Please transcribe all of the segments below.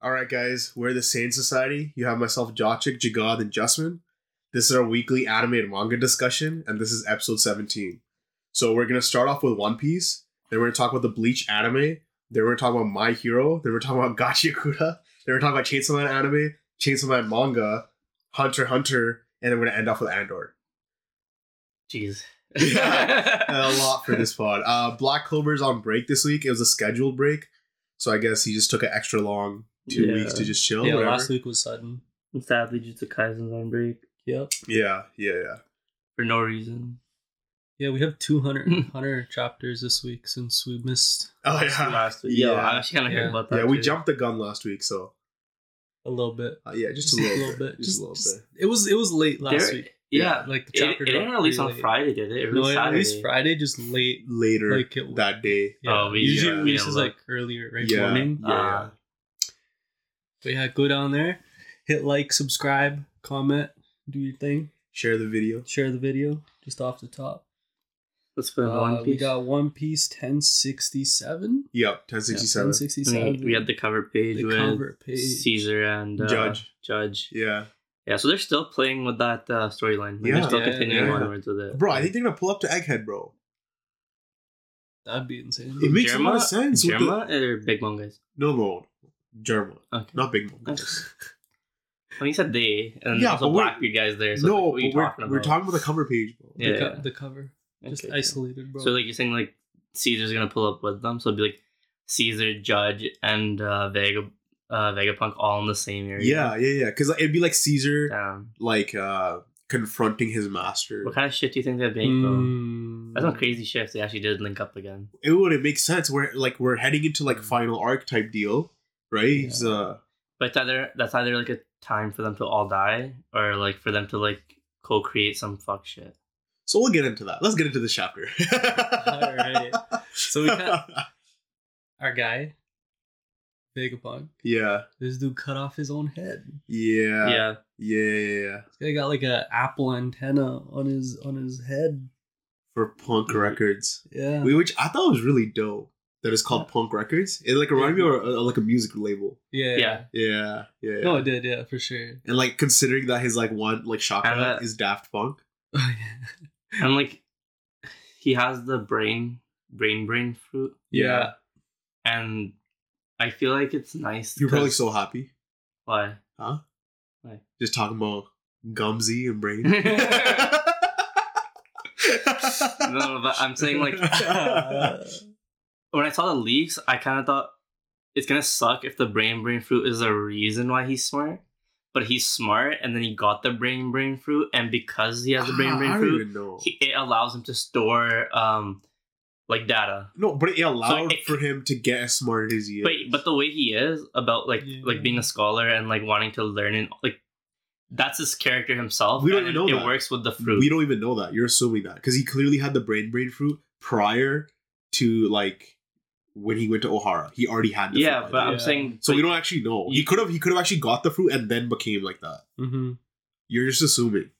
All right, guys, we're the Sane Society. You have myself, Jochik, Jagad, and Justman. This is our weekly anime and manga discussion, and this is episode 17. So we're gonna start off with One Piece. Then we're gonna talk about the Bleach anime. Then we're gonna talk about My Hero. Then we're talking about Gachiakuta. Then we're talking about Chainsaw Man anime, Chainsaw Man manga, Hunter Hunter, and then we're gonna end off with Andor. Jeez. Yeah. a lot for this pod. Uh, Black Clover's on break this week. It was a scheduled break, so I guess he just took an extra long two Yeah. weeks to just chill. yeah, whatever. last week was sudden. And Sadly, Jujutsu Kaisen's on break Yep. Yeah, yeah, yeah. for no reason. Yeah, we have 200 100 chapters this week since we missed Oh yeah, Last week. Yeah. Yeah, I actually kind of Yeah. heard about that. yeah. We too. jumped the gun last week, so a little bit. uh, yeah, just, a little, bit, just, a little just- bit. It was it was late last There- week. Yeah. like the chapter. it didn't release on late. Friday, did it? It No, released it Saturday. released Friday, just late. Later Like it that day. Yeah, Oh, we- usually yeah, it releases didn't like earlier, right Yeah, morning. yeah, Uh, But yeah, go down there, hit like, subscribe, comment, do your thing, Share the video. share the video. Just off the top, Let's put Uh, One Piece. we got One Piece ten sixty seven. Yep, ten sixty seven. sixty I mean, we had the cover page the with cover page. Caesar and uh, Judge. Judge. Yeah, Yeah, so they're still playing with that uh, storyline. Yeah. they're still Yeah, continuing yeah. onwards with it. bro. I think they're gonna pull up to Egghead, bro. That'd be insane. It makes a lot of sense. with Germa or Big Mom guys? the- no, no, Germa, Okay. not Big Mom. guys. When you said they, and Yeah, also but we're- Blackbeard guys there. So no, like, what are you we're, talking about? we're talking about the cover page, bro. The, Yeah. co- the cover, just Okay. isolated, bro. So like you're saying like Caesar's gonna pull up with them, so it'd be like Caesar, Judge, and uh, Vega, uh, Vegapunk all in the same area. Yeah, yeah, yeah. Because it'd be like Caesar, Damn. like uh confronting his master. What kind of shit do you think they'd make though? Mm. That's some crazy shit. if They actually did link up again. It would. It makes sense. We're like we're heading into like final arc type deal, right? He's, uh, But either that's either like a time for them to all die, or like for them to like co-create some fuck shit. so we'll get into that. Let's get into the chapter. All right. So we got our guy, Vegapunk. yeah, This dude cut off his own head. yeah, yeah. yeah, yeah, yeah. This guy got like a apple antenna on his on his head. For Punk Records, Yeah. We- which I thought was really dope. That it's called Punk Records. It like reminded me of a, like a music label. yeah. Yeah. Yeah, yeah. yeah. No, it did. Yeah, for sure. and like considering that his like one like chakra And that- is Daft Punk. Oh, yeah. And like he has the brain, brain, brain fruit, Yeah. and I feel like it's nice. You're probably 'cause- so happy. why. Huh? Why? Just talking about Gumsy and Brain. No, but I'm saying like when I saw the leaks, I kind of thought it's gonna suck if the brain brain fruit is the reason why he's smart. But he's smart, and then he got the brain brain fruit, and because he has the brain Ah, brain fruit, he, it allows him to store um like data. no, but it allowed it- for him to get as smart as he is. But but the way he is about like Yeah. like being a scholar and like wanting to learn and like that's his character himself. We don't even know it that. works with the fruit. we don't even know that. You're assuming that because he clearly had the brain brain fruit prior to like when he went to Ohara. He already had the yeah, fruit. but. I'm Yeah. saying so but we don't actually know. He could have he could have actually got the fruit and then became like that. Mm-hmm. You're just assuming.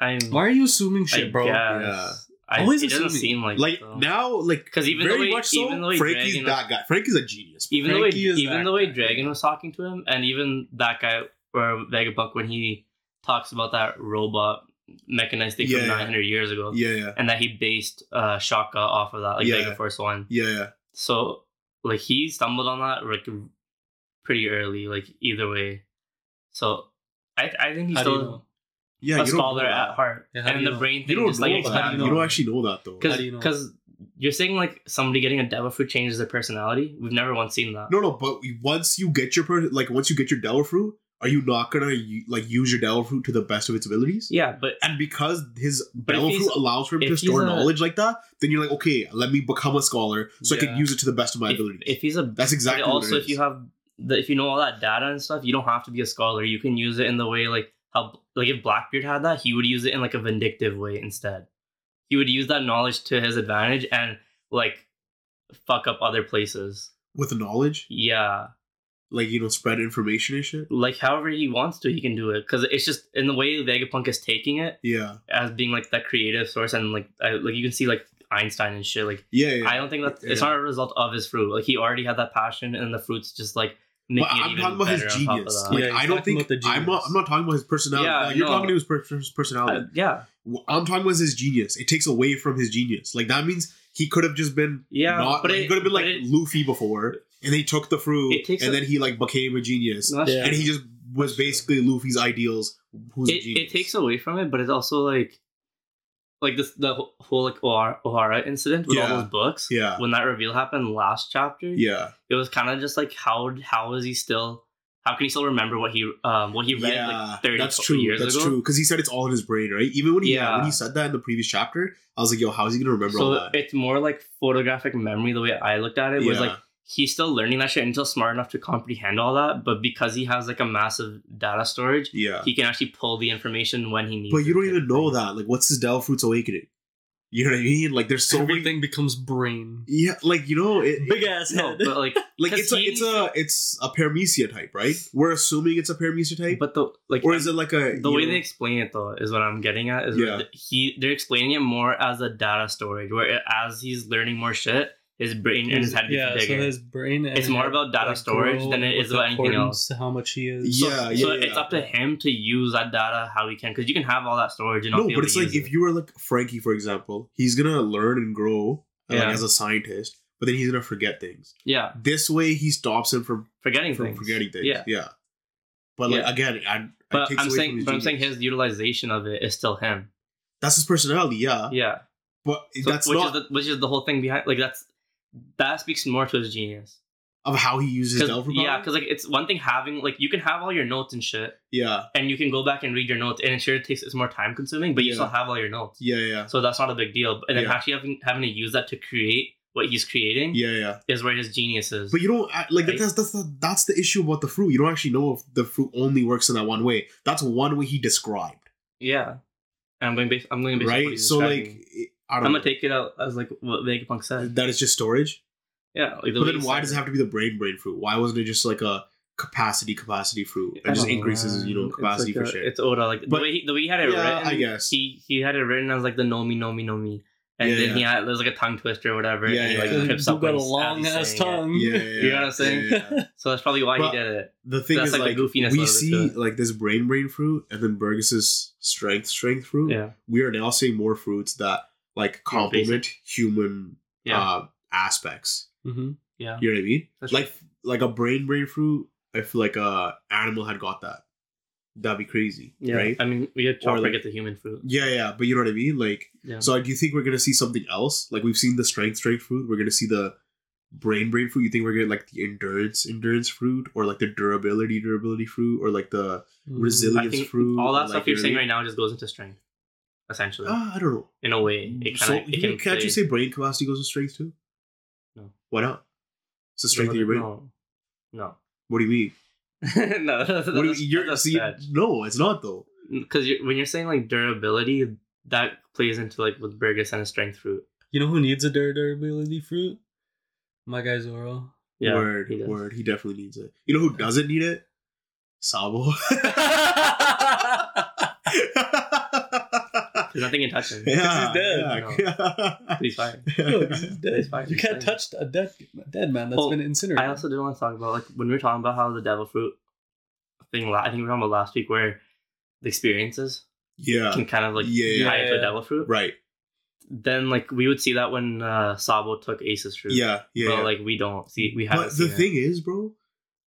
I'm Why are you assuming shit, I bro? guess. Yeah. I, Always it doesn't assuming. seem like Like it, though. now, like 'Cause even the very way- much so, even the way Franky's Dragon- that guy. Franky's a genius. even the way even the way guy. Dragon was talking to him, and even that guy or Vegapunk when he talks about that robot mechanized thing Yeah, from yeah. 900 years ago, yeah, yeah, and that he based uh, Shaka off of that, like Yeah. Vega Force One. yeah, yeah. So like he stumbled on that like pretty early, like either way. So I I think he's How do you still know? Yeah, a you don't scholar at heart, Yeah, and the know? brain You thing don't just know like that. how do You, you don't actually know that though. How do you know? because you're saying like somebody getting a devil fruit changes their personality. We've never once seen that. No, no, but once you get your per- like once you get your devil fruit, are you not gonna like use your devil fruit to the best of its abilities? Yeah, but And because his devil fruit allows for him to store a- knowledge like that, then you're like, okay, let me become a scholar so I can use it to the best of my if, abilities. if he's a That's exactly what also if you have the if you know all that data and stuff, you don't have to be a scholar. You can use it in the way like how like if Blackbeard had that, he would use it in like a vindictive way instead. He would use that knowledge to his advantage and like fuck up other places. with the knowledge, Yeah, like you know, spread information and shit. like however he wants to, he can do it because it's just in the way Vegapunk is taking it Yeah, as being like that creative source and like I, like you can see like Einstein and shit. Like yeah, yeah. I don't think that it's not a result of his fruit. Like he already had that passion, and the fruit's just like making But it I'm even talking about his better on top of genius. Like Yeah, I don't think about the I'm not. genius. I'm not talking about his personality. Yeah, Like, you're no. talking to his per- his personality. Uh, yeah, I'm talking about his genius. It takes away from his genius. Like that means he could have just been yeah, not. but like, it he could have been like it- Luffy before, and he took the fruit, It takes and a- then he like became a genius, No, Yeah. and he just was basically Luffy's ideals. Who's a it, genius? it takes away from it, but it's also like like this the whole- whole like Ohara, Ohara incident with Yeah. all those books. Yeah. When that reveal happened last chapter, Yeah, it was kind of just like how how is he still how can he still remember what he um what he read yeah, like 30 that's true. years That's ago? true because he said it's all in his brain, right? Even when he yeah. Yeah. when he said that in the previous chapter, I was like, "Yo, how is he gonna remember all that?" it's more like photographic memory the way I looked at it was Yeah. like he's still learning that shit until smart enough to comprehend all that, but because he has like a massive data storage, yeah, he can actually pull the information when he needs. but you don't even know that. Like, what's his Devil Fruit's awakening? You know what I mean? Like, there's so many. Everything becomes brain. Yeah, like you know, it, Big ass No, head. but like like it's a he- it's a it's a paramecia type, right? We're assuming it's a paramecia type, but the like or is it like a the way know- they explain it though is what I'm getting at is Yeah. he they're explaining it more as a data storage where it- as he's learning more shit, his brain and his head gets yeah, bigger. so his brain. and It's more about data storage than it is about anything else. To how much he is. so, Yeah, so yeah, it's yeah. up to him to use that data how he can because you can have all that storage and not no, be but able it's to like use if it. you were like Franky, for example, he's gonna learn and grow uh, like, as a scientist, but then he's gonna forget things. yeah This way, he stops him from forgetting from things forgetting things. yeah yeah. But like Yeah. again, I, but I'm saying but I'm saying his utilization of it is still him that's his personality. Yeah, yeah but So- that's which not is the, which is the whole thing behind like that's that speaks more to his genius of how he uses Fruit. yeah because like it's one thing having like you can have all your notes and shit yeah, and you can go back and read your notes and it sure takes it's more time consuming but you Yeah. still have all your notes yeah, yeah, so that's not a big deal and then Yeah. actually having having to use that to create what he's creating yeah, yeah. is where his genius is But you don't uh, like Right. that's that's the, that's the issue about the fruit. You don't actually know if the fruit only works in that one way. That's one way he described, yeah and i'm going based i'm going based right? So like, it- i'm don't gonna take it out as like what vegapunk said that is just storage. yeah like the But then why said does it have to be the brain brain fruit? Why wasn't it just like a capacity capacity fruit? It I just don't know, increases man. you know capacity like for a- shit. It's Oda, like But- the way he, the way he had it Yeah, written. I guess. he he had it written as like the no me no me no me, and Yeah, then yeah. he had there's like a tongue twister or whatever. Yeah, and he, like yeah. trips up got a long ass tongue. yeah, yeah, You know what I'm saying? yeah, yeah. So that's probably why But- he did it. The thing That's is like like, the goofiness we a little bit see like this brain brain fruit and then Burgess's strength strength fruit. Yeah, We are now seeing more fruits that like complement human yeah, uh, aspects. hmm yeah. You know what I mean? That's like like a brain brain fruit. I feel like a animal had got that. That'd be crazy, Yeah, right? I mean, we had Chopper like- get the human fruit. Yeah, yeah, but you know what I mean. Like, Yeah, so do you think we're gonna see something else? Like we've seen the strength strength fruit. We're gonna see the brain brain fruit. You think we're gonna like the endurance endurance fruit, or like the durability durability fruit, or like the I resilience fruit? all that or, stuff you're saying right now just goes into strength, essentially. I mean? Ah, I don't know. in a way, it so kind of it you- can. can't you say brain capacity goes with strength too? No. Why not? It's the strength of your brain. No, no, What do you mean? no. That's, What do you, that's, you're, that's see, bad. no, it's not though. because you're, when you're saying like durability, that plays into like with Burgess and his strength fruit. You know who needs a dur- durability fruit? My guy Zoro. Yeah, word, he word. He definitely needs it. You know who doesn't need it? Sabo. There's nothing can touch him. yeah, he's dead. yeah. But he's fine. No, 'cause he's dead. He's fine, You he's can't fine. touch a dead, a dead man that's Oh, been incinerated. I also did want to talk about like when we were talking about how the devil fruit thing. I think we were talking about last week where the experiences yeah, can kind of like Yeah, tie yeah, into a yeah. devil fruit. right. Then like we would see that when uh, Sabo took Ace's fruit. Yeah, yeah. but yeah. like we don't see we haven't. but the thing is, bro,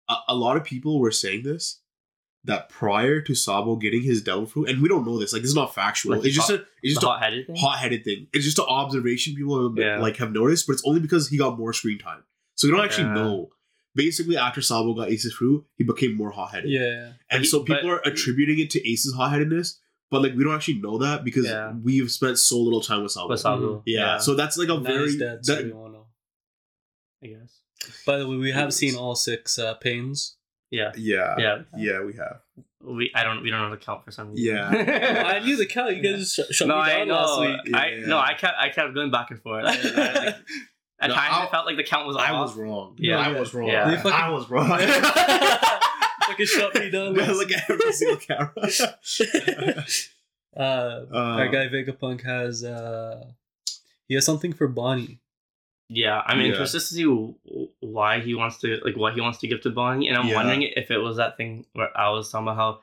a, a lot of people were saying this that prior to Sabo getting his devil fruit, and we don't know this. Like, this is not factual. Like it's just hot- a it's just a hot headed thing. hot-headed thing. It's just an observation people have, Yeah. like have noticed, but it's only because he got more screen time. So we don't actually Yeah. know. Basically, after Sabo got Ace's fruit, he became more hot-headed. yeah. And But so people but- are attributing it to Ace's hot-headedness, but like we don't actually know that because Yeah. we've spent so little time with Sabo. With Sabo. yeah. so that's like a Now very he's dead, so that- we won't know. I guess. By the way, we have seen all six uh, pains. Yeah. yeah, Yeah. yeah, we have. We I don't we don't know how to count for some reason. Yeah. I knew the count. You guys just shut no, me I down know. last week. I Yeah. no, I kept I kept going back and forth. I, I, like, at No, times I- I felt like the count was I off. was wrong. Yeah. I was wrong. Yeah. They fucking- I was wrong. Fucking shut me down. last Look at every single camera. Uh, Uh, our guy Vegapunk has uh, he has something for Bonnie. Yeah, I'm Yeah. interested to see why he wants to like what he wants to give to Bonnie, and I'm Yeah. wondering if it was that thing where I was talking about how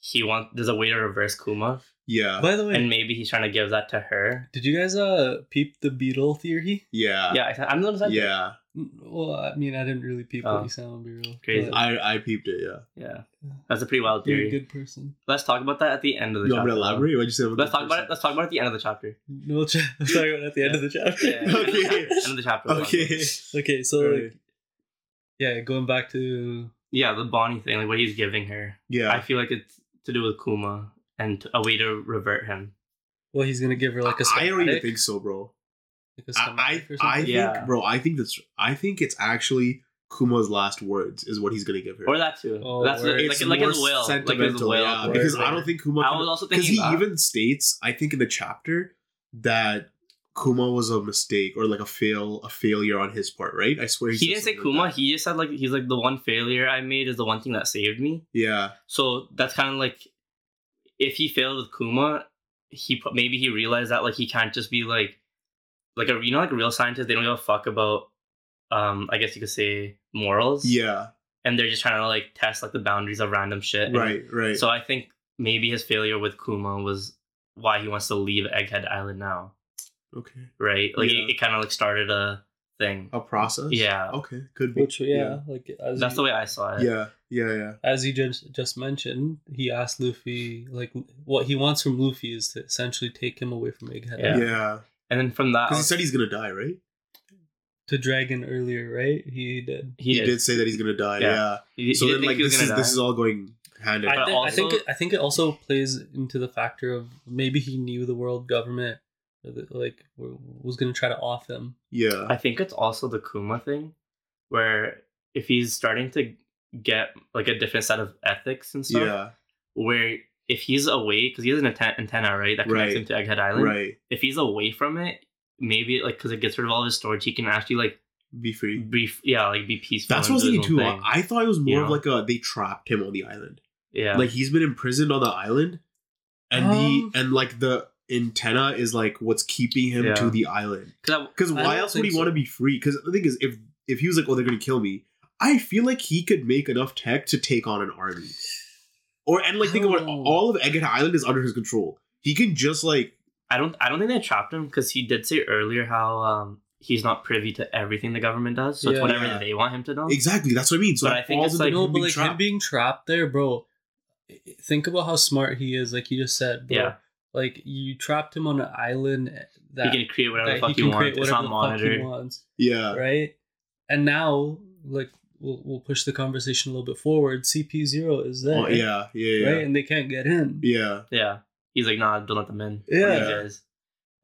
he wants there's a way to reverse Kuma, Yeah. By the way, and maybe he's trying to give that to her. did you guys uh peep the beetle theory? yeah. yeah, I, I'm the one who said. Yeah. Well, I mean, I didn't really peep Oh. what you said on B-roll. Crazy. I I peeped it. Yeah. yeah, that's a pretty wild You're a good person. Let's talk about that at the end of the You want chapter. me to elaborate? What'd you say? Let's talk about it. Let's talk about it at the end of the chapter. No, ch- let's talk about it at the end of the chapter. Yeah. Okay. end of the chapter. Okay. okay, so Right. like, yeah, going back to Yeah, the Bonnie thing, like what he's giving her. Yeah. I feel like it's to do with Kuma and a way to revert him. well, he's gonna give her like a I don't even think so, bro. Like a I I, I something. think, Yeah. bro. I think that's. I think it's actually Kuma's last words is what he's gonna give her. Or that too. Oh, That's word. like, It's like his more will. Like his will. yeah, Word, because I don't think Kuma. I was also because thinking he that. even states, I think in the chapter that Kuma was a mistake or like a fail, a failure on his part, right? I swear he said didn't say Kuma. like he just said like he's like the one failure I made is the one thing that saved me. yeah, So that's kind of like if he failed with Kuma, he pro- maybe he realized that like he can't just be like like a you know like a real scientist. They don't give a fuck about um I guess you could say morals. yeah, and they're just trying to like test like the boundaries of random shit. And right, right. So I think maybe his failure with Kuma was why he wants to leave Egghead Island now, okay, right? Like Yeah. it, it kind of like started a thing. a process. Yeah. Okay, could be. Which yeah, like as That's you, the way I saw it. Yeah, yeah, yeah. as you just just mentioned, he asked Luffy like what he wants from Luffy is to essentially take him away from Egghead Yeah. Yeah, And then from that, because he said he's gonna die, right? to Dragon earlier, right? He did. he, He, did. did. say that he's gonna die. Yeah. Yeah. He, he So didn't then, like, this is die. this is all going hand in I But think, I think it, I think it also plays into the factor of maybe he knew the world government like was going to try to off him. Yeah. I think it's also the Kuma thing, where if he's starting to get like a different set of ethics and stuff, Yeah. where if he's away because he has an anten- antenna right that connects Right. him to Egghead Island, Right. if he's away from it, maybe like because it gets rid of all his storage, he can actually like Be free. be yeah like be peaceful. That's what I was thinking too. thing. I thought it was more You of know? like a they trapped him on the island. yeah, Like he's been imprisoned on the island, and Um, the and like the antenna is like what's keeping him Yeah. to the island. because why else would he want to be free? Because the thing is, if if he was like, oh, they're gonna kill me, I feel like he could make enough tech to take on an army. Or and like I think about it, know. all of Egghead Island is under his control. He can just like I don't I don't think they trapped him because he did say earlier how um he's not privy to everything the government does, so it's whatever Yeah. they want him to know. exactly that's what I mean. So But I think it's into like- him no, but being like him trapped. being trapped there, bro. Think about how smart he is. Like you just said, bro. Yeah. Like you trapped him on an island that he can create whatever the that fuck he he, can wants. create It's whatever not the fuck he monitored. wants, yeah, right? And now, like we'll we'll push the conversation a little bit forward. CP zero is oh, there, oh, yeah, yeah, yeah, right? And they can't get in. yeah. Yeah, he's like, nah, don't let them in. Yeah. He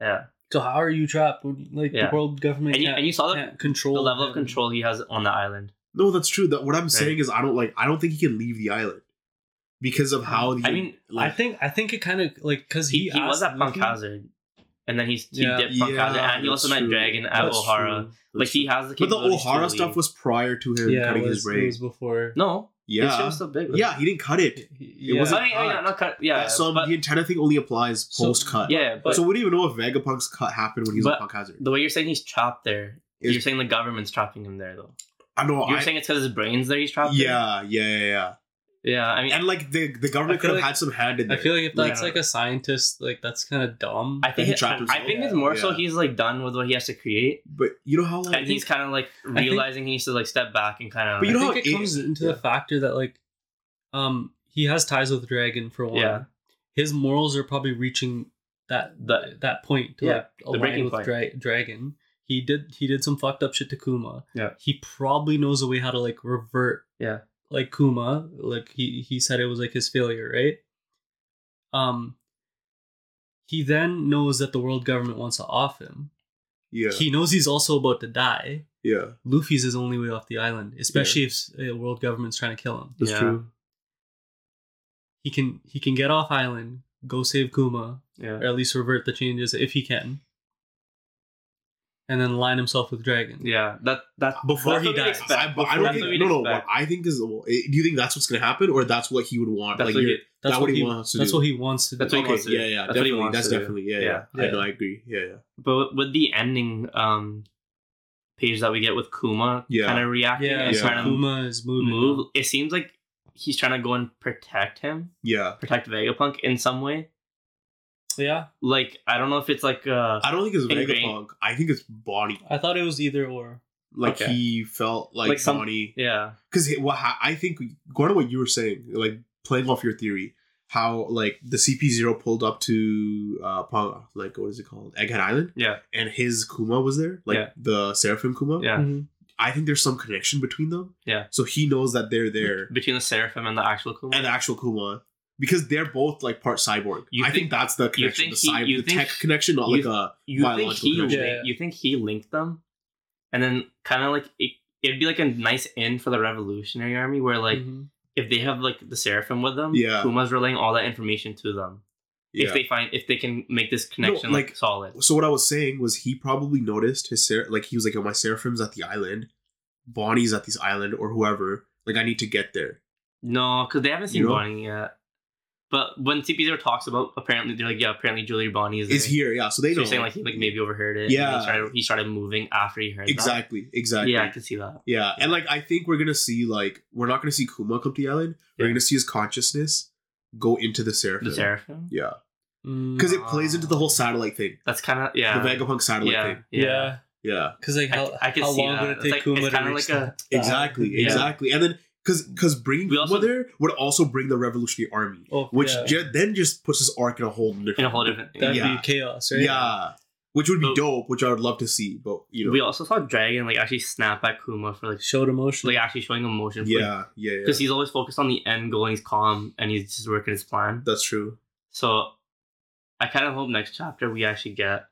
yeah. So how are you trapped? when, Like Yeah. the world government And you, and you saw the, control the level of control he has on the island. No, that's true. That what I'm saying is I don't like. I don't think he can leave the island because of how. The, I mean, like, I think I think it kind of like because He, he he, was asked at Punk Luffy- Hazard, and then he's he Yeah. dipped Punk Yeah, Hazard, and he also met true. Dragon at That's Ohara. true. Like he has the But the capabilities to Ohara stuff was prior to him Yeah, cutting it his was, brain. it was before. no. His shit yeah, was still big. yeah, he didn't cut it. It wasn't I mean, I mean, cut. not cut. Yeah, so but the antenna thing only applies post cut. yeah, but so we don't even know if Vegapunk's cut happened when he was But- on Punk Hazard. the way you're saying he's trapped there, Is- you're saying the government's trapping him there, though. I know. You're I, saying it's because his brain's there. He's trapped. there? yeah, yeah, yeah, yeah. yeah. I mean, And like the the government could have like- had some hand in I there. feel like if that's Yeah. like a scientist, like that's kind of dumb. I think he it, trapped I himself. think it's more so he's like done with what he has to create, but you know how like and he's kind of like think- realizing he needs to like step back and kind of. But you I know think how it it- comes into yeah. the factor that like, um, he has ties with Dragon for one. Yeah. His morals are probably reaching that The- that point to Yeah, like align breaking with point. Dra- Dragon. He did he did some fucked up shit to Kuma. Yeah. He probably knows a way how to like revert Yeah. Like Kuma. Like he he said it was like his failure, right? Um he then knows that the world government wants to off him. yeah, He knows he's also about to die. yeah, Luffy's his only way off the island, especially if the world government's trying to kill him. that's Yeah. true. He can he can get off island, go save Kuma, yeah. or at least revert the changes if he can, and then line himself with Dragon. Yeah, that that Before that's he dies. I, but I don't what think no no. What. I think is well, do you think that's what's gonna happen or that's what he would want? That's like what he- That's That what what he he wants to That's do. what he wants to do. That's what he okay, wants to yeah, yeah, That's what he definitely. wants That's to do. definitely yeah, yeah. Yeah. I know, I agree. Yeah, yeah. But with the ending, um, page that we get with Kuma Yeah. kind of reacting Yeah, and Yeah. trying to Kuma is moving. move. It seems like he's trying to go and protect him, Yeah. protect Vegapunk in some way. Yeah, Like I don't know if it's like uh I don't think it's Ingrained. Vegapunk. I think it's Bonnie. I thought it was either or. Like Okay. he felt like, Like some- Bonnie. yeah Because what ha- I think going to what you were saying, like playing off your theory, how like the CP zero pulled up to uh Pa- like what is it called Egghead Island, yeah and his Kuma was there, like Yeah. the Seraphim Kuma. yeah Mhm. I think there's some connection between them. Yeah. So he knows that they're there, between the Seraphim and the actual Kuma. and the actual Kuma. Because they're both like part cyborg. You I think, think- that's the connection, think the, he- cy- you the think- tech connection, not you- like a you think biological he connection. Yeah. you think he linked them, and then kind of like it, it'd be like a nice in for the Revolutionary Army where like Mhm. if they have like the Seraphim with them, Yeah. Kuma's relaying all that information to them. yeah. If they find if they can make this connection like, like- solid. so what I was saying was he probably noticed his ser- like he was like, "Oh, my Seraphim's at the island, Bonnie's at this island, or whoever. Like, I need to get there." No, because they haven't seen You know? Bonnie yet. But when CP0 talks about apparently they're like yeah apparently Jewelry Bonnie is there. Is here, yeah. So they so know you're saying like he like maybe overheard it. Yeah. he started, he started moving after he heard that. exactly, exactly. Yeah, I can see that. Yeah, and like I think we're gonna see like we're not gonna see Kuma come to the island. We're gonna see his consciousness go into the Seraphim. The Seraphim. Yeah, Mm, because it plays into the whole satellite thing, That's kind of yeah. the Vegapunk satellite yeah, thing. yeah. yeah, Yeah, because like I- how, I can how long that. would it take like- Kuma to reach like a- that- that exactly. Yeah. exactly. And then because because bringing We also- there would also bring the Revolutionary Army, Oh, which yeah. ju- then just puts this arc in a whole different in a whole different. that'd yeah. be chaos, right? Yeah, which would be So- dope, which I would love to see. But you know, We also saw Dragon like actually snap at Kuma for like Showed emotion. like actually showing emotion. yeah, yeah, yeah. because he's always focused on the end goal and he's calm and he's just working his plan. That's true. So I kind of hope next chapter we actually get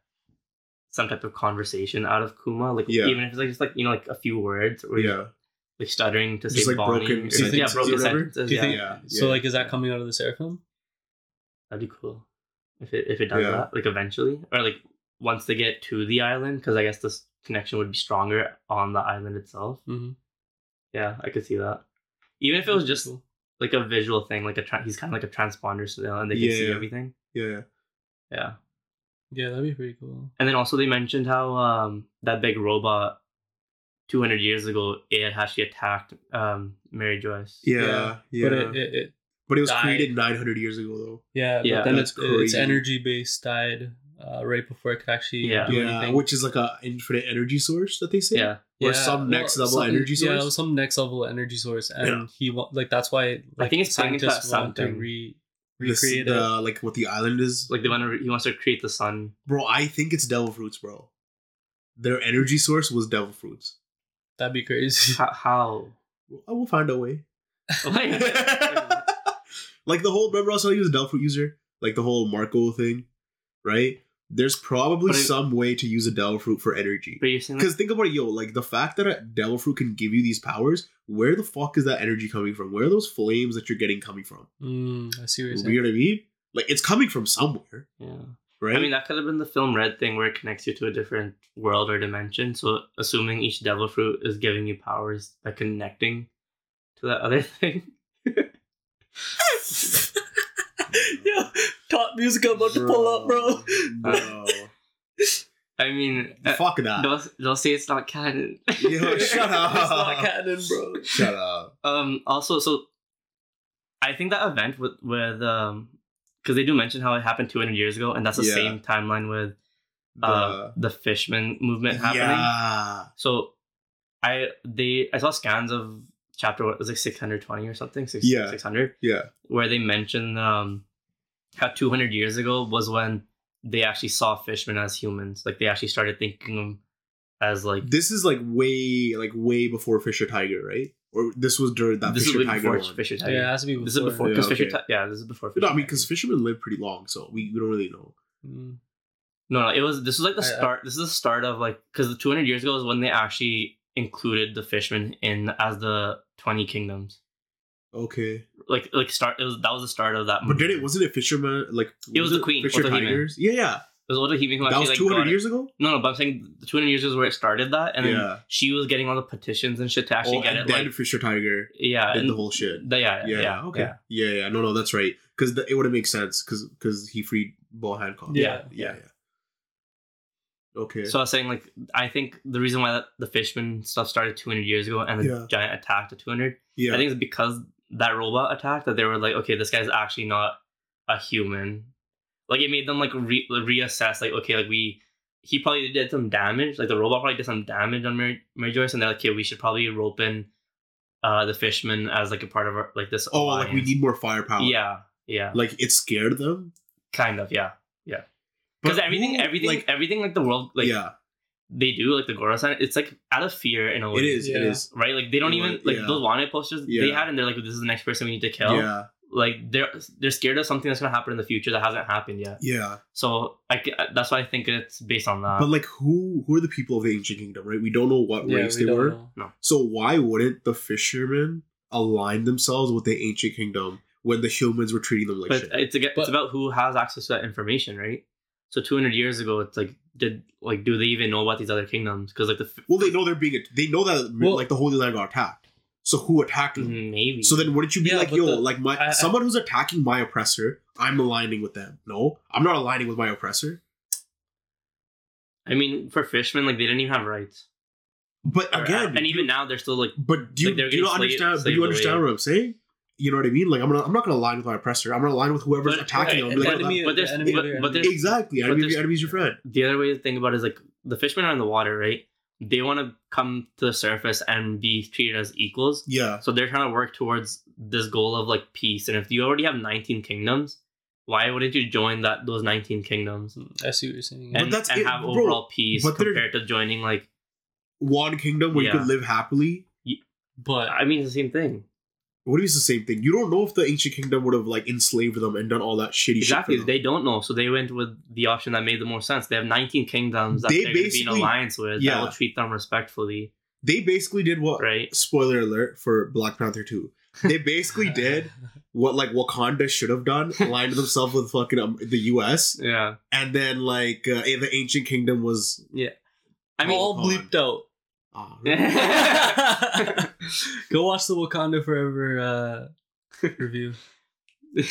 some type of conversation out of Kuma, like Yeah. even if it's like just like you know like a few words or Yeah, like stuttering to Just, say like, Bonnie, broken or, sentences yeah, broken whatever? sentences. Do you yeah, think- yeah. so yeah. like, is that coming out of the Seraphim? that'd be cool if it if it does Yeah. that like eventually or like once they get to the island because I guess this connection would be stronger on the island itself. Mm-hmm. Yeah, I could see that. Even if it was just like a visual thing, like a tra- he's kind of like a transponder still, and they can see Yeah. everything. yeah, yeah. Yeah, Yeah, that'd be pretty cool. and then also they mentioned how um that big robot, two hundred years ago, it had actually attacked um Mary Geoise. Yeah, yeah. But it, it, it But it was died. created 900 years ago, though. yeah, Yeah. but then That's it's, its energy based died uh, right before it could actually Yeah. do Yeah, anything. which is like a infinite energy source that they say. yeah, or some next level some- energy source? Yeah, some next level energy source, and Yeah. he like that's why like, think it's playing into that scientists want to something. re This- recreate the, like what the island is. like they want to he wants to create the sun. bro, I think it's devil fruits, bro. Their energy source was devil fruits. It. That'd be crazy. How? how? I will find a way. Wait. like the whole remember I was telling you was a devil fruit user, like the whole Marco thing, right? There's probably But it- some way to use a devil fruit for energy. but you're saying Because like, think about it, yo, like the fact that a devil fruit can give you these powers, where the fuck is that energy coming from? Where are those flames that you're getting coming from? Mm, I see what you're You know what I mean? Like it's coming from somewhere, yeah. Right? I mean, that could have been the film Red thing where it connects you to a different world or dimension. So, assuming each devil fruit is giving you powers by connecting to that other thing. yeah, top music I'm about to pull up, bro. Bro. I mean, uh, fuck that. don't, don't say it's not canon. Yo, shut up. It's not canon, bro. Shut up. Um. Also, so I think that event with with um because they do mention how it happened 200 years ago, and that's the Yeah. same timeline with uh, the Fishman movement happening. Yeah. So, I they I saw scans of chapter what was it 620 or something six, Yeah. 600 Yeah. where they mention um how 200 years ago was when they actually saw fishmen as humans like they actually started thinking them as like This is like way, like way before Fisher Tiger, right? Or this was during that this Fisher Tiger before one. Fisher Tiger. Yeah, it has to be before. this is before Yeah, okay. Fisher Ti- yeah this is before Fisher No, I mean, because fishermen live pretty long, so we, we don't really know. Mm. no no it was this was like the I- I- start this is the start of like because the 200 years ago is when they actually included the fishmen in as the 20 kingdoms Okay, like like start it was that was the start of that but then it wasn't it fisherman like It was the queen, Fisher Tigers. Yeah, yeah, it was who that actually was like two hundred got it. years ago. No, no, but I'm saying 200 years is where it started that, and then yeah, she was getting all the petitions and shit to actually oh, get and it. then Like, Fisher Tiger yeah, did and the whole shit. the- yeah, Yeah, yeah, okay, yeah. yeah, yeah, no, no, that's right, because it would have made sense, because because he freed Boa Hancock. Yeah. yeah, yeah. Okay. So I was saying, like, I think the reason why that, the Fishman stuff started 200 years ago and the giant attacked at 200, yeah. I think it's because that robot attacked that they were like, okay, this guy's actually not a human. Like, it made them, like, re- reassess, like, okay, like, we. He probably did some damage. Like, the robot probably did some damage on Mary, Mary Geoise, and they're like, okay, we should probably rope in uh, the Fishman as, like, a part of our, like, this. oh, like we need more firepower. Yeah, yeah. Like it scared them. Kind of, yeah. yeah. Because everything, who- everything, like everything, like, the world, like, yeah, they do, like, the Gorosei, it's, like, out of fear in a way. it is. It Yeah. is. right? Like they don't It even like yeah. those wanted posters they had, and they're like, "This is the next person we need to kill." Yeah. Like they're they're scared of something that's gonna happen in the future that hasn't happened yet. Yeah. So I that's why I think it's based on that. But like, who who are the people of the ancient kingdom? Right. We don't know what Yeah, race we they don't were. know. So why wouldn't the fishermen align themselves with the ancient kingdom when the humans were treating them like but shit? it's aga- But- it's about who has access to that information, right? So 200 years ago, it's like did like do they even know about these other kingdoms? Because like the f- Well, they know they're being. They know that Well- like the Holy Land got attacked. So who attacked them? Mhm, maybe So then, wouldn't you be Yeah, like, yo, the- like my I- I- someone who's attacking my oppressor? I'm aligning with them. No, I'm not aligning with my oppressor. I mean for fishermen, like they didn't even have rights. But Or- again, and even now they're still like But do you, Like, do you not slaved- understand? But slaved you understand away. what I'm saying? You know what I mean? Like I'm not, I'm not gonna align with my oppressor. I'm gonna align with whoever's But- attacking right, them. Like, but- "Oh, enemy, but there's- the enemy but- but enemy. there's- exactly. but Enemy there's- your enemy's your friend. the other way to think about it is like the fishermen are in the water, right? They want to come to the surface and be treated as equals. Yeah. So they're trying to work towards this goal of like peace. And if you already have 19 kingdoms, why wouldn't you join that those 19 kingdoms hmm, I see what you're saying. But and, that's and it, have bro. overall peace But they're- compared to joining like One kingdom where you could live happily. but I mean the same thing. What do you mean it's the same thing? You don't know if the ancient kingdom would have like enslaved them and done all that shitty Exactly. shit. for them. They don't know, so they went with the option that made the most sense. They have 19 kingdoms that They they are going to be in alliance with yeah. that will treat them respectfully, They basically did what right? spoiler alert for Black Panther 2. They basically did what like Wakanda should have done, aligned themselves with fucking um, the US, Yeah. and then like uh, the ancient kingdom was yeah, I mean, all bleeped out. Ah, Go watch the Wakanda Forever uh, review. you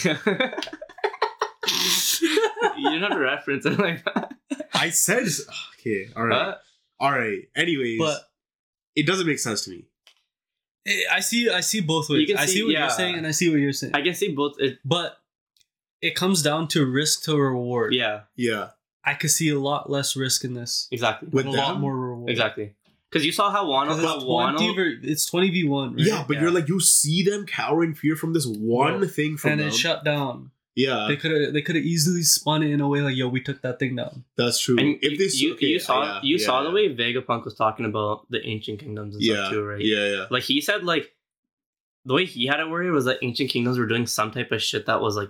didn't have to reference like that. I said okay, all right, Huh? all right. Anyways, But it doesn't make sense to me. I see, I see both ways. You I see, see- what yeah. you're saying, and I see what you're saying. I can see both. It, but it comes down to risk to reward. yeah, Yeah, I could see a lot less risk in this, exactly. With and a lot more reward. Exactly. Because you saw how Wano, 'Cause how It's 20, Wano, ver- it's 20 v 1. Right? yeah, but Yeah. you're like you see them cowering fear from this one Bro, thing from and them. it shut down. yeah, They could have they could have easily spun it in a way like, yo, we took that thing down. that's true. and if you, this, you, okay, you saw yeah, you yeah, saw yeah. the way Vegapunk was talking about the ancient kingdoms and yeah, stuff too, right? Yeah, yeah. Like he said, like the way he had it worded was that ancient kingdoms were doing some type of shit that was like,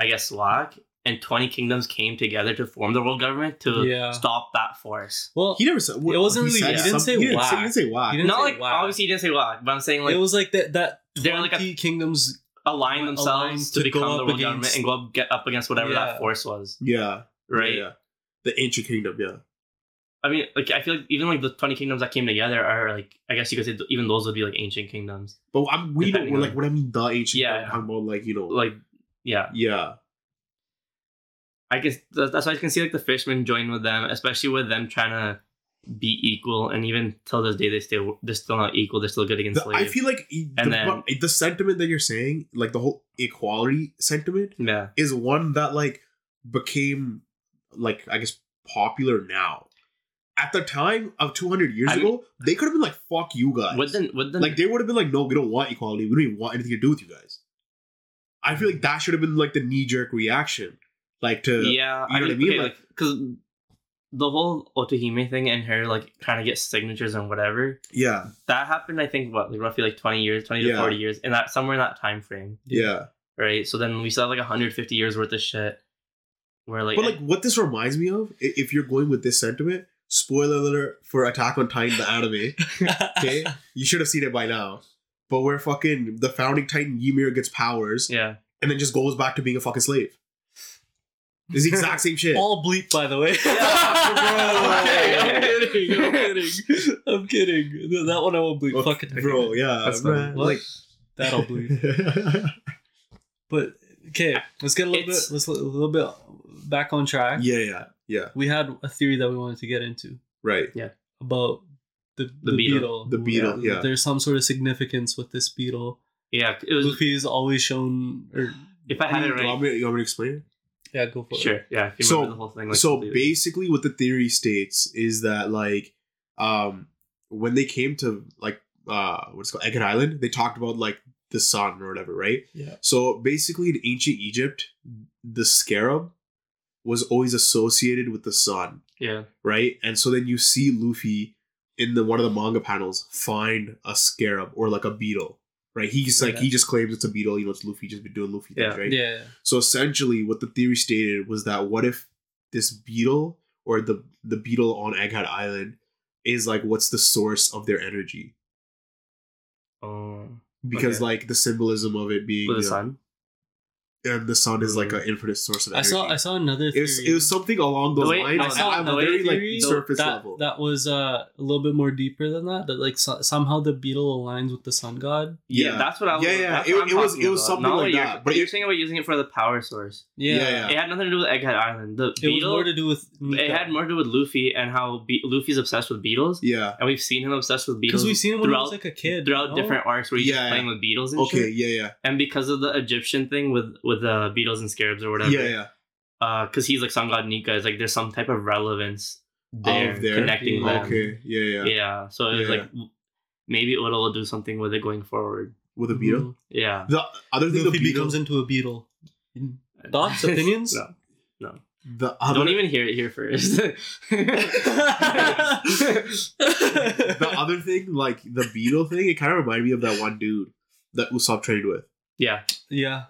I guess, whack. And twenty kingdoms came together to form the world government to Yeah. stop that force. Well, He never said. It wasn't really- said he didn't some- say he didn't say, he didn't say why. He didn't Not say like whack. obviously he didn't say why, but I'm saying like it was like that that They're 20 like a- kingdoms align aligned themselves to, to become the world against- government and go up, get up against whatever Yeah. that force was, Yeah, right? Yeah, yeah. The ancient kingdom. Yeah. I mean, like I feel like even like the twenty kingdoms that came together are like I guess you could say th- even those would be like ancient kingdoms. But I'm we know Depending like on- what I mean the ancient. Yeah, Yeah, yeah. talking about like you know Like yeah, yeah I guess that's why I can see like the fishermen join with them, especially with them trying to be equal, and even till this day they still they're still not equal. They're still getting The- I feel like And the, then- the sentiment that you're saying, like the whole equality sentiment, yeah, is one that like became like I guess popular now. At the time of 200 years I mean- ago, they could have been like, "Fuck you guys." with the with the like they would have been like, "No, we don't want equality. We don't even want anything to do with you guys." I feel like hmm. that should have been like the knee jerk reaction, like to yeah, you know what I mean? okay, Like- because the whole Otohime thing and her like trying to get signatures and whatever yeah, that happened. I think what like roughly like twenty years, twenty to Yeah. forty years, in that somewhere in that time frame. yeah. right? So then we still have like 150 years worth of shit. Where like, But like, what this reminds me of, if you're going with this sentiment, spoiler alert for Attack on Titan, the anime. Okay, you should have seen it by now. But where fucking the founding Titan Ymir gets powers yeah, and then just goes back to being a fucking slave. It's the exact same shit. all bleep by the way. Okay, I'm kidding. I'm kidding. I'm kidding. That one I won't bleep. Okay, Fuck it, bro. Yeah, That's man. Like, That'll bleep. But okay, let's get a little It's- bit. Let's a little bit back on track. yeah, yeah. Yeah. we had a theory that we wanted to get into Right. Yeah. About the The the, beetle. beetle. The beetle, yeah. There's some sort of significance with this beetle. Yeah, it was. Luffy is always shown, or If I had it You want, right, me, you want me to explain it? Yeah, go for it. sure. Yeah, if you So- the whole thing. Like, so completely. basically what the theory states is that like um when they came to like uh what's it called Egghead Island, they talked about like the sun or whatever, right? Yeah. So basically in ancient Egypt, the scarab was always associated with the sun, yeah, right? And so then you see Luffy in the one of the manga panels find a scarab or like a beetle. Right, he's like Yeah. he just claims it's a beetle. You know, it's Luffy just been doing Luffy things, Yeah. right? Yeah, So essentially, what the theory stated was that what if this beetle or the the beetle on Egghead Island is like what's the source of their energy? um, Because Okay. like the symbolism of it being with the you know, sun. And the sun is like Mhm. an infinite source of energy. I saw I saw another it theory. was, it was something along those The way- lines. I saw the a way very theory, like surface that, level. That was uh, a little bit more deeper than that. That like so, somehow the beetle aligns with the sun god. Yeah, Yeah. that's what I was. Yeah, yeah, it- it was- it was about. something Not like that, But but you're it- saying about using it for the power source. Yeah, Yeah, yeah. It had nothing to do with Egghead Island. The It was beetle. more to do with it had more to do with Luffy and how Be- Luffy's obsessed with beetles, yeah. and we've seen him obsessed with beetles because we've seen him when he was throughout- like a kid. throughout different arcs where he's Yeah, just yeah. playing with beetles Okay. Yeah. Yeah. And because of the Egyptian thing with with uh, beetles and scarabs or whatever, Yeah. Yeah. because he's like sun god Nika, it's like there's some type of relevance there, Of there? connecting them. Okay. Yeah. Yeah. Yeah. So it's Yeah. like maybe Oda will do something with it going forward. With a beetle. Mhm. Yeah. The other thing, the Luffy beetle, becomes into a beetle. Thoughts, opinions? no. no. the other, Don't even hear it here first. the other thing, like the beetle thing, it kind of reminded me of that one dude that Usopp trained with. yeah. Yeah,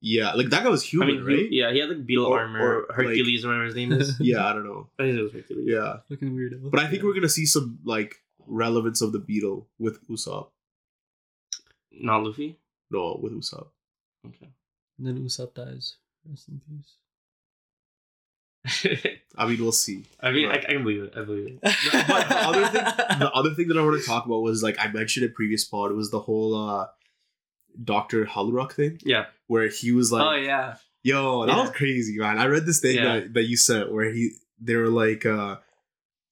Yeah, like that guy was I human, mean, right? he, yeah, he had like beetle Or- armor, or, Hercules, or whatever his name is. Yeah, I don't know. I think it was Hercules. Yeah, looking weirdo. but I think we're gonna see some like relevance of the beetle with Usopp. Not Luffy. No, with Usopp. Okay. And then Usopp dies. Rest in peace. I mean, we'll see. I mean, I, I can believe it. I believe it. But the other thing, the other thing that I want to talk about was like I mentioned in previous pod was the whole uh Doctor Hiriluk thing, Yeah. where he was like, oh yeah. Yo, that Yeah. was crazy, man. I read this thing Yeah. that, that you said where he they were like uh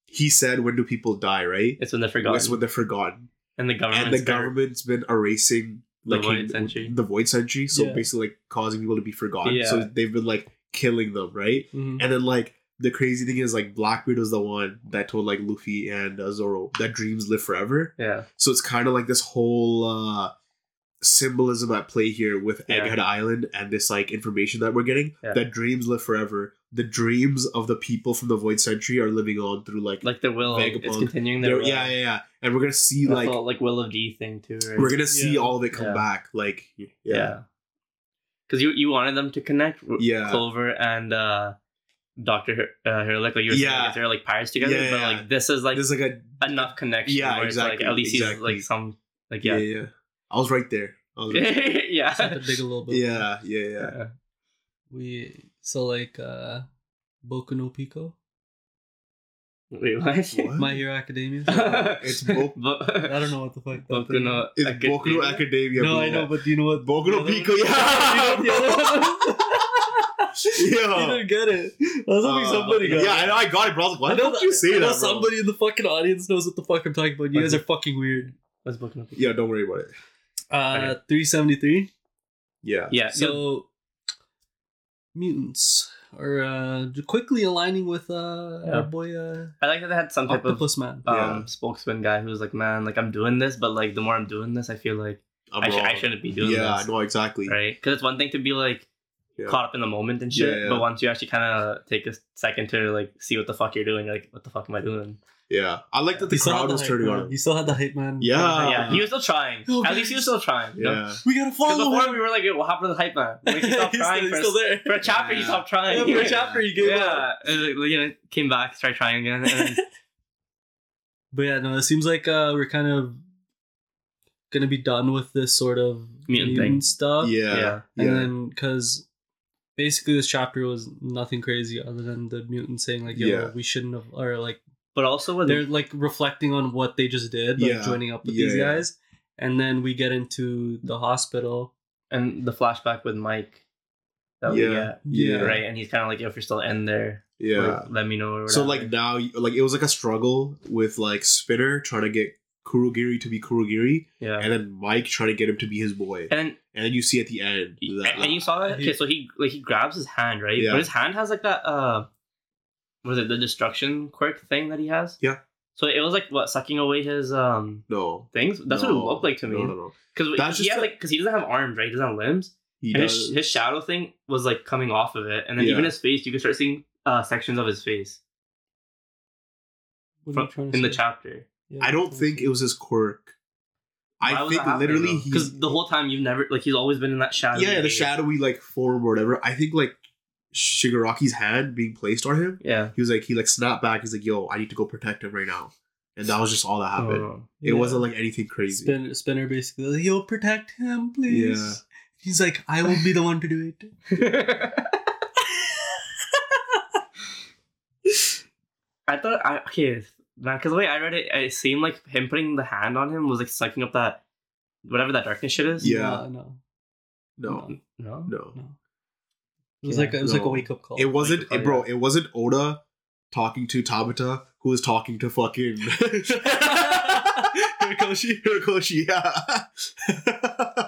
he said when do people die, right? It's when they're forgotten. It's forgotten. when they're forgotten. and the government. and the government's been erasing The like, void in- century. The void century, so Yeah. basically like causing people to be forgotten. So they've been like killing them, right? Mhm. And then like the crazy thing is like Blackbeard was the one that told like Luffy and uh, Zoro that dreams live forever. Yeah. So it's kind of like this whole uh symbolism at play here with Yeah. Egghead Island and this like information that we're getting Yeah. that dreams live forever. The dreams of the people from the Void Century are living on through like, Like the will. It's Vagabond. continuing their- their will. yeah, yeah, yeah. And we're gonna see That's like all, like Will of D thing too, right? we're gonna see Yeah. all of it come Yeah. back. Like yeah. yeah. Because you you wanted them to connect. Yeah. Clover and uh, Doctor Her- uh, Hiriluk, like you were saying, Yeah. like, they're like pirates together. Yeah, but like this is like There's like a enough connection. Yeah, where it's exactly, Like, at least exactly. he's like some like yeah. yeah. yeah, I was right there. I was right Yeah. Just have to dig a little bit. yeah, yeah, yeah. Yeah. We so like uh Boku no Pico, Wait, what? What? My Hero Academia. It's Bo- Bo- I don't know what the fuck. that Boku thing no It's Academia. Boku no Academia. No, bro. I know, but do you know what? Boku no Pico. one- Yeah. Do you know what the other one- You didn't get it. I was hoping Uh, somebody got yeah, I know. I got it, bro. I was like, why I the know fuck you say I know that, bro? somebody in the fucking audience knows what the fuck I'm talking about. You guys are fucking weird. What's Boku no Pico? Yeah, don't worry about it. Uh, 373. Yeah. Yeah. So, mutants are uh, quickly aligning with uh, Yeah. our boy uh, I like that they had some type of Octopus Man. um Yeah. spokesman guy who was like, man, like I'm doing this, but like the more I'm doing this, I feel like I'm sh- I shouldn't be doing this. Yeah, this. no, exactly. Right? Because it's one thing to be like Yeah. caught up in the moment and shit, Yeah, yeah. but once you actually kind of take a second to like see what the fuck you're doing, you're like, what the fuck am I doing? Yeah. I like that the He still had crowd the was hype turning man. on him. He still had the hype man. Yeah. yeah, he was still trying. Oh, At least he was still trying. You know? Yeah. We gotta 'Cause follow before him. we were like, what happened to the hype man? Like, he stopped he's trying still, for, he's still there. for a chapter. He stopped trying. Yeah, for a Yeah. chapter, he gave up. yeah, you know, came back, tried trying again. And then, But yeah, no, it seems like uh, we're kind of gonna be done with this sort of Mutant mutant, thing. stuff. Yeah. Yeah. And Yeah. then because basically this chapter was nothing crazy other than the mutant saying like, "Yo, Yeah. we shouldn't have," or like but also with they're like reflecting on what they just did, like Yeah. joining up with Yeah, these yeah. guys. And then we get into the hospital. and the flashback with Mike. that we Yeah. get, Yeah. right? And he's kind of like, if you're still in there, Yeah. like, let me know. Or So like now, like it was like a struggle with like Spinner trying to get Kurogiri to be Kurogiri, yeah, and then Mike trying to get him to be his boy. and then And then you see at the end that, and you saw that. Okay, so he like he grabs his hand, right? Yeah. But his hand has like that uh, was it the destruction quirk thing that he has? Yeah. So it was like what sucking away his um no, things. That's what it looked like to me. No, no, no. Because That's he just has a- like because he doesn't have arms, right? He doesn't have limbs. He and does. his, his shadow thing was like coming off of it, and then Yeah. even his face, you could start seeing uh sections of his face What are you from, trying to in the chapter. Yeah, I don't think it was his quirk. I think literally because the whole time you've never like he's always been in that shadow. yeah, the shadowy like form or whatever. I think like Shigaraki's hand being placed on him. Yeah. He was like he like snapped back. He's like, "Yo, I need to go protect him right now," and that was just all that oh, happened. Oh. It Yeah. wasn't like anything crazy. Spinner, Spinner basically, like, you'll protect him, please. Yeah. He's like, I will be the one to do it. I thought I okay, because the way I read it, it seemed like him putting the hand on him was like sucking up that whatever that darkness shit is. Yeah. No, no, no, No. no. no. It was Yeah. like it was like a wake up call. It wasn't, Like, oh, it, bro. It wasn't Oda talking to Tabata, who was talking to fucking Horikoshi. Horikoshi, yeah.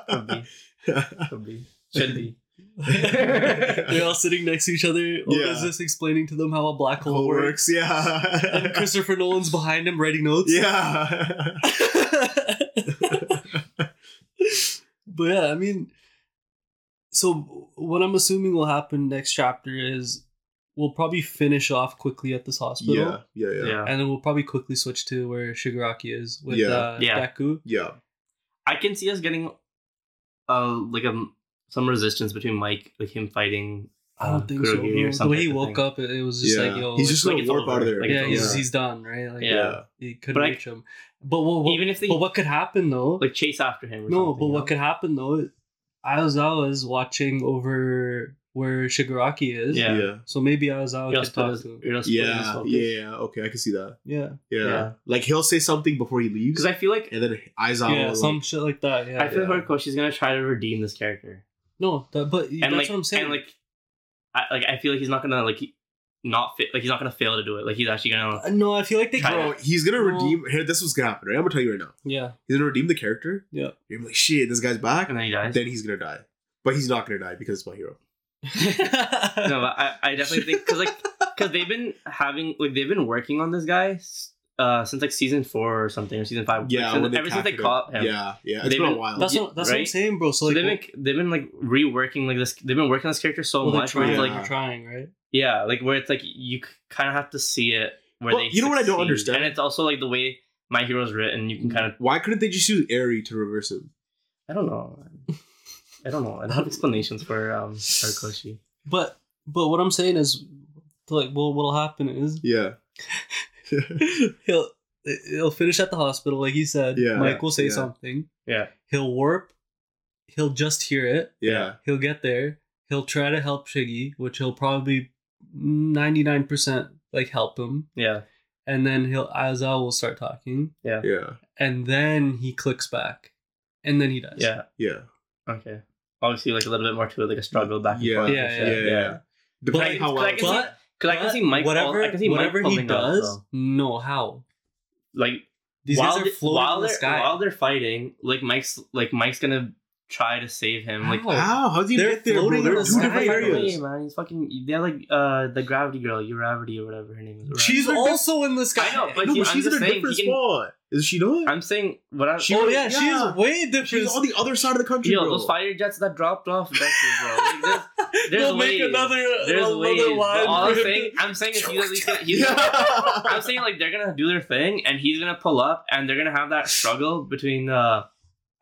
Could be. Could be. Should. They're all sitting next to each other. Oda's Yeah. just explaining to them how a black hole Hole works. works, yeah. And Christopher Nolan's behind him writing notes. yeah. but yeah, I mean, so what I'm assuming will happen next chapter is we'll probably finish off quickly at this hospital. yeah, yeah, yeah, Yeah. And then we'll probably quickly switch to where Shigaraki is with Yeah. uh, Yeah. Deku. yeah. I can see us getting uh like a some resistance between Mike, like him fighting. I don't uh, think so. Kurogiri bro. or The way he woke up, it, it was just yeah. like, yo, he's just like gonna it's warp out of there. Like, yeah, he's, he's done, right? Like, Yeah. he couldn't But I- reach him. But what, what, Even if they but what could happen though? like chase after him. Or no, something, but you what could happen though? Aizawa is watching over where Shigaraki is. Yeah. yeah. So maybe Aizawa He'll could split talk his- to him. he'll split his Yeah, yeah, yeah. Okay, I can see that. Yeah. Yeah. Yeah. like he'll say something before he leaves, Because I feel like and then Aizawa yeah, will, some like, shit like that. Yeah. I feel Yeah. like Horikoshi's gonna try to redeem this character, no, that, but and that's like, what I'm saying. and like, I like I feel like he's not gonna like he- not fit, like he's not gonna fail to do it. Like he's actually gonna. Uh, no, I feel like they. Try bro, he's gonna No. redeem. Here, this was gonna happen. Right, I'm gonna tell you right now. Yeah. He's gonna redeem the character. Yeah. You're like, shit, this guy's back. And then he dies. Then he's gonna die, but he's not gonna die because it's my hero. no, but I, I definitely think because like because they've been having like they've been working on this guy uh since like season four or something or season five. Yeah, Like, since, ever since they caught him. Yeah, yeah. It's They've been a while. That's Yeah, what that's what I'm saying, bro. So So like, they've been they've been like reworking like this. They've been working on this character so well, they're much. Trying, it's like like you're trying, right? Yeah, like where it's like you kind of have to see it where Well, they. you know what I don't understand? and it's also like the way my hero's written. You can kind of Why couldn't they just use Eri to reverse him? I don't know. I don't know. I don't have explanations for um Horikoshi. But but what I'm saying is, like, well, what'll happen is Yeah, he'll he'll finish at the hospital, like he said. Yeah, Mike will say yeah. something. Yeah. He'll warp. He'll just hear it. yeah, He'll get there. He'll try to help Shiggy, which he'll probably ninety nine percent like help him, Yeah. and then he'll Aizawa will start talking, yeah, Yeah. and then he clicks back, and then he dies. Yeah. yeah, Okay. Obviously, like a little bit more to it, like a struggle back and Yeah, forth. yeah, and yeah, shit. yeah. Depending But- how well. but I can see- But Because I can see Mike. whatever I can see whatever Mike he pulling up, does. no, how like these while guys are they- floating while in the they're sky. while they're fighting, like Mike's like Mike's gonna try to save him. Like How? How? How do you They're get there, bro? floating They're in in the two sky, different areas. Hey, man, he's fucking. They're like uh the gravity girl, Uravity or whatever her name is. She's also in the sky. I know, but no, he- but I'm she's in a different can- spot. Is she not? I'm saying what I'm. She oh was- yeah, yeah. she's way different. She's on the other side of the country, Yo, bro. those fighter jets that dropped off Dexter, bro. Like, there's, there's They'll make another there's another ways. But line all I'm saying, to- I'm saying is he's at least gonna, he's gonna, I'm saying like they're gonna do their thing, and he's gonna pull up, and they're gonna have that struggle between uh,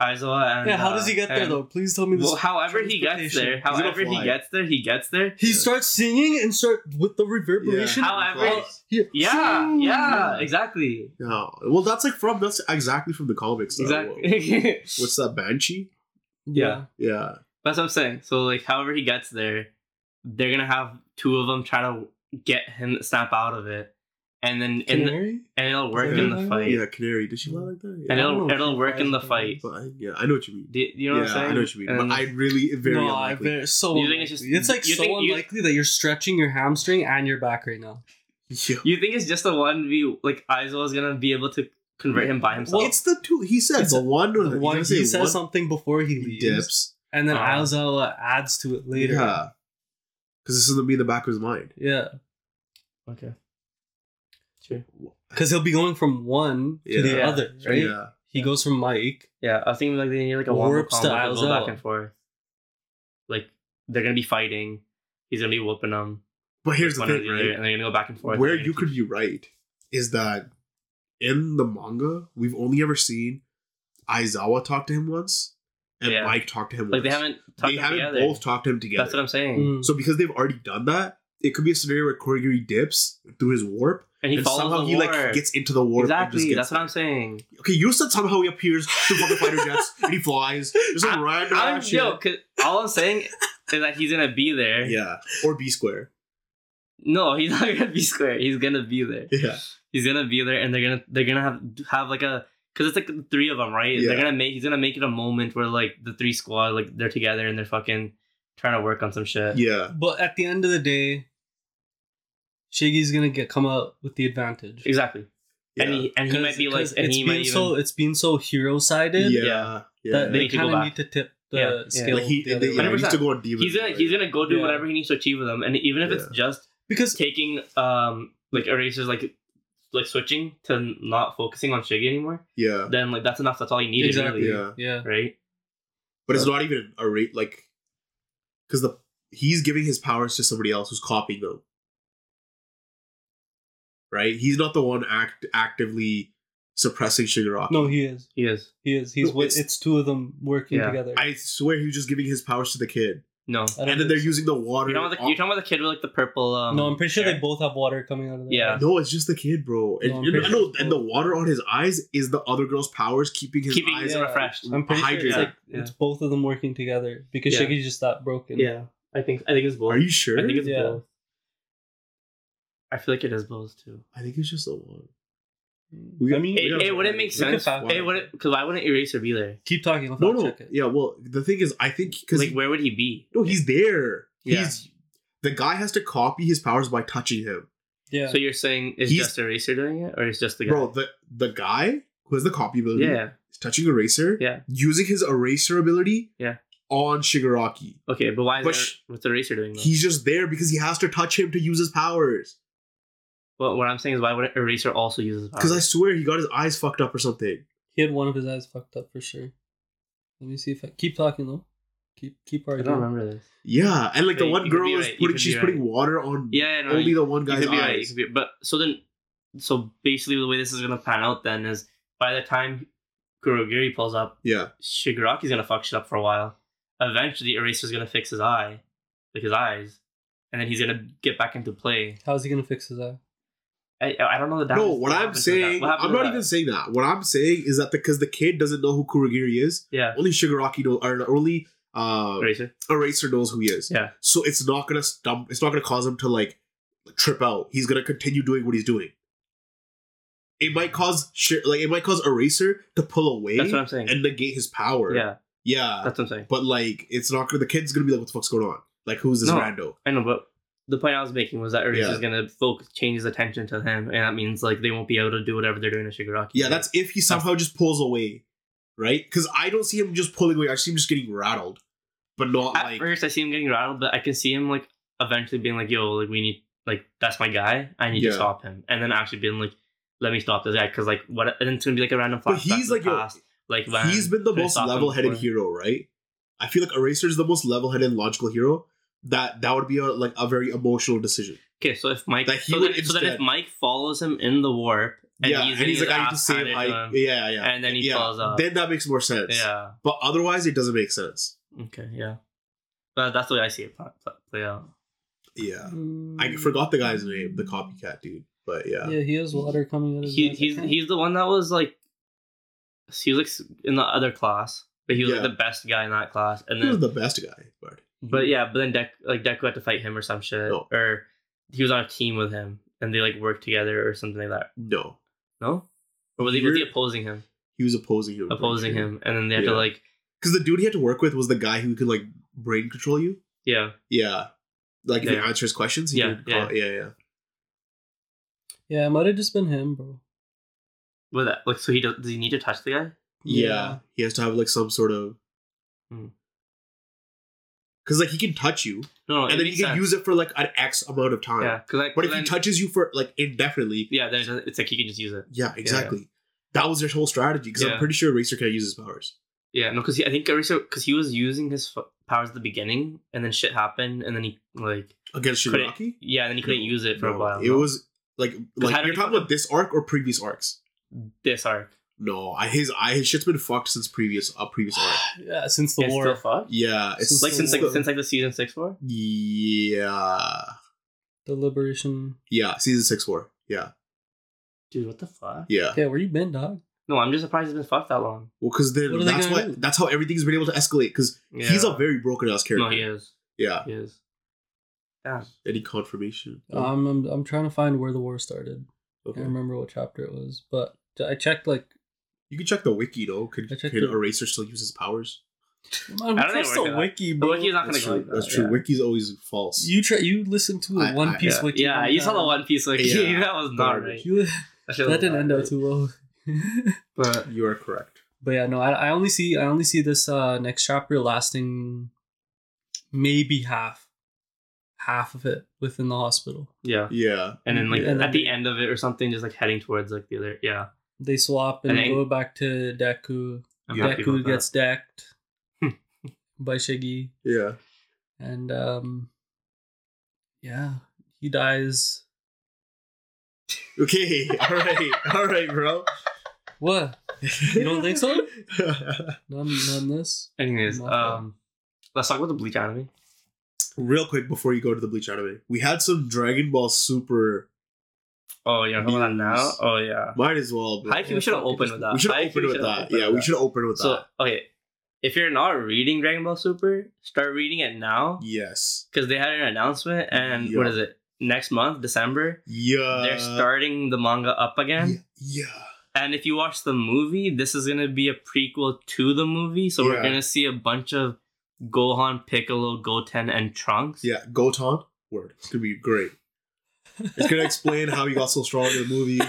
Aizawa and yeah, how uh, does he get there though? Please tell me this. Well, however he gets there, however he gets there, he gets there. he Yeah. starts singing and start with the reverberation. Yeah. However- He- Yeah, yeah, Yeah. exactly, Yeah. Well, that's like from that's exactly from the comics. though. exactly. What's that Banshee? Yeah. Yeah. That's what I'm saying. So like, however he gets there, they're gonna have two of them try to get him snap out of it, and then in the, and it'll work in the fight, Yeah, Canary. Did she fly like that? and Yeah. I don't it'll it'll work in the fight. But I, yeah, I know what you mean. Do you, you know yeah, what I'm saying? I know what you mean. And but I really very no, I unlikely. bet so. You think it's just- it's like you so think you- unlikely that you're stretching your hamstring and your back right now. Yeah. You think it's just the one view like Aizo is gonna be able to convert him by himself? It's the two. He said It's the one. Or The the, one he says one, something before he he leaves, dips. and then uh-huh. Oh. Aizawa adds to it later. Yeah. Because this is gonna be in the back of his mind. yeah, okay. Sure. because he'll be going from one to the Yeah. other. Right? Yeah. He goes from Mike. Yeah, I think like they need like a wombo Warp combo to styles go back and forth. Like they're gonna be fighting. He's gonna be whooping them. But here's the thing, right? and they're gonna go back and forth. Where you could be right is that in the manga, we've only ever seen Aizawa talk to him once, and Yeah. Mike talk to him like once. they haven't talked they haven't together. both talked to him together. That's what I'm saying. Mm. So because they've already done that, it could be a scenario where Kurogiri dips through his warp, and he and follows somehow the he warp. like gets into the warp. and just exactly. gets That's what. I'm saying. Okay, you said somehow he appears through fucking fighter jets and he flies. There's some I'm- random I'm ass yo, shit. 'cause all I'm saying is that he's gonna be there. Yeah, or B square. No, he's not gonna be square. He's gonna be there. Yeah, He's gonna be there, and they're gonna they're gonna have have like a because it's like the three of them, right? Yeah. They're gonna make he's gonna make it a moment where like the three squad like they're together and they're fucking trying to work on some shit. yeah. But at the end of the day, Shiggy's gonna get come out with the advantage. Exactly. And he and he might be like, and it's he been might even so it's been so hero sided yeah, Yeah. yeah. that They they need kind of need to tip the Yeah, yeah. scale. like he, the they, other yeah, way. he needs to go on demon. he's gonna he's gonna go do Yeah. whatever he needs to achieve with them, and even if it's just because taking um like erasers like like switching to not focusing on Shiggy anymore, Yeah, then like that's enough. That's all you need, exactly, really, Yeah. yeah. right? but it's not even a rate like because the he's giving his powers to somebody else who's copying them. Right, he's not the one act actively suppressing Shigaraki. No, he is. He is. He is. He's No, with, it's- it's, two of them working Yeah. together. I swear he was just giving his powers to the kid, No, and then think they're so. using the water. you're talking, about the, you're talking about the kid with like the purple. Um, no, I'm pretty sure hair. they both have water coming out of their Yeah. eyes. No, it's just the kid, bro. And, No, I'm and know, and the water on his eyes is the other girl's powers keeping his keeping eyes Yeah. refreshed. I'm pretty hydrated. sure it's, like, Yeah. it's both of them working together because Yeah. Shiggy's just that broken. Yeah, I think I think it's both. Are you sure? I think it's Yeah. both. I feel like it is both too. I think it's just the one. I mean, It, gotta it wouldn't make sense. It wouldn't because why wouldn't Eraser be there? keep talking. I'll No, no. check it. Yeah, well, the thing is, I think because Like where would he be? no, he's there. Yeah. He's the guy has to copy his powers by touching him, Yeah. So you're saying is He's- just Eraser doing it, or is just the guy? bro. The the guy who has the copy ability, yeah, is touching eraser, yeah. using his eraser ability, Yeah. on Shigaraki. Okay, but why is But there, sh- what's Eraser doing? Though? He's just there because he has to touch him to use his powers. Well, what I'm saying is why would Eraser also use his Because I swear he got his eyes fucked up or something. he had one of his eyes fucked up for sure. Let me see if I keep talking though. Keep keep arguing. I don't remember this. Yeah, and like the one girl is right, putting, she's be putting water on Yeah, no, only you, the one you guy's could be right. You eyes. be, but so then, so basically the way this is gonna pan out then is by the time Kurogiri pulls up, Yeah, Shigaraki's gonna fuck shit up for a while. Eventually, Eraser's gonna fix his eye, like his eyes, and then he's gonna get back into play. How's he gonna fix his eye? I, I don't know the no. damage- What I'm that. saying, What I'm not that? even saying that. What I'm saying is that because the kid doesn't know who Kurogiri is, Yeah, only Shigaraki knows, or only uh, Eraser. Eraser knows who he is. Yeah, So it's not gonna stump. It's not gonna cause him to like trip out. He's gonna continue doing what he's doing. It might cause like it might cause Eraser to pull away that's what I'm saying. and negate his power. yeah, yeah. that's what I'm saying. But like, it's not gonna. The kid's gonna be like, "What the fuck's going on? Like, who's this No. rando?" I know, but the point I was making was that Eraser's Yeah. gonna focus, change his attention to him, and that means like they won't be able to do whatever they're doing to Shigaraki. Yeah, that's if he somehow just pulls away, right? Because I don't see him just pulling away. I see him just getting rattled, but not At like first, I see him getting rattled, but I can see him like eventually being like, "Yo, like we need like that's my guy. I need Yeah. to stop him," and then actually being like, "Let me stop this guy," because like what? And then it's gonna be like a random flashback. But he's like, yo, like when he's been the most level-headed hero, right? I feel like Eraser is the most level-headed, logical hero. That that would be a like a very emotional decision. Okay, so if Mike, That he so, would then, so then if Mike follows him in the warp, and yeah, he's, and he's like, getting I need to save handed Ike. him, Yeah, yeah. and then he yeah. falls up. Then that makes more sense. yeah. But otherwise, it doesn't make sense. Okay. Yeah. But that's the way I see it play, play out. Yeah. Mm, I forgot the guy's name, the copycat dude. But yeah. Yeah, he has water coming out of his He, eyes. He's he's the one that was like, he was like in the other class, but he was Yeah. like the best guy in that class, and He was then the best guy, but but yeah, but then Dek like Deku had to fight him or some shit, No. or he was on a team with him, and they like worked together or something like that. No, No, or was he was he You're- opposing him? he was opposing him. Opposing him, and then they had Yeah. to like because the dude he had to work with was the guy who could like brain control you. yeah Yeah, like if you Yeah. answer his questions. He Yeah, could call- yeah, yeah. Yeah, it might have just been him, bro. with that like so he does does he need to touch the guy? Yeah, he has to have like some sort of. Hmm. Because like he can touch you, No, no, and then he can sense. use it for like an X amount of time. Yeah, because like But if then, he touches you for like indefinitely, yeah, then it's- like he can just use it. yeah, exactly. That was their whole strategy. Because I'm pretty sure Racer can use his powers. Yeah, no, because I think Racer because he was using his f- powers at the beginning, and then shit happened, and then he like Against. Shigaraki? Yeah, and then he couldn't use it for a while. It no? was like like you're talking about this arc or previous arcs. this arc. No, I his I his shit's been fucked since previous uh, previous arc. Yeah, since the It's war. still fucked. Yeah, it's Since Like the since like since like the season six war. yeah The liberation. yeah season six four yeah Dude, what the fuck? yeah. Yeah, where you been, dog? No, I'm just surprised it's been fucked that long. Well, because then What they that's why do? that's how everything's been able to escalate. Because Yeah. he's a very broken ass character. No, he is. Yeah. He is. Damn. Any confirmation? Um, I'm I'm trying to find where the war started. I okay. can't remember what chapter it was, but I checked like You can check the wiki though. Could, could the- Eraser still use his powers? Man, I don't trust think the works wiki, The bro. wiki's not gonna That's go true. like that. That's true. yeah. Wiki's always false. You try. You listen to a I- One I- Piece yeah, wiki. yeah, one you saw the. One Piece wiki. Yeah. that was not right. You- That, shit that was didn't not end out too well. But You are correct. But yeah, no, I, I only see I only see this uh next chapter lasting maybe half half of it within the hospital. yeah, Yeah. and then like And then at the end of it or something, just like heading towards like the other. Yeah, They swap and, And then- go back to Deku. I'm Deku about that. gets decked by Shiggy. Yeah. And um yeah, he dies. Okay. All right. All right, bro. What? You don't think so? none, not in this. Anyways, Not um, let's talk about the Bleach anime. Real quick before you go to the Bleach anime, we had some Dragon Ball Super. Oh, you're talking about that now? Oh yeah. Might as well. bro. High key, we should have fuck it, opened with that. We should have opened with that. opened Yeah, we should have opened with So that. okay, if you're not reading Dragon Ball Super, start reading it now Yes. because they had an announcement, and Yeah. what is it? Next month, December, Yeah. they're starting the manga up again. Yeah. yeah. And if you watch the movie, this is gonna be a prequel to the movie, so we're gonna see a bunch of Gohan, Piccolo, Goten, and Trunks. Yeah, Goten. Word. It's gonna be great. It's gonna explain how he got so strong in the movie.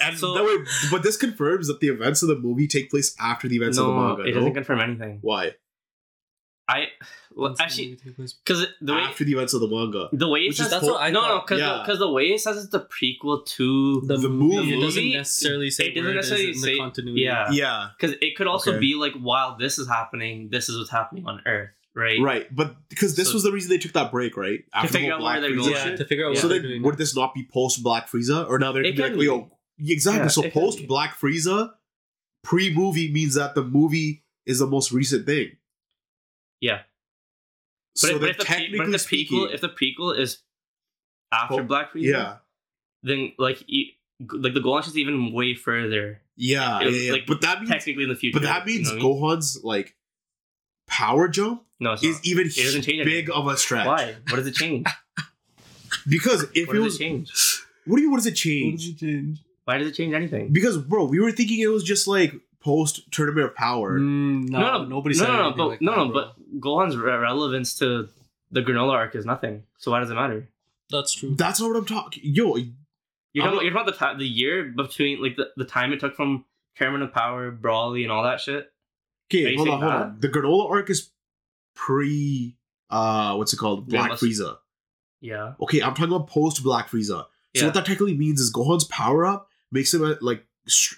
And So- that way, but this confirms that the events of the movie take place after the events of the manga. it no? doesn't confirm anything. Why? I well, actually movie takes place. because the way after the events of the manga. the way it is says That's what I no no thought. because Yeah. because the way it says it's the prequel to The, The movie, movie- it doesn't necessarily say it doesn't where it is necessarily in say- the continuity. yeah. Yeah, because it could also Okay. be like while this is happening, this is what's happening on Earth, right? right. But because this So- was the reason they took that break, right? After the figure out where Black they're Frieza going. yeah, to figure out Yeah. what So then, would this not be post Black Frieza, or now they're gonna be like, yo, exactly. Yeah, so post Black Frieza, pre movie means that the movie is the most recent thing. Yeah. But, so if, but if the, technically but if the speaking, prequel, if the prequel is after Po- Black Frieza, yeah, then like e- like the Gohan is even way further yeah, It yeah, yeah. like, but that means, technically in the future. but that you means know what I mean? Gohan's like power jump no, it's is not. even It doesn't change big anything. of a stretch. Why? What does it change? Because if what it does was, it change? what do you? What does it What change? did change? Why does it change anything? Because bro, we were thinking it was just like post tournament of power. Mm, no, no, no, nobody no, said no, no, anything but like no, that, no, bro. but Gohan's re- relevance to the Granolah arc is nothing. So why does it matter? that's true. That's not what I'm talking. Yo, You're I'm talking, about, you're talking about the ti- the year between like the, the time it took from Tournament of Power, Broly, and all that shit. Okay, you hold on, hold that? on. The Granolah arc is pre. Uh, what's it called? Black must- Frieza. Yeah. Okay, I'm talking about post Black Frieza. So Yeah. what that technically means is Gohan's power up makes him uh, like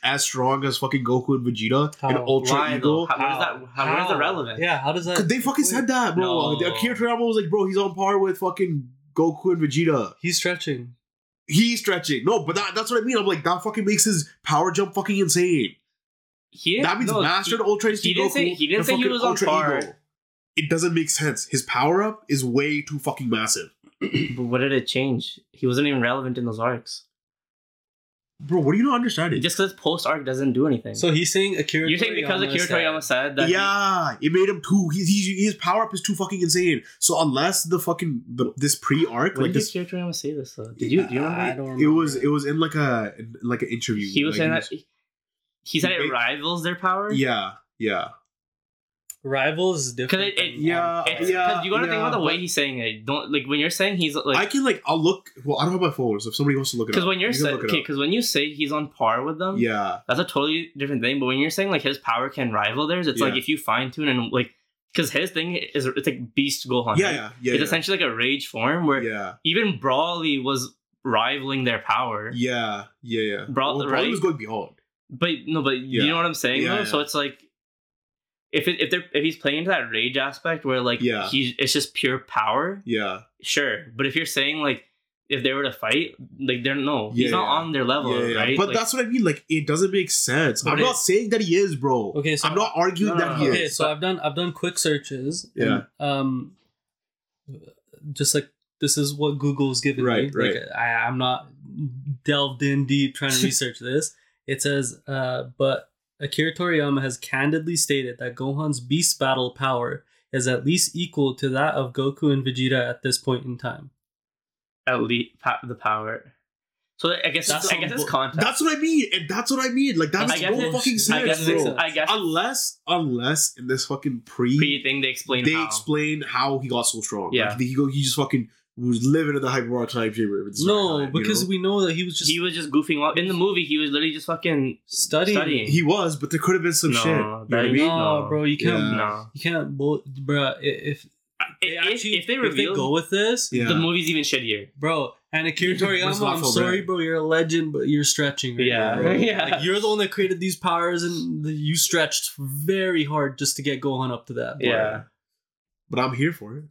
as strong as fucking Goku and Vegeta and How? Ultra Why, Ego. though? How- where's that- how- where's the relevant? Yeah, how does that? They fucking said that, bro. No. The Akira Toriyama was like, bro, he's on par with fucking Goku and Vegeta. He's stretching. He's stretching. No, but that, that's what I mean. I'm like, that fucking makes his power jump fucking insane. He that means no, mastered he- Ultra he didn't Goku. say- he didn't say he was on Ultra par. Ego. It doesn't make sense. His power up is way too fucking massive. But what did it change? He wasn't even relevant in those arcs. bro. What are you not understanding? Just because post arc doesn't do anything. So he's saying Akira. You're saying because Akira Toriyama said that. he- yeah, it made him too. He, he, his power up is too fucking insane. So unless the fucking the, this pre arc, when like did this, Akira Toriyama say this? Though? Did you? Do you remember? I don't it was it was in like a in like an interview. he was like, saying he that. He said it Wait. rivals their power. Yeah, yeah, Rivals is different. Because it, it, than- Yeah, it's, yeah, 'cause you gotta think about the way he's saying it. Don't like when you're saying he's like I can like I'll look. Well, I don't have my phone, so if somebody wants to look it because when you're you saying okay, because when you say he's on par with them, yeah, that's a totally different thing. But when you're saying like his power can rival theirs, it's like if you fine tune and like because his thing is it's like Beast Gohan. yeah, right? yeah, yeah, it's yeah. essentially like a rage form where yeah, even Broly was rivaling their power. yeah, yeah, yeah. Bro- well, right? Broly was going beyond. But no, but Yeah. you know what I'm saying Yeah, though. yeah. So it's like if it, if they're if he's playing into that rage aspect where like Yeah. he's it's just pure power, Yeah, sure. But if you're saying like if they were to fight, like they're no, Yeah, he's not yeah. on their level, yeah, yeah. right? But Like, that's what I mean. Like, it doesn't make sense. I'm it- not saying that he is, bro. Okay, so I'm not arguing No, no, that no, he okay, is. so I've done I've done quick searches. Yeah. And, um, just like this is what Google's given Right, me. right. Like I, I'm not delved in deep trying to research this. It says, uh, but Akira Toriyama has candidly stated that Gohan's Beast Battle power is at least equal to that of Goku and Vegeta at this point in time. at least pa- the power. So I guess That's I guess it's context. That's what I mean, and that's what I mean. Like that I makes guess no it's- fucking I sense, guess bro. it's- I guess unless, unless in this fucking pre, pre thing they explain they how. explain how he got so strong. Yeah. like, he go, he just fucking was living in the hyperbolic time chamber. It's No, like, you because know? we know that he was just he was just goofing off in the movie. He was literally just fucking studying. studying. he was, but there could have been some No, shit. You know what I mean? No, No. bro, you can't. Yeah. no. You can't, bull- bruh. i- If they If, actually, if they if reveal they go with this, Yeah. the movie's even shittier. bro, and Akira Let's not Toriyama, I'm sorry, bro, you're a legend, but you're stretching. Right Yeah. now. Yeah. Like, you're the one that created these powers, and the, you stretched very hard just to get Gohan up to that. point. Yeah. But I'm here for it.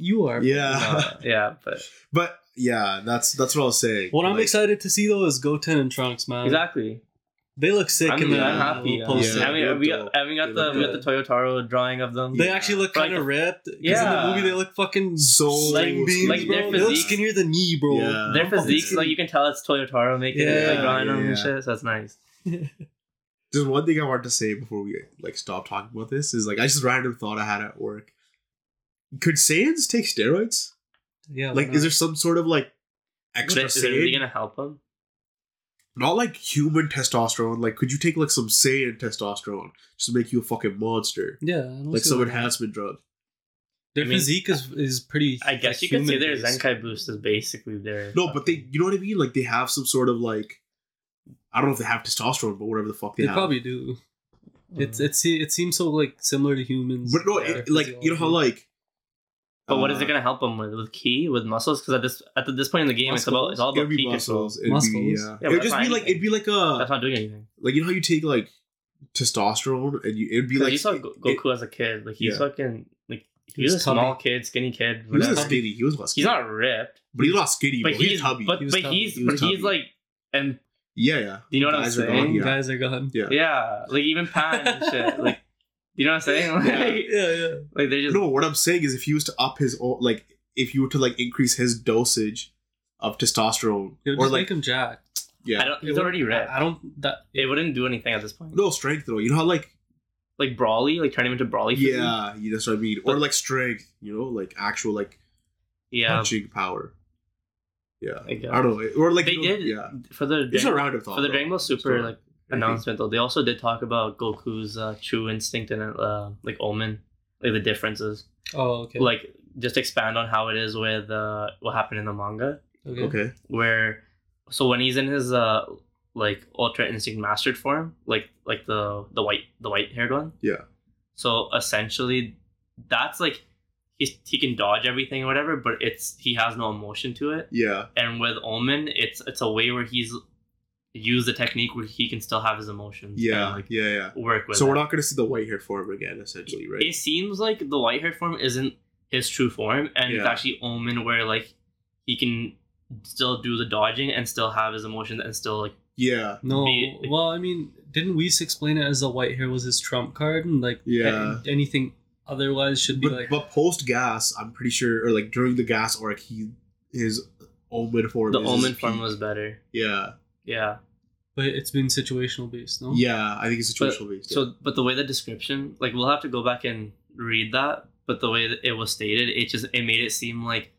You are. Yeah, No, yeah, but but yeah, that's that's what I was saying. What I'm excited to see though is Goten and Trunks, man. exactly. They look sick I'm, in the I'm happy. little poster. Yeah. I mean, we got, and we got the look we got the Toyotaro drawing of them. They Yeah. actually look kind of ripped. ripped. 'cause in the movie they look fucking So sling beans, like bro. their They look physique- skinnier than me, bro. Yeah. Their I'm physiques, like you can tell it's Toyotaro making it, like Yeah, drawing them yeah. and shit. So that's nice. There's one thing I wanted to say before we like stop talking about this is like I just random thought I had at work. Could Saiyans take steroids? Yeah, Like, is there some sort of like But extra is it really gonna help them? Not like human testosterone. Like, could you take like some Saiyan testosterone just to make you a fucking monster? yeah, Like see some why. enhancement drug. Their I mean- physique is is pretty. I guess you could say their human-based. Zenkai boost is basically their No, but they, you know what I mean? Like they have some sort of like, I don't know if they have testosterone, but whatever the fuck they, They have. probably do. Mm. It's it's it seems so like similar to humans. but no, it, like you know how like. But what is uh, it gonna help them with? With ki? with muscles? Because at this at this point in the game, it's about it's all It'd about be ki control. muscles. It'd be, Muscles. yeah. Yeah, It'd just be like anything. it'd be like a That's not doing anything. like you know how you take like testosterone and you it'd be like you saw it- Go- Goku as a kid, like he's Yeah. fucking like he He was, was a small kid, skinny kid. he wasn't skinny. He was less. He's not ripped, but he's not skinny. but bro. he's, he's tubby. but He but tubby. he's He was but he's like and yeah, yeah. you know what I'm Guys are saying? gone, yeah. guys are gone. Yeah. Yeah, like even Pan and shit. Like, you know what I'm saying? Like, Yeah. Yeah, yeah. like they're just No, what I'm saying is if he was to up his own, like if you were to like increase his dosage of testosterone It would or just like make him jack. yeah, I don't. It He's would- already red. I, I don't. That It wouldn't do anything at this point. no strength though. You know how like Like Broly, like turn him into Broly. physique? yeah, yeah, that's what I mean. Or like strength. You know, like actual like yeah. punching power. Yeah, I guess. I don't know. Or like They you know, did Yeah, for the it's a Dragon- round of thought for the bro. Dragon Ball Super So, like I think- announcement though. They also did talk about Goku's uh, true instinct and uh, like Omen, like the differences. Oh, okay. Like just expand on how it is with uh, what happened in the manga. okay. Okay. where so when he's in his uh like ultra instinct mastered form like like the the white the white haired one Yeah. so essentially that's like he's he can dodge everything or whatever but it's he has no emotion to it Yeah. and with omen it's it's a way where he's used the technique where he can still have his emotions Yeah. and, like yeah. Yeah. work with So we're it. not gonna see the white hair form again, essentially, right? it seems like the white hair form isn't his true form and it's actually omen where like he can still do the dodging and still have his emotions and still like yeah. No, Be- well, I mean, didn't Whis explain it as the white hair was his trump card, and like, Yeah. a- anything otherwise should be But, like, but post gas, I'm pretty sure, or like during the gas arc, he his omen form. the is omen form was better Yeah. Yeah. But it's been situational based, no? Yeah, I think it's But, situational based. so, but the way the description, like, we'll have to go back and read that. But the way that it was stated, it just it made it seem like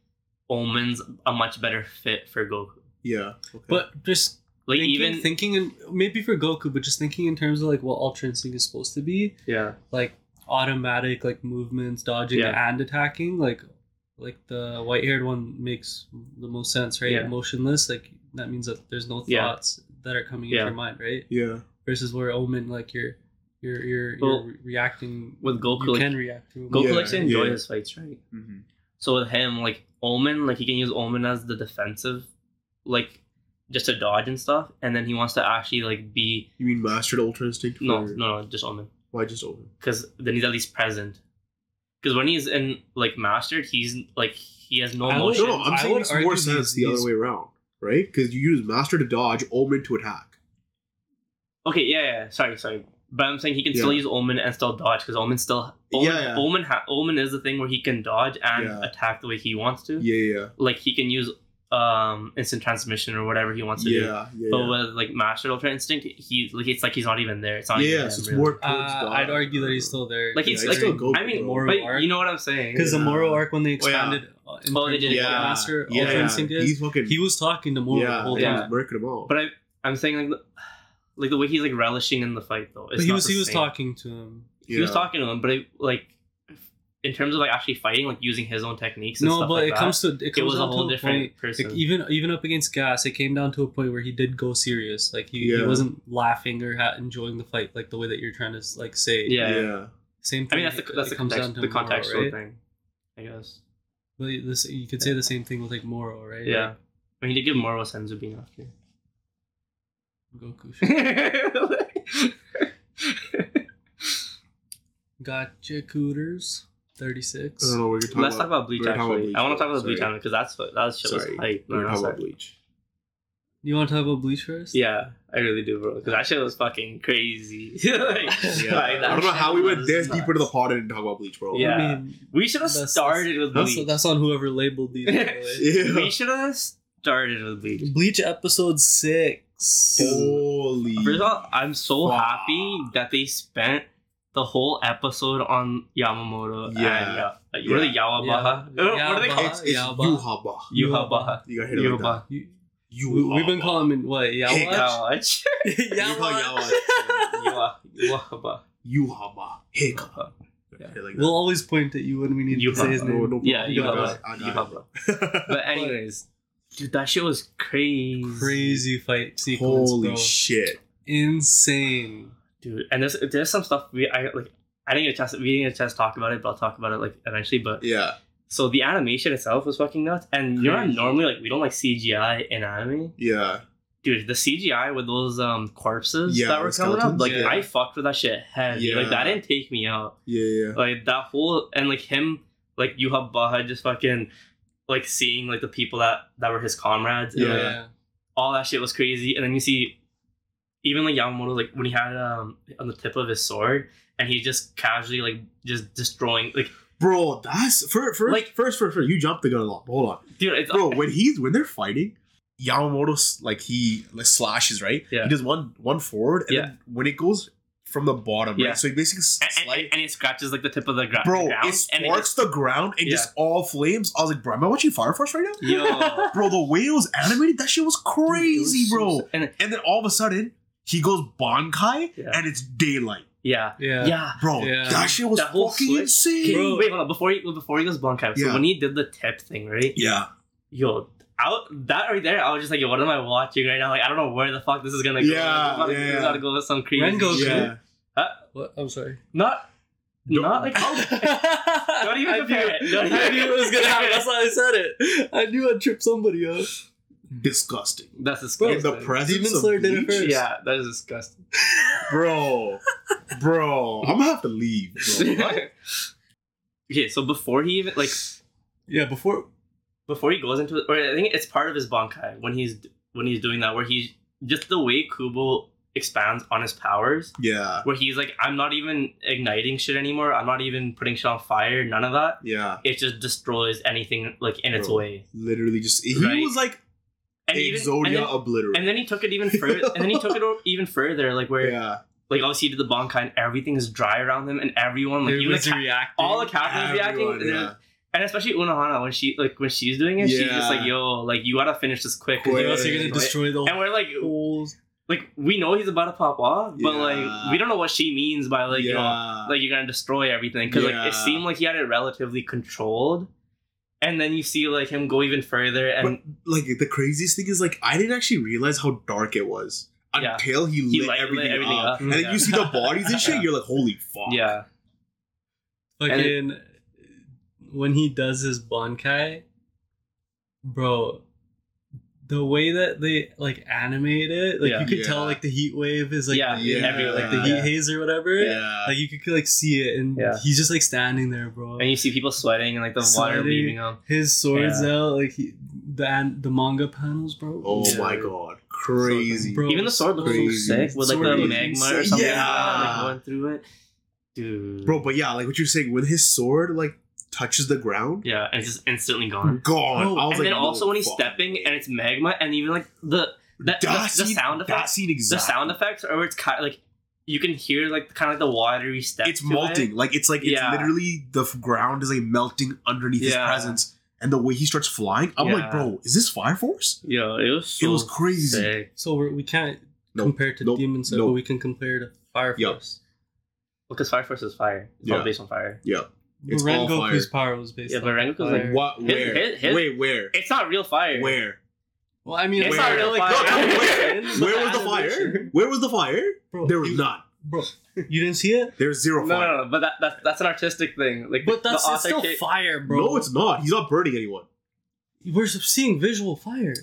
Omen's a much better fit for Goku. yeah. Okay. But just Like thinking, even thinking in maybe for Goku, but just thinking in terms of like what Ultra Instinct is supposed to be, yeah, like automatic like movements, dodging Yeah. and attacking, like like the white haired one makes the most sense, right? Yeah. Motionless, like that means that there's no Yeah. thoughts that are coming Yeah. into your mind, right? yeah. Versus where Omen, like you're you're you're, Well, you're reacting with Goku, you like, can react to Goku Yeah, likes to enjoy yeah. his fights, right? Mm-hmm. So with him, like Omen, like he can use Omen as the defensive, like just to dodge and stuff, and then he wants to actually like be You mean mastered Ultra Instinct? For, no, no, no, just Omen, Why just Omen? because then he's at least present. Because when he's in like mastered, he's like he has no I would- motion. No, no, I'm I saying would it's more sense the other way around, right? Because you use master to dodge, omen to attack. Okay, yeah, yeah, sorry, sorry. But I'm saying he can still use Omen and still dodge because Omen still Omen, Yeah, yeah. Omen, ha- Omen is the thing where he can dodge and Yeah. attack the way he wants to. Yeah, yeah, Like he can use um instant transmission or whatever he wants to do. yeah, yeah. But yeah. with like Master Ultra Instinct, he like it's like he's not even there. It's not even yeah, him, so it's really. more towards Uh, dodge. I'd argue that he's still there. like Yeah, he's he's like still Goku, I mean, bro. Moro but arc. you know what I'm saying? because the Moro arc when they Oh, yeah. expanded uh, in Oh, they did of yeah, Master Yeah. Ultra yeah, Instinct is, he's fucking. he was talking to Moro yeah, the whole he time. was murking all. But I I'm saying like the, like the way he's like relishing in the fight though. It's But he not was he was talking to him. He was talking to him, but I, like in terms of like actually fighting, like using his own techniques. And No, stuff but like it that, comes to it comes was a whole different point. person. Like, even even up against Gas, it came down to a point where he did go serious. Like he, he wasn't laughing or ha- enjoying the fight like the way that you're trying to like say. Yeah. yeah, Same I thing. mean that's the that's the comes context, down the to Moro, contextual right? thing, I guess. But this you could say the same thing with like Moro, right? Yeah. I mean, he did give Moro Senzu bean after. Like, Goku. Gotcha, Cooters. Thirty six. I don't know. We're gonna talk Let's about, talk about Bleach we're gonna talk about actually. Bleach, I want to talk about Bleach Sorry. anime because that's what that shit was Sorry, hype. we're No, gonna no, talk sorry. about Bleach. You want to talk about Bleach first? Yeah, I really do, bro. Because that shit was fucking crazy. like, Yeah, like, I don't know shit how we went was this deep nuts. into the pod and didn't talk about Bleach, bro. Yeah. I mean, We should have That's- started with that's, Bleach. that's on whoever labeled these. by the way. Yeah. We should have started with Bleach. Bleach episode six. Holy. First of all, I'm so Fuck. happy that they spent the whole episode on Yamamoto Yeah. and Ya- like, what are they, Yeah. Yawabaha? Uh, What are they Yawabaha. called? It's, it's Yuhaba. Yuhaba. Yuhabaha. You got hit it like that. Yuhaba. You, we, have been calling him what? Hey, Yawatch? Yawatch. You call Yawatch. Yawatch. Yuhaba. Hikaba. Yeah. Like we'll always point at you when we need Yuhaba. to say his name. No, no Yeah, problem. Yuhaba. I got it. Yuhaba. But anyways, dude, that shit was crazy. Crazy fight sequence, Holy bro. shit. Insane. Dude. And there's there's some stuff we I like. I didn't get a chance. We didn't get a chance to talk about it, but I'll talk about it like eventually. But Yeah. so the animation itself was fucking nuts. And you know, normally like we don't like CGI in anime. Yeah. dude, the CGI with those um corpses Yeah, that were coming up, like yeah. I fucked with that shit heavy. Like that didn't take me out. Yeah, yeah. Like that whole and like him, like you Yuha Baha just fucking like seeing like the people that that were his comrades. And, Yeah. like, all that shit was crazy. And then you see even like Yamamoto, like when he had um on the tip of his sword and he just casually like just destroying like Bro, that's first, first, Like- first, first, first. You jumped the gun a lot. Hold on, dude, it's bro. When he's when they're fighting, Yamamoto like he like slashes right. Yeah. He does one one forward, and Yeah. then when it goes from the bottom, Yeah. right? So he basically and, and, and it scratches like the tip of the gra- bro, ground. it and sparks the ground and just all flames. I was like, bro, am I watching Fire Force right now? yo, Bro, the way it was animated, that shit was crazy, It was bro. sick. And And then all of a sudden, he goes Bankai, Yeah. and it's daylight, yeah, Yeah. yeah. bro. Yeah. That shit was That fucking switch- insane, Bro, wait, hold on. Before he before he goes Bankai, so Yeah. when he did the tip thing, right? Yeah, Yo, out that right there, I was just like, yo, what am I watching right now? Like, I don't know where the fuck this is gonna go. Yeah, It's gotta, yeah, it's yeah. gotta go with some crazy. Rengoku. shit. yeah. What? I'm sorry. Not, Don't- not like. Don't even compare it. Don't even I knew it was gonna happen. it. That's why I said it. I knew I'd trip somebody up. Disgusting. That's Bro, In disgusting. the presence Demon Slayer did it Bleach? first. yeah, that is disgusting. bro, bro. I'm gonna have to leave, bro. Okay, so before he even like Yeah, before before he goes into it, or I think it's part of his Bankai when he's when he's doing that, where he's just the way Kubo expands on his powers. Yeah, where he's like, I'm not even igniting shit anymore. I'm not even putting shit on fire. None of that. yeah. It just destroys anything like in its way. Literally, just he Right. was like and even and then, obliterate. and then he took it even further. and then he took it even further, like where yeah, like obviously he did the Bankai and everything is dry around him, and everyone like even the ca- reacting. all the captains reacting, yeah. and especially Unohana when she like when she's doing it, she's just like, "Yo, like you gotta finish this Quick. you Or else you're gonna destroy the And we're like, whole. like we know he's about to pop off, but Yeah. like we don't know what she means by like you know like you're gonna destroy everything because like it seemed like he had it relatively controlled, and then you see like him go even further and like the craziest thing is like I didn't actually realize how dark it was Yeah. until he, He lit, light- lit everything, everything up. up. and then you see the bodies and shit. You're like, holy fuck. yeah, Fucking when he does his Bankai, bro, the way that they like animate it, like Yeah. you could Yeah. tell like the heat wave is like Yeah, the- yeah, every- like the yeah. heat haze or whatever. Yeah. Like you could like see it, and Yeah. he's just like standing there, bro. and you see people sweating and like the water Sweating. leaving them. His swords Yeah. out, like he, the an- the manga panels, bro. oh Yeah. my god, crazy. Bro, Even the sword looks crazy. so sick with like Sword the looks magma or something Yeah. like, going through it, dude. Bro, but yeah, like what you're saying, with his sword like touches the ground, yeah, and it's just instantly gone. gone. Oh, I was and then also no, when he's fuck. stepping and it's magma and even like the the, the, that the scene, sound that effects, scene the sound effects, or it's kind of like you can hear like kind of like the watery step. It's to melting. it. Like it's like it's Yeah. literally the ground is like melting underneath his presence, and the way he starts flying, I'm like, bro, is this Fire Force? Yeah, it was so it was crazy. sick. So we're, we can't Nope. compare to Nope. Demon Slayer, Nope. but we can compare to Fire Yup. Force. Because Fire Force is fire. It's all Yeah. based on fire. Yeah. It's all Rengoku's fire. power was based Yeah, on but Rengoku's fire. like- What? Where? his- his- Wait, where? It's not real fire. Where? Well, I mean, It's Where? not real fire. No, no, Animation, where? Where was the fire? Where was the fire? Bro, There was you, none. Bro, you didn't see it? There's zero No, fire. no, no, no but that, that that's an artistic thing. Like, But the that's it's author still ca- fire, bro. No, it's not. He's not burning anyone. We're seeing visual fire.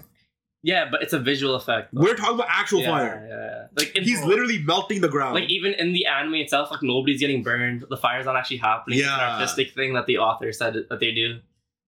Yeah, but it's a visual effect. though. We're talking about actual yeah, fire. Yeah, yeah. Like in, He's literally melting the ground. like even in the anime itself, like nobody's getting burned. The fire's not actually happening. It's an Yeah. artistic thing that the author said that they do,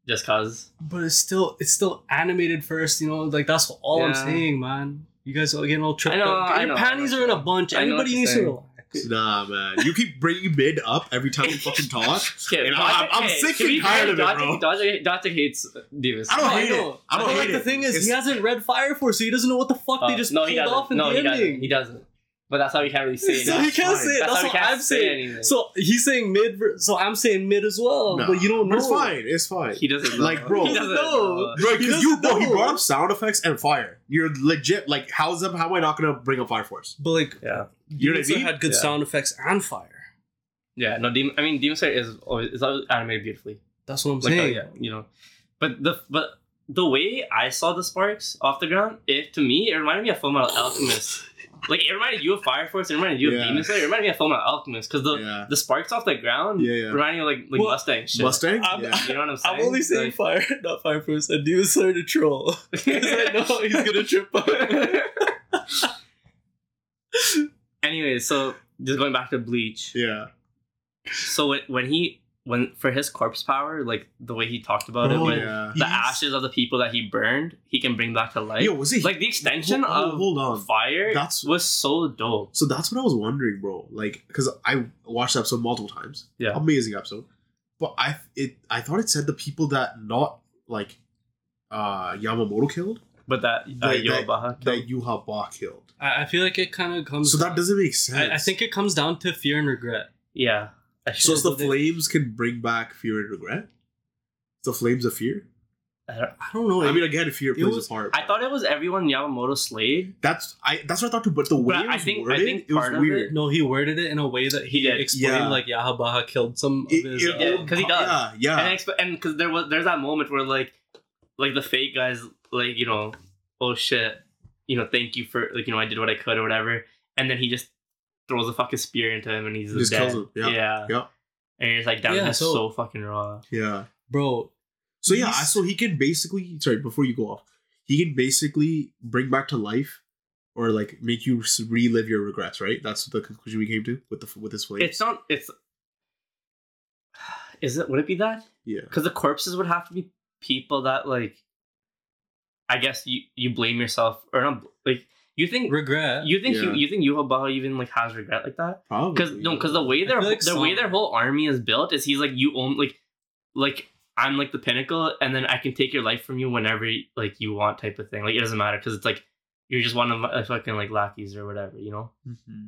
just cause. But it's still it's still animated first, you know. Like that's all I'm saying, man. You guys are getting all tripped I know, up. Your know, panties I are in a bunch. I know what Everybody needs to relax. Nah, man. You keep bringing mid up every time we fucking talk. Okay, And Dodge- I'm- I'm hey, sick and tired fair, of it, bro. Dodge, Dodge hates Divas. I don't No, hate know. it. I don't but hate like it. the thing is, It's- he hasn't read Fire Force, so he doesn't know what the fuck they Uh, just no, pulled he doesn't. off in no, the he ending. doesn't. He doesn't. But that's how we can't really say it. So that. he can't fine. say it. That's That's, how we what can't I'm saying. anything. So he's saying mid. So I'm saying mid as well. Nah. But you don't know. It's fine. It's fine. He doesn't know. Like, bro. he doesn't No. know. Bro, He because you, doesn't bro, he brought up sound effects and fire. You're legit. Like, how's them? How am I not gonna bring up Fire Force? But like, Yeah. You know what I Slayer had good Yeah. sound effects and fire. Yeah, no, Demon, I mean, Demon Slayer is always is animated beautifully. That's what I'm Like, uh, saying. yeah, you know. But the but the way I saw the sparks off the ground, it to me it reminded me of Full Metal Alchemist. like it reminded you of Fire Force, it reminded you Yeah. of Demon Slayer, it reminded me of Full Metal Alchemist because the Yeah. the sparks off the ground Yeah, yeah. reminded me of like like Well, Mustang shit. Mustang? I'm- yeah. You know what I'm saying? I'm only saying Like- fire, not Fire Force. And Demon Slayer to troll. Because I know he's gonna trip up. Anyway, so just going back to Bleach. Yeah. So when, when he when for his corpse power, like the way he talked about Bro, it, when yeah. the He's- ashes of the people that he burned, he can bring back to life. Yo, was it like the extension Hold- hold- of hold on. fire That's- was so dope. So that's what I was wondering, bro. Like, because I watched the episode multiple times. Yeah. Amazing episode. But I it I thought it said the people that not like uh Yamamoto killed But that uh, That- that- Yobaha that Yuha Ba killed. I, I feel like it kind of comes. So that doesn't make sense. I, I think it comes down to fear and regret. yeah. So the they- flames can bring back fear and regret. The flames of fear. I, don't- I don't know. I mean, again, fear it plays was- a part. I thought it was everyone Yamamoto slayed. that's I that's what I thought too. But the way But it I was think- I worded, think it was of weird. no, he worded it in a way that he, He did. explained Yeah. like Yahabaha killed some of his. it- uh, did, 'cause he does. Yeah, yeah. And exp- and because there was there's that moment where like like the fake guys like you know oh shit you know thank you for like you know I did what I could or whatever and then he just throws a fucking spear into him and he's Just dead. him, yeah, yeah yeah. and it's like damn Yeah, that's so- so, fucking raw yeah. bro. So yeah, so he can basically sorry before you go off, he can basically bring back to life, or like make you relive your regrets. Right? That's the conclusion we came to with the with this flames. it's not it's is it would it be that yeah, because the corpses would have to be people that like I guess you you blame yourself or not like you think Regret. you think Yeah. you, you think Yuhabaha even like has regret like that probably. because no, because the way their like the way their whole army is built is he's like you own like like I'm like the pinnacle, and then I can take your life from you whenever like you want, type of thing. Like it doesn't matter because it's like you're just one of my fucking like lackeys or whatever, you know. Mm-hmm.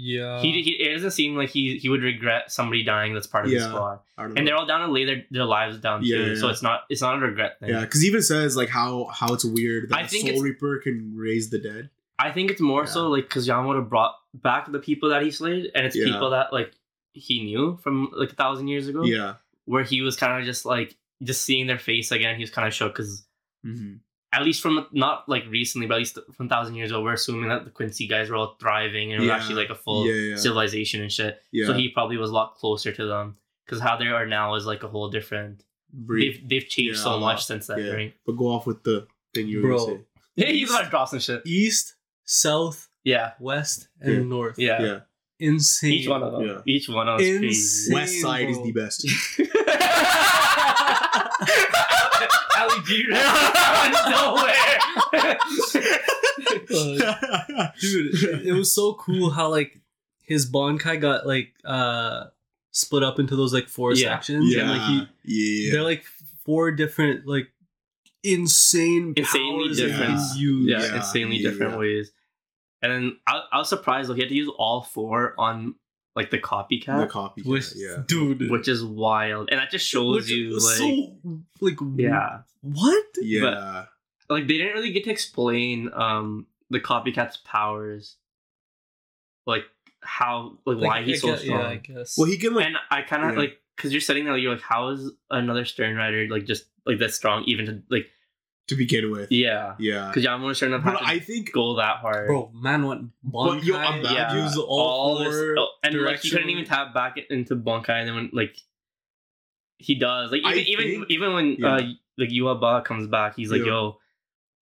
Yeah. he, he it doesn't seem like he he would regret somebody dying that's part of his Yeah. squad, and know. they're all down to lay their, their lives down Yeah, too. yeah. So it's not it's not a regret thing. Yeah, because even says like how how it's weird that I think Soul Reaper can raise the dead. I think it's more so like because Yamamoto brought back the people that he slayed, and it's people that like he knew from like a thousand years ago. Yeah. where he was kind of just like just seeing their face again. He was kind of shook because Mm-hmm. At least from not like recently, but at least from a thousand years ago, we're assuming that the Quincy guys were all thriving and it was Yeah. actually like a full Yeah, yeah. civilization and shit. Yeah. So he probably was a lot closer to them because how they are now is like a whole different. Breathe. They've they've changed Yeah, so a much since then, Yeah. right? But go off with the thing you were Bro. gonna say. Yeah, he's about to drop some shit. East, South, Yeah, West, and Yeah. North. yeah. Yeah. Insane. Each one of them. Yeah. Each one of them is crazy. West side is the best. Ali G out of nowhere. Dude, it was so cool how like his Bankai got like uh split up into those like four Yeah. sections. yeah. And like he yeah. they're like four different like insane Insanely powers that he different. can yeah, Yeah, insanely yeah. different ways. And then I, I was surprised like he had to use all four on like the copycat, the copy. Which, yeah. dude, which is wild, and that just shows which you was like so like yeah, what? Yeah. like they didn't really get to explain um the copycat's powers, like how like, why Like, he's so guess- strong. Yeah, I guess. well, he can like. and I kind of Yeah. like because you're sitting there, you're like, how is another Sternritter like just like that strong even to like to begin with. yeah Yeah. because Yamamoto shouldn't have But had to I think go that hard. bro, man went But, yo, I'm Bankai, bad. yeah, use all, this- four oh, and like he couldn't directional- even tap back into Bankai, and then when like he does, like I even even think- even when yeah. uh like Yhwach comes back, he's like, Yeah. "Yo,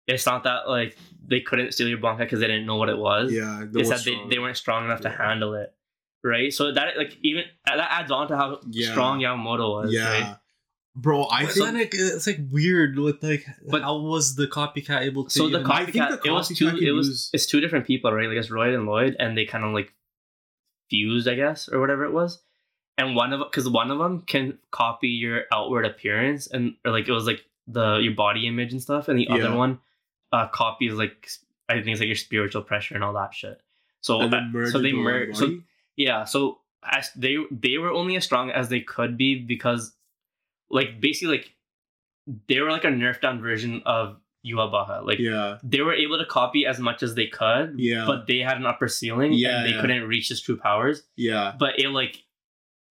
it's not that like they couldn't steal your Bankai because they didn't know what it was. yeah. the it's one that they, strong. they weren't strong enough to Yeah. handle it, right? So that like even that adds on to how Yeah. strong Yamamoto was, Yeah. Bro, I think it, it's like weird with like But- how was the copycat able to So the I think copycat, it was two. It was use- it's two different people, right? Like it's Royd and Lloyd, and they kind of like fused, I guess, or whatever it was. And one of them, because one of them can copy your outward appearance, and or like it was like the your body image and stuff, and the Yeah. other one uh copies like I think it's like your spiritual pressure and all that shit. So merge so they into one merge. So yeah, so as they they were only as strong as they could be because, like basically like, they were like a nerfed down version of Yhwach. Like yeah. they were able to copy as much as they could, Yeah. but they had an upper ceiling Yeah, and they yeah. couldn't reach his true powers. yeah. But it like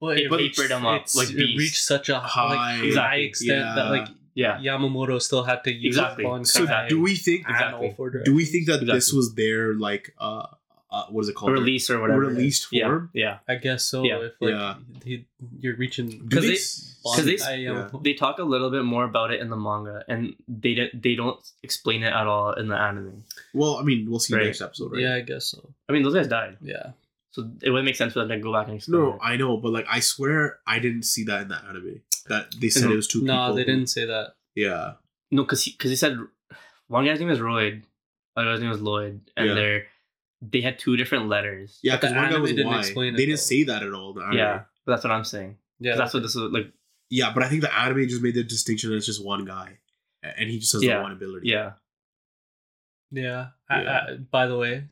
Well, it papered him up like it reached such a High. high, like, Exactly. high extent that like yeah, Yamamoto still had to use Exactly. Bankai So do we think Exactly. do we think that this was their like uh, uh what is it called? a release or whatever. Released yeah, form? Yeah, I guess so. Yeah. If like Yeah. he, you're reaching Because they they- s- because they- yeah. They talk a little bit more about it in the manga, and they don't they don't explain it at all in the anime. Well, I mean, we'll see Right. next episode, right? Yeah, I guess so. I mean, those guys died, Yeah. so it wouldn't make sense for them to go back and explain. No, it. I know, but like I swear I didn't see that in the anime. That they said No. it was two people. No, they who- didn't say that. Yeah. No, because he, cause he said one guy's name is Royd, other guy's name is Lloyd, and Yeah. they're they had two different letters. Yeah, the because one guy anime was didn't Y. explain it, they didn't though. say that at all the anime. Yeah, but that's what I'm saying. Yeah, that's what this is like. Yeah, but I think the anime just made the distinction that it's just one guy. And he just has the one ability. Yeah, Yeah. I, Yeah. I, by the way,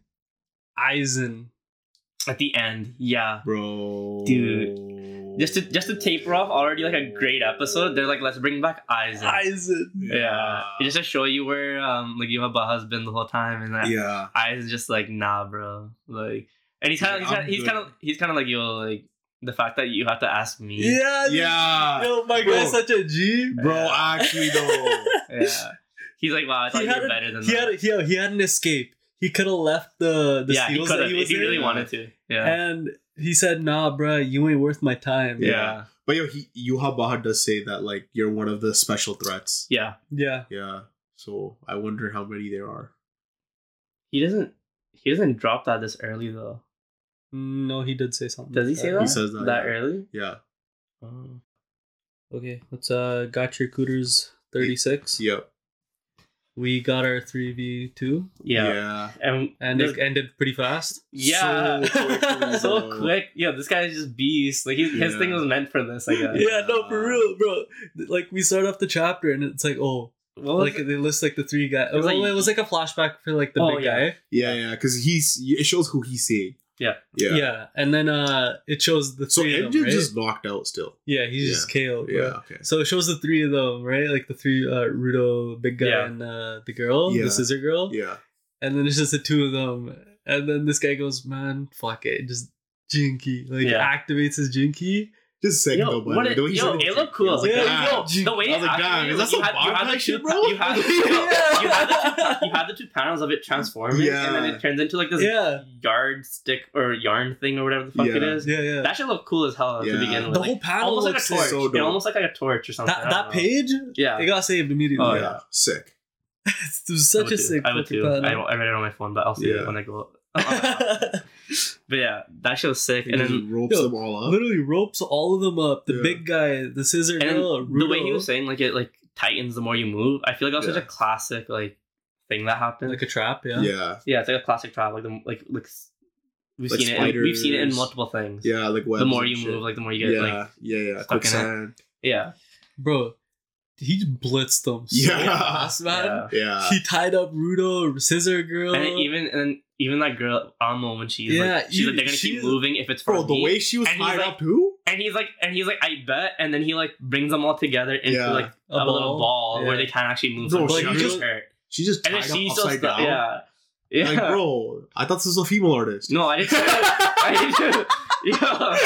Aizen. at the end, yeah. Bro. Dude. Just to just to taper off already like a great episode. They're like, let's bring back Aizen. Aizen. Yeah, just to show you where um like you have Baha's been the whole time, and that Yeah. Aizen's just like, nah, bro. Like, and he's kind of He's he's like, kind "I'm of he's good." kind of he's kind of like yo like the fact that you have to ask me. Yeah. Yeah. Yo, my Bro. guy's such a G. Bro, actually though. Yeah. He's like, wow, I thought he you had, were better than he, that. had, he, he had an escape. He could have left the the yeah, he that have he if was he really wanted to. Yeah. and he said, "Nah, bruh, you ain't worth my time." yeah. But yo, he Yhwach does say that like you're one of the special threats. Yeah. yeah. Yeah. So I wonder how many there are. He doesn't he doesn't drop that this early though. No, he did say something. Does he like say He that? says that, that yeah. early? Yeah. Oh. Okay, let's uh, Gachiakuta thirty six. Yep. We got our three v two, Yeah. And and there's- it ended pretty fast. yeah, So quickly, so quick. Yeah, this guy is just beast. Like he, his thing was meant for this. I guess. Yeah, no, for real, bro. Like we start off the chapter, and it's like, oh, What was like it? they list like the three guys. It was well, like- it was like a flashback for like the Oh, big yeah. guy. Yeah, yeah, because he's it shows who he's seeing. Yeah. Yeah. Yeah. and then uh it shows the So three of Engine them, right? just knocked out still. yeah, he's just KO. Yeah. Okay. So it shows the three of them, right? Like the three, uh, Rudo, big guy, Yeah. and uh, the girl, Yeah. the scissor girl. Yeah. And then it's just the two of them. And then this guy goes, man, fuck it. Just Jinki. Like, Yeah. activates his Jinki. Just saying Yo, though, what but it- the way he yo, said it looked cool. I was like, Yeah, ah. yo, the way I was like, it is that some you had, you had the shit, two, bro? You had, yo, you, had the two, you had the two panels of it transforming, and then it turns into like this Yeah. yardstick or yarn thing or whatever the fuck it Yeah. is. Yeah, yeah. That should look cool as hell Yeah. to begin with. the like, whole panel almost like a torch. so it dope. almost like, like a torch or something. That, that page, Yeah. it got saved immediately. Oh, yeah. yeah. Sick. it was such a sick I would too. I, panel. don't, I read it on my phone, but I'll see it when I go. but yeah, that shit was sick. He And just then ropes yo, them all up. Literally ropes all of them up. The Yeah. big guy, the scissor and girl, the way he was saying like it like tightens the more you move. I feel like that was Yeah. such a classic like thing that happened. like a trap. Yeah. Yeah. yeah, it's like a classic trap. Like the like like we've Like seen it. In, we've seen it in multiple things. Yeah. Like The more you shit. move, like the more you get yeah. like yeah. Yeah. stuck in it. Quicksand. yeah. Bro, he blitzed them. So Yeah. fast, man. Yeah. Yeah. He tied up Rudo, scissor girl. And even and then even that girl Amo when she's Yeah, like she's like they're gonna she- keep moving if it's for Bro, the me. way she was And tied like- up too. and he's like and he's like I bet and then he like brings them all together into Yeah. like a, A little ball. ball where they can't actually move. Bro, so she just- hurt. She just and tied then up she's upside just down. yeah. Yeah. Like, bro, I thought this was a female artist. No, I didn't. I didn't. Yeah.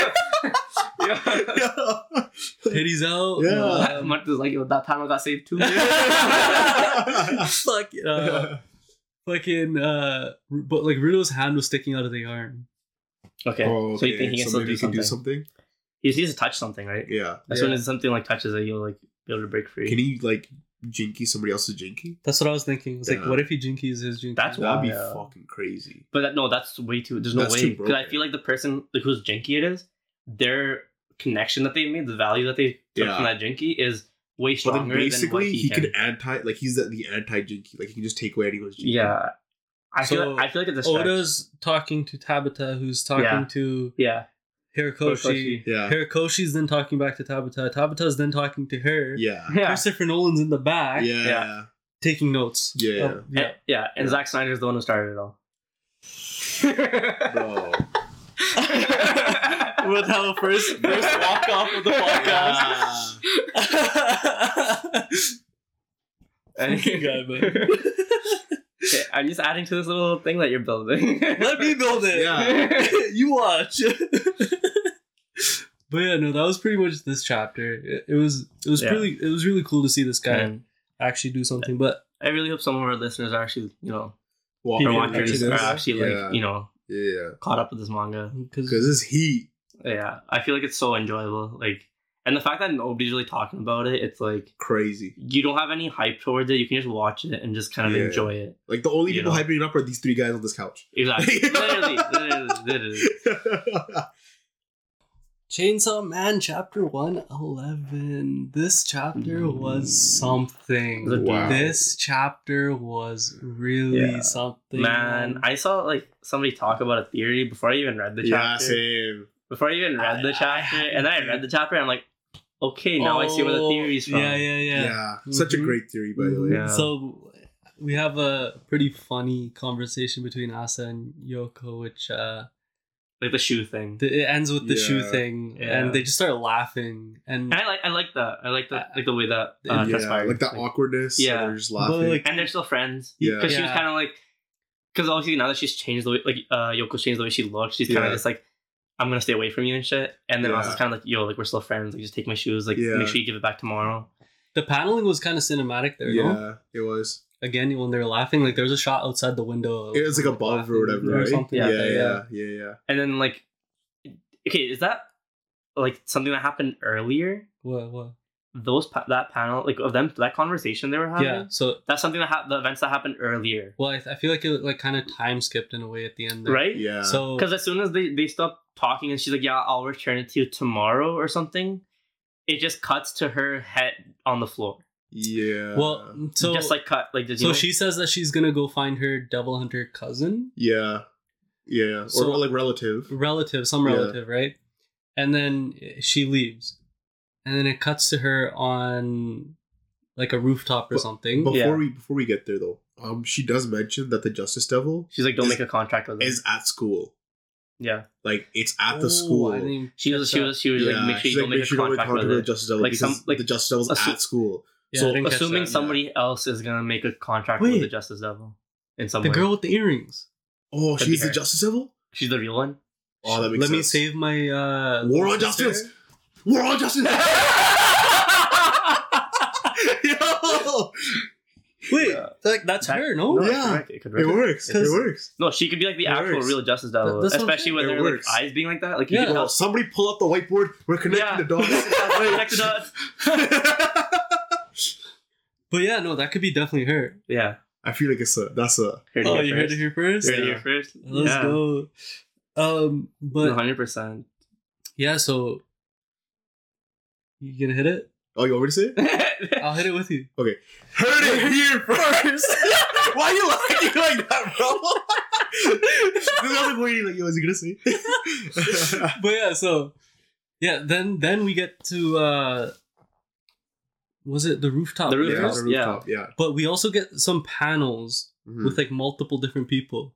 yeah. titties out. Yeah. um, Much like, yo, that panel got saved too. fuck uh, fucking uh but like Rudo's hand was sticking out of the arm. okay. Oh, So you think he can So still do he can something? do something? He just needs to touch something, right? Yeah. As soon as something like touches it, he'll like be able to break free. Can he like jinki somebody else's jinki? That's what I was thinking. It's like what if he jinkies his jinki? That's That'd be Yeah. fucking crazy. But that, no, that's way too. There's no That's way because I feel like the person like whose jinki it is, their connection that they made, the value that they took Yeah. from that jinki is way But then stronger than what basically, he, he can. can anti like he's the, the anti jinki. Like he can just take away anyone's jinki. Yeah, I feel. So, like, I feel like it's a stretch. Oda's talking to Tabata, who's talking Yeah. to Yeah, Horikoshi. Yeah. Horikoshi's then talking back to Tabata. Tabata's then talking to her. Yeah. yeah, Christopher Nolan's in the back Yeah. Yeah. taking notes. Yeah. Oh, yeah. And, yeah. And Yeah. Zack Snyder's the one who started it all. Bro. we'll have a first first walk off of the podcast. Fucking guy, man. I'm just adding to this little thing that you're building. Let me build it. Yeah. you watch. but yeah, no, that was pretty much this chapter. It, it was it was Yeah. really it was really cool to see this guy And actually do something. But I really hope some of our listeners are actually, you know, Walk People are actually actually like, Yeah. you know, Yeah. caught up with this manga. because Because it's heat. Yeah, I feel like it's so enjoyable. Like, and the fact that nobody's really talking about it, it's like Crazy. you don't have any hype towards it. You can just watch it and just kind of Yeah. enjoy it. Like the only You people know. hyping it up are these three guys on this couch. Exactly. literally, literally, literally. Chainsaw Man chapter one eleven. This chapter was mm. something. Wow. This chapter was really Yeah. something. Man, I saw like somebody talk about a theory before I even read the chapter. yeah, chapter. same. Before I even read I- the I chapter, and then I read the chapter, and I'm like, okay, now I see where the theory is from. Yeah, yeah, Yeah. yeah. Such a Mhm. great theory, by the way. Yeah. So we have a pretty funny conversation between Asa and Yoko, which uh, Like the shoe thing. th- it ends with the shoe Yeah. thing, Yeah. and they just start laughing. And And I like, I like that. I like that, like the way that uh, Yeah, yeah, transpired. like that awkwardness. Yeah. Yeah, they're just But, laughing. like, and they're still friends. Yeah. because she was Yeah. kind of like, because obviously now that she's changed the way, like uh, Yoko's changed the way she looks, she's kind of Yeah. just like, I'm gonna stay away from you and shit. And then Yeah. Asa's kind of like, yo, like we're still friends. Like just take my shoes. Like Yeah. make sure you give it back tomorrow. the paneling was kind of cinematic there. yeah, No? it was. Again, when they were laughing, like there was a shot outside the window. It was like above or whatever, or right? something Yeah, like yeah, that. yeah, yeah, And then like, okay, is that like something that happened earlier? What? What? Those pa- that panel like of them that conversation they were having. Yeah. So, That's something that ha- the events that happened earlier, well, I, I feel like it like kind of time skipped in a way at the end. There. right? Yeah. So, Because as soon as they, they stop talking and she's like, Yeah, I'll return it to you tomorrow or something, it just cuts to her head on the floor. Yeah. Well, so just like cut like did you so know? she says that she's gonna go find her devil hunter cousin, Yeah. Yeah. Or So- like relative. relative, some Yeah. relative, right? And then she leaves, and then it cuts to her on like a rooftop or But- something. Before Yeah. we before we get there though, um, she does mention that the Justice Devil She's like, don't is- make a contract with him. is at school. yeah, Like it's at Oh, the school. I didn't she was. catch She was. She was like, make sure she's you don't like, make a sure contract with the. Justice Devil Like because some- like the Justice Devil's a su- at school. Yeah, so I didn't catch assuming that. somebody else is gonna make a contract Wait. with the Justice Devil in some way. the way. girl with the earrings. Oh, Could she's the. Justice Devil. She's the real one. Oh, that makes Let me save my uh, War on sister. Justice. War on Justice. Yo, Wait, Yeah. like that's That- her, no? No, Yeah. correct. It could it work. works. It 'Cause- works. No, she could be like the It actual works. real Justice Devil, that's what I'm especially when saying. they're It like works. eyes being like that. Like you Yeah. can Oh, tell. somebody pull up the whiteboard. We're connecting Yeah. the dots. Connect the dots. But yeah, no, that could be definitely her. Yeah. I feel like it's a that's a Heard it Oh, here you heard first. it here first. Heard it Yeah. here first. Let's yeah. go. Um, but hundred percent. yeah, so you gonna hit it? Oh, you want me to say it? I'll hit it with you. Okay. Heard it here first. Why are you laughing like that, bro? this is like waiting. Like, yo, is he gonna say? But yeah, so yeah, then then we get to uh was it the rooftop? The yeah, rooftop? the rooftop. Yeah. But we also get some panels Mhm. with like multiple different people.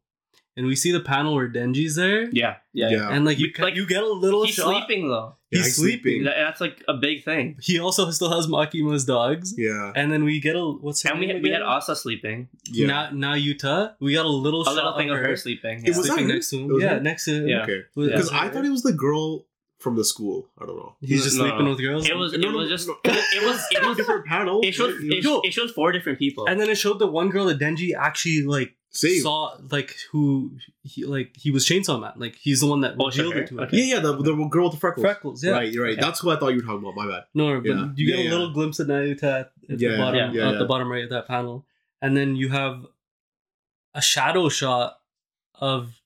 And we see the panel where Denji's there. Yeah. Yeah. Yeah. And like you Like, you get a little He's shot. sleeping though. Yeah, He's sleeping. That- That's like a big thing. He also still has Makima's dogs. Yeah. And then we get a what's her And we had, we had? Asa sleeping. Yeah. Na- Nayuta. We got a little A shot little thing of of her sleeping. It was sleeping next to It him. Yeah, her? next to him. Yeah. Okay. Was- Yeah. Because I thought it was the girl from the school. I don't know. He's just No, sleeping no. with girls. It was. It No, no, was just. no. It was. It was. different panel. It showed. It, Yo. it showed four different people. and then it showed the one girl that Denji actually like Save. saw like who he like he was Chainsaw Man. Like he's the one that Oh, sure, revealed it to him. okay. Yeah, yeah, the, the girl with the freckles. Freckles, yeah. Right, right. Okay. That's who I thought you were talking about. My bad. No, but Yeah. you get Yeah, a yeah. little glimpse of Nayuta at, at Yeah, the bottom, yeah, at yeah. the bottom right of that panel, and then you have a shadow shot of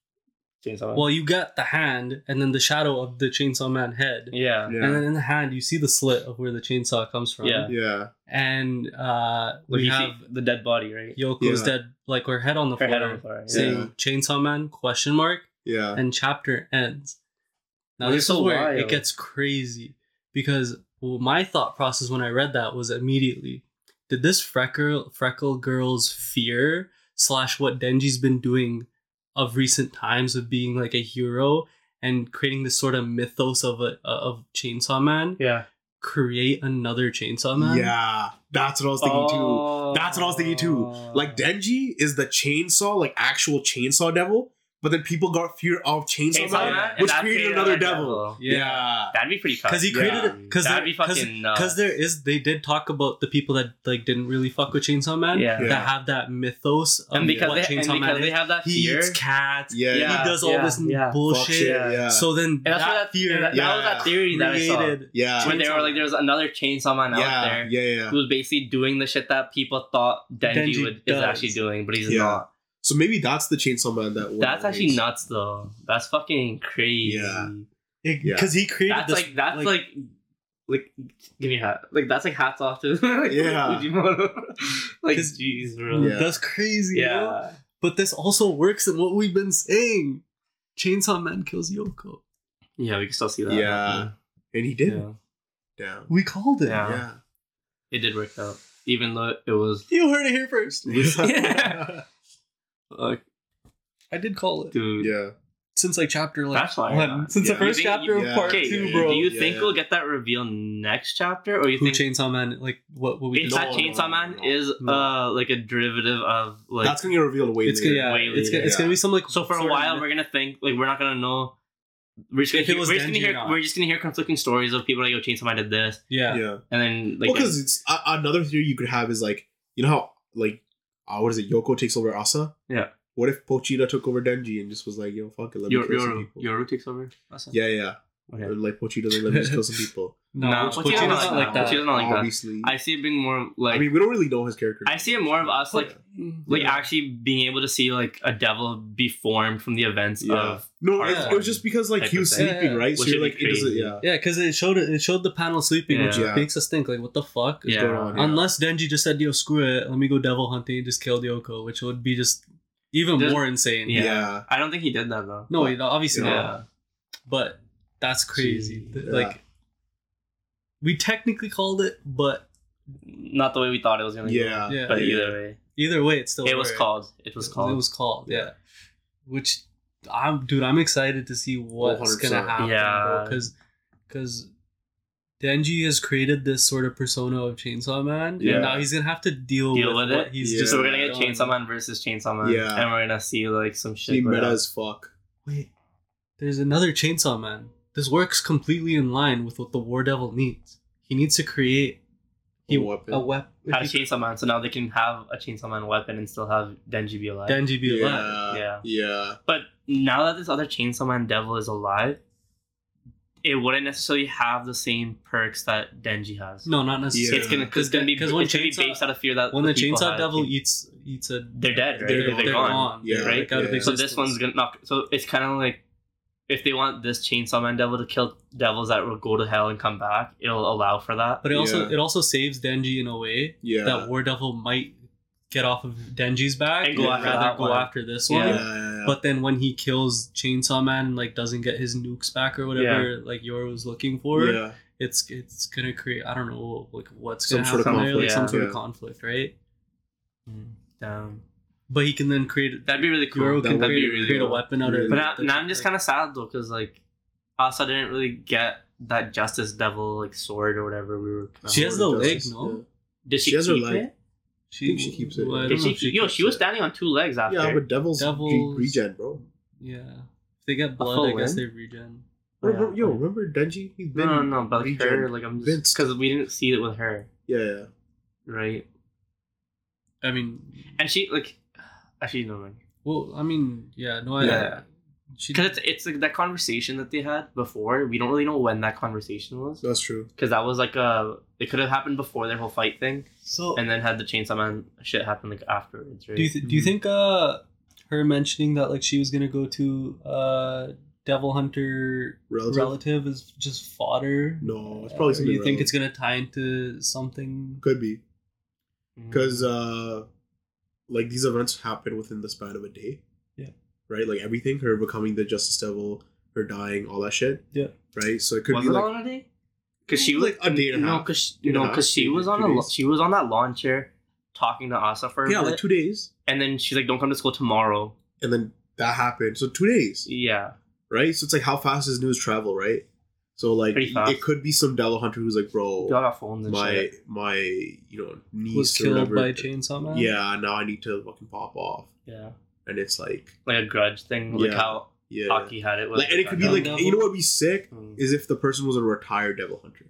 Chainsaw Man. well, you get the hand and then the shadow of the Chainsaw Man head, yeah. Yeah. and then in the hand you see the slit of where the chainsaw comes from. Yeah. yeah. and uh, Like we you have see the dead body, right? Yoko's Yeah. dead, like her head on the Her floor, head on the floor. Yeah. saying Yeah. Chainsaw Man question mark, Yeah. and chapter ends. Now Which this is is where wild. it gets crazy because well, my thought process when I read that was immediately, did this freckle freckle girl's fear slash what Denji's been doing of recent times of being like a hero and creating this sort of mythos of a uh, of Chainsaw Man Yeah. create another Chainsaw Man? Yeah. That's what I was thinking too. That's what I was thinking too. Oh. Like Denji is the chainsaw, like actual chainsaw devil, but then people got fear of chainsaw, Chainsaw man, Man, which created created another another devil. devil. Yeah. That'd be pretty tough. because he created Yeah. it because That'd be fucking because there is they did talk about the people that like didn't really fuck with Chainsaw Man Yeah. Yeah. that have that mythos of and because what they, and Chainsaw because Man they have that He eats cats. Yeah. he does all yeah, this yeah. Bullshit. shit, yeah. So then And that's that what that, fear that, yeah. that was that theory that I saw. created. Yeah. When they were like, Man. there was another Chainsaw Man yeah. out there Yeah, yeah. who was basically doing the shit that people thought Denji, Denji would, is actually doing, but he's not. So maybe that's the chainsaw man that. That's actually waits. nuts, though. That's fucking crazy. Yeah. because Yeah. he created That's this, like that's like, like give me a hat. Like that's like hats off to like, Yeah. Fujimoto. like 'Cause- jeez, bro. Yeah. that's crazy. Yeah. yo. but this also works in what we've been saying. Chainsaw Man kills Yoko. Yeah, we can still see that. Yeah. And he did. yeah. Down. We called it. Yeah. Yeah. It did work out. Even though it was You heard it here first. Yeah. Like I did call it dude. yeah. since like chapter like That's fine. one. Since Yeah. the first think- chapter yeah. of part Okay, two, bro. do you think yeah. we'll get that reveal next chapter, or you Who think Chainsaw Man? Like what? What we if did? that No, Chainsaw no, Man no, is no. uh like a derivative of like That's gonna get revealed way It's later. gonna, yeah, Way it's, gonna, it's gonna be some like So for a sort of while, we're gonna think like we're not gonna know. We're just gonna hear, we're just gonna hear we're just gonna hear conflicting stories of people like, "Yo, Chainsaw Man did this," yeah. Yeah. and then like well, because it's a another theory you could have is like you know how like uh, what is it? Yoko takes over Asa. Yeah. What if Pochita took over Denji and just was like, yo, fuck it, let me Yoru, kill some Yoru, people. Yoru takes over. Asa. Yeah, yeah. Okay. Or, like Pochita doesn't let me just kill some people. No, No, Pochita's Pochita's not not like that. Pochita's not like that. Obviously. I see it being more like I mean, we don't really know his character. I see it more of us like like Yeah. actually being able to see like a devil be formed from the events Yeah. of no, it, it was just because like he was sleeping, Yeah, right? So Which you're like, it doesn't, yeah. Yeah, because it showed it, it showed the panel sleeping, which Yeah. makes us think like, what the fuck is Yeah. going on? Yeah. Unless Denji just said, "Yo, screw it, let me go devil hunting and just kill Yoko," which would be just even Just- more insane. Yeah. Yeah. I don't think he did that though. No, obviously Yeah. not. But that's crazy. Gee, yeah. Like we technically called it, but Not the way we thought it was gonna Yeah. go. yeah. But Yeah. either way. Either way, it's still It was worked. called. It was called. It was called. Yeah. Which I'm, dude. I'm excited to see what's 100%. gonna happen. Yeah. Because, because Denji has created this sort of persona of Chainsaw Man. Yeah. And now he's gonna have to deal, Deal with, with what it. he's Yeah. just. so we're gonna get done. Chainsaw Man versus Chainsaw Man. Yeah. And we're gonna see like some shit. He go meta as fuck. Wait, there's another Chainsaw Man. This works completely in line with what the War Devil needs. He needs to create he, A weapon. A weapon. Had a Chainsaw Man, so now they can have a Chainsaw Man weapon and still have Denji be alive. Denji be alive. Yeah. Yeah. Yeah. But now that this other Chainsaw Man devil is alive, it wouldn't necessarily have the same perks that Denji has. No, not necessarily. It's gonna because gonna be because when it's gonna be Chainsaw- based out of fear that when the people Chainsaw have. Devil eats eats a they're dead, right? They're They're, gone. gone. Yeah. right? Out of yeah. So existence. this one's gonna not. So it's kind of like if they want this Chainsaw Man devil to kill devils that will go to hell and come back, it'll allow for that. But it also Yeah. it also saves Denji in a way Yeah. that War Devil might get off of Denji's back And go after rather go one. after this one. yeah, yeah, yeah. But then when he kills Chainsaw Man and like doesn't get his nukes back or whatever like Yor was looking for, yeah. it's it's gonna create I don't know like what's Some gonna sort of happen there, like conflict, some yeah. sort of conflict, right? Mm, damn. But he can then create That'd be really cool. Yoro That can would create, be really create a weapon out of Really But now, now I'm just kind of sad though, because like Asa didn't really get that Justice Devil like sword or whatever we were. She has the Sword leg, Justice, no? Did she, She has her keep leg. it? She, think she keeps it. well, I don't know she, yo, keeps she was it. standing on two legs after. Yeah, but devils, Devils- Devils... regen, bro. Yeah. If they get blood, full I guess limb? they regen. Oh, yeah. Remember, yo, remember Denji? He's been No, no, no, but like regen. her, like I'm just because we didn't see it with her, Yeah, yeah. right? I mean, And she like, actually no, man, well, I mean, yeah, no, I. Yeah. Because it's it's like that conversation that they had before. We don't really know when that conversation was, That's true. because that was like a it could have happened before their whole fight thing, so, and then had the Chainsaw Man shit happen like afterwards, right? do you th- do you think uh her mentioning that like she was gonna go to uh Devil Hunter Relative? relative is just fodder? No, it's probably Or something. you think relevant. it's gonna tie into something? could be Mm. because uh, like these events happen within the span of a day. Yeah. Right, like everything, her becoming the Justice Devil, her dying, all that shit. Yeah. Right, so it could was be it like all in a day? Because she was Like a day and a no, because Day and a no, because she was on two a days. she was on that lawn chair talking to Asa for a yeah, bit, like two days, and then she's like, "Don't come to school tomorrow." and then that happened. So two days, Yeah, right? So it's like how fast does news travel, right? So like it could be some devil hunter who's like, bro, we all got phones and my shit. my you know niece Was or killed whatever- by Chainsaw Man. Yeah, now I need to fucking pop off, Yeah, and it's like like a grudge thing, like Yeah. how yeah, Aki had it. With like and it could be like Devil? you know what would be sick Mm. is if the person was a retired devil hunter.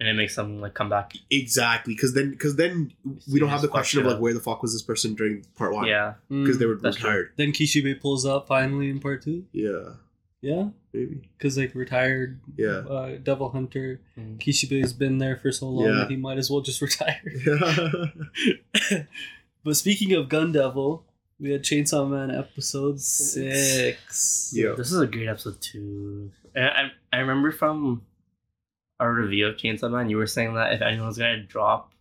and it makes them like come back. Exactly, because then because then we don't have the question of like where the fuck was this person during part one? Yeah, Mm. because they were That's true. retired. Then Kishibe pulls up finally in part two. Yeah, Yeah, maybe. because like retired. Yeah. Uh, Devil Hunter. Mm. Kishibe's been there for so long Yeah. that he might as well just retire. Yeah. but speaking of Gun Devil, we had Chainsaw Man episode six. Yeah. this is a great episode too. And I I remember from our review of Chainsaw Man, you were saying that if anyone's gonna drop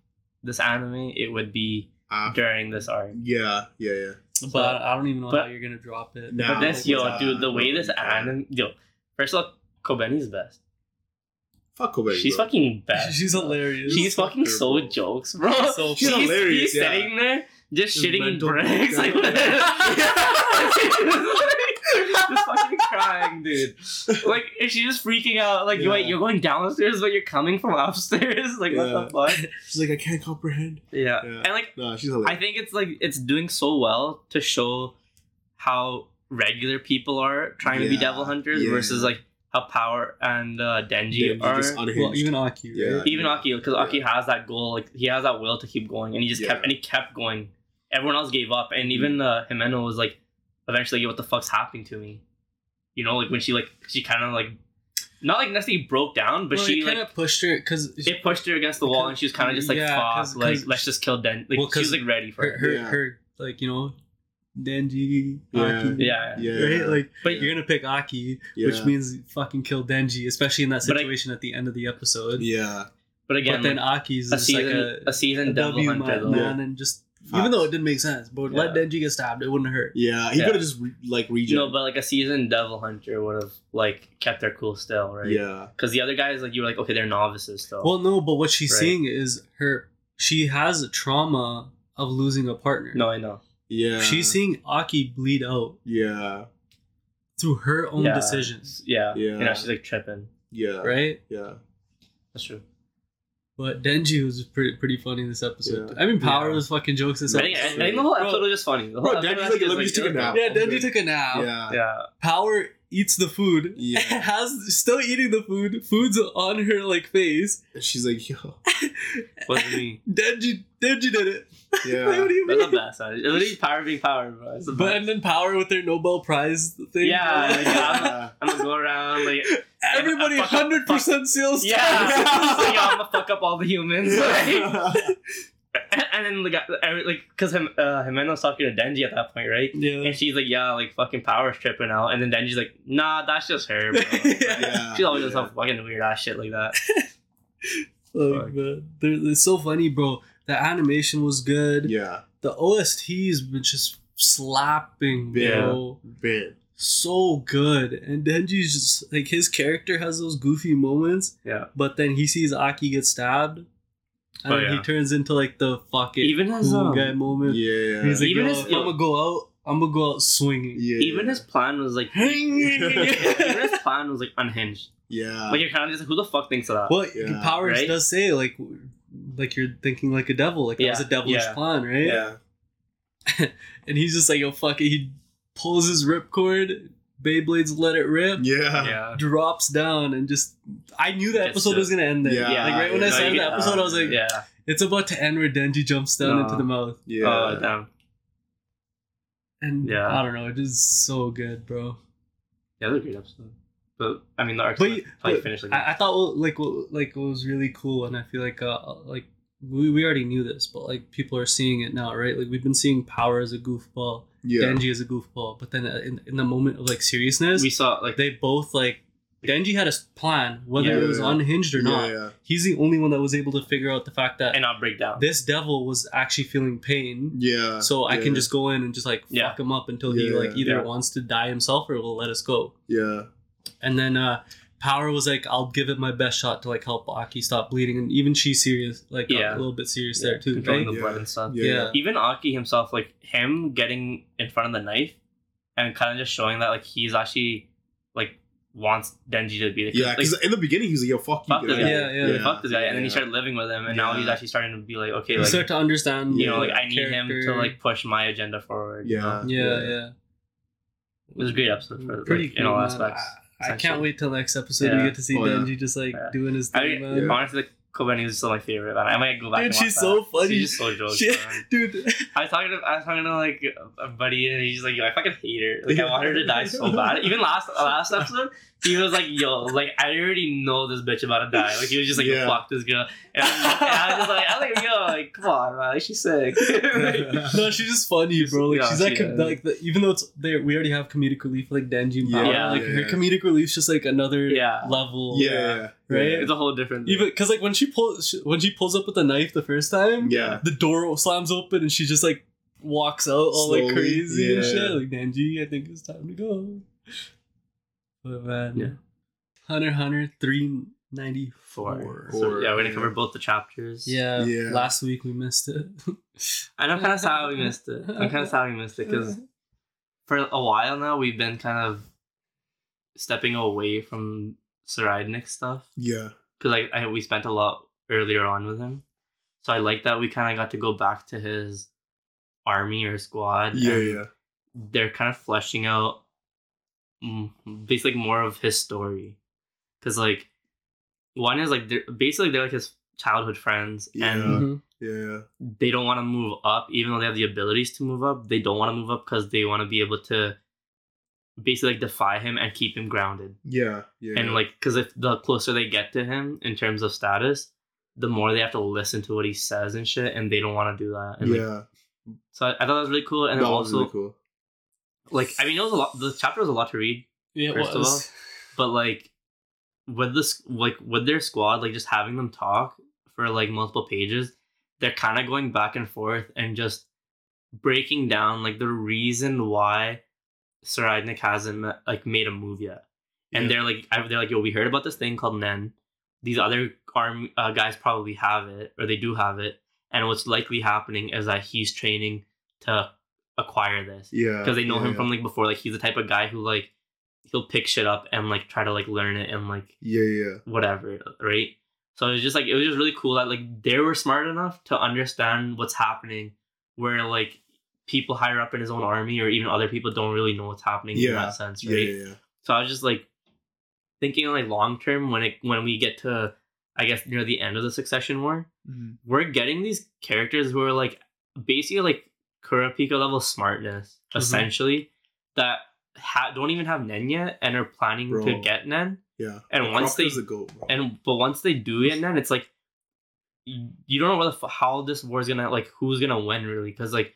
this anime, it would be Ah, during this arc. yeah, yeah, yeah. But I don't even know But- how you're gonna drop it. Nah. But this, yo, uh, dude, the way this yeah. anime, yo, first of all, Kobeni's best. Fuck Kobe. She's bro. fucking best. She's hilarious. She's Fuck fucking so bro. jokes, bro. So She's, funny. hilarious, He's yeah. sitting there just Just shitting in mental bricks, like just fucking crying, dude. Like, is she just freaking out. Like, Yeah. wait, you're going downstairs, but you're coming from upstairs. Like, Yeah. what the fuck? She's like, I can't comprehend. Yeah. Yeah. and like, Nah, she's I think it's like it's doing so well to show how regular people are trying to be devil hunters yeah. versus like how Power and uh, Denji, Denji are. just well, even Aki. Yeah. Right? even Aki, because Aki has that goal, like he has that will to keep going, and he just kept and he kept going. Everyone else gave up, and even uh, Himeno was like, eventually, what the fuck's happening to me? You know, like when she like she kind of like not like necessarily broke down, but Well, she it kind like of pushed her because it pushed her against the wall, and she was kind of just like, Yeah, "Fuck, 'cause- like 'cause- let's just kill Den." Like Well, she was 'cause like ready for her, it. her, Yeah. her, like you know, Denji, Yeah. Aki, Yeah, Yeah. right? Like, But- you're gonna pick Aki, Yeah. which means fucking kill Denji, especially in that But I- situation at the end of the episode. yeah. But again, but then like, Aki's a just season, like a, a, season a devil W hunter man, though. man, and just Facts. even though it didn't make sense, but let Yeah. Denji get stabbed, it wouldn't hurt. Yeah, he Yeah. could have just re- like regen. No, but like a seasoned devil hunter would have like kept their cool still, right? yeah, Because the other guys, like you were like, okay, they're novices still. Well, no, but what she's Right. seeing is her. She has a trauma of losing a partner. no, I know. yeah. she's seeing Aki bleed out Yeah, through her own Yeah. decisions, Yeah, Yeah. You know, she's like tripping. yeah, right? Yeah, That's true. But Denji was pretty pretty funny in this episode. Yeah. I mean, Power Yeah. was fucking jokes this I think, I, I think the whole Bro, episode was just funny. The whole Bro, episode Denji's like, "Let me just take a nap." Yeah, Denji took a nap. yeah, Yeah, Power eats the food. Yeah. Has still eating the food. Food's on her like face. And she's like, yo, wasn't me. Denji Denji did it. Like, yeah, what do you That's mean? the best. It literally power being power, bro. But best. and then Power with their Nobel Prize thing. Yeah, like, yeah. I'm gonna go around like Everybody hundred percent sales. yeah, so, yeah, I'm gonna fuck up all the humans. Like, and then the guy, like, cause him, uh, Himeno's talking to Denji at that point, right? Yeah. And she's like, yeah, like fucking power's tripping out. And then Denji's like, nah, that's just her, bro. Like, Yeah. She always does Yeah. some fucking weird ass shit like that. Like, Fuck. man, they're, they're so funny, bro. The animation was good. yeah, The OST's been just slapping, Yeah. bro. man, So good. And Denji's just like his character has those goofy moments, Yeah. but then he sees Aki get stabbed. And Oh, then he turns into like the fucking Even his, cool um, guy moment. yeah, He's like, Even Yo, his- I'm gonna go out, I'm gonna go out swinging. yeah, Even his plan was like, even his plan was like unhinged. yeah, Like you're kind of just like, who the fuck thinks of that? Well, Yeah. Powers Right? does say like, like you're thinking like a devil. Like that was a devilish yeah. plan, right? yeah, And he's just like, yo, fuck it. He pulls his ripcord, Beyblades let it rip, yeah, yeah. drops down, and just. I knew the It's episode just- was gonna end there. Yeah, like right when I yeah, started the get- episode, I was like, yeah. it's about to end where Denji jumps down No. into uh, the mouth. yeah. Oh damn. And Yeah. I don't know, it is so good, bro. Yeah, that was a great episode. But I mean, the arc's But not you- probably but finished like I, I thought what- like what, like what was really cool, and I feel like uh like we, we already knew this, but like people are seeing it now, right? Like we've been seeing Power as a goofball, yeah, Denji as a goofball, but then uh, in, in the moment of like seriousness, we saw like they both like Denji had a plan, whether Yeah. it was unhinged or yeah, not. yeah, He's the only one that was able to figure out the fact that and not break down. this devil was actually feeling pain. yeah. So I yeah, can just go in and just like Yeah. fuck him up until he like either Yeah. wants to die himself or will let us go. yeah, And then uh Power was like, I'll give it my best shot to like help Aki stop bleeding, and even she's serious, like Yeah. a little bit serious Yeah, there too. controlling Right? the Yeah. blood and stuff. yeah, Yeah. Even Aki himself, like him getting in front of the knife and kind of just showing that like he's actually like wants Denji to be the yeah. like, Because in the beginning he was like, "Yo, fuck you." fuck this guy. guy. Yeah, yeah. Like, fuck this guy, and then he started living with him, and now he's actually starting to be like, okay, You like start to understand, you know, like I need him to like push my agenda forward. you Yeah. know? yeah, yeah, it was a great episode for pretty like, in all aspects. man. Aspects. I, I can't wait till next episode Yeah. to get to see Oh, yeah. Denji just like Yeah. doing his I thing, mean, man. honestly, like Kobeni is still my favorite. Man. I might go back. Dude, and watch she's that. so funny. She's just so jokes. She- dude. I was talking to I was talking to like a buddy, and he's like, "Yo, I fucking hate her. Like, I want her to die so bad." Even last last episode, he was like, "Yo, like I already know this bitch about to die." Like he was just like, Yeah. "Fuck this girl," and, I'm, and I was just like, "I was like, yo, like come on, man, like, she's sick." Like, no, she's just funny, bro. Like Yeah, she's like, she is. like the, even though it's there, we already have comedic relief like Denji and Power. Yeah, like yeah, her comedic relief's just like another Yeah. level. yeah, yeah, Right? it's a whole different. Even because like when she pulls she, when she pulls up with the knife the first time, Yeah. the door slams open and she just like walks out all like Slowly, crazy and shit. Like Denji, I think it's time to go. But man, Yeah. Hunter Hunter three ninety four. four. So, yeah, we're gonna yeah. cover both the chapters. Yeah, Yeah. Last week we missed it. I know kind of sad we missed it. I'm kind of sad we missed it because for a while now we've been kind of stepping away from Tserriednich stuff yeah, because like I, we spent a lot earlier on with him, so I like that we kind of got to go back to his army or squad. yeah, and yeah, They're kind of fleshing out basically more of his story, because like one is like they're basically they're like his childhood friends and Yeah. Mhm. yeah, they don't want to move up, even though they have the abilities to move up. They don't want to move up because they want to be able to basically like defy him and keep him grounded. Yeah, yeah. And yeah. like, because if the closer they get to him in terms of status, the more they have to listen to what he says and shit, and they don't want to do that. And like, yeah, so I, I thought that was really cool, and that then was also really cool. Like I mean, it was a lot. The chapter was a lot to read, Yeah, it First of was. but like with this, like with their squad, like just having them talk for like multiple pages, they're kind of going back and forth and just breaking down like the reason why Tserriednich hasn't like made a move yet. And Yeah. they're like, they're like, yo, we heard about this thing called Nen. These other arm uh, guys probably have it, or they do have it. And what's likely happening is that he's training to acquire this Yeah, because they know yeah, him yeah. from like before. Like he's the type of guy who like he'll pick shit up and like try to like learn it and like Yeah, yeah, whatever, right? So it was just like it was just really cool that like they were smart enough to understand what's happening, where like people higher up in his own army or even other people don't really know what's happening in Yeah, that sense, right? yeah, yeah. So I was just like thinking like long term when it when we get to I guess near the end of the succession war, Mm-hmm. we're getting these characters who are like basically like Kurapika level smartness, Mhm. essentially, that ha- don't even have Nen yet and are planning to get Nen. yeah. And The once they the goat, and but once they do get Nen, it's like you you don't know whether how this war is gonna like who's gonna win really because like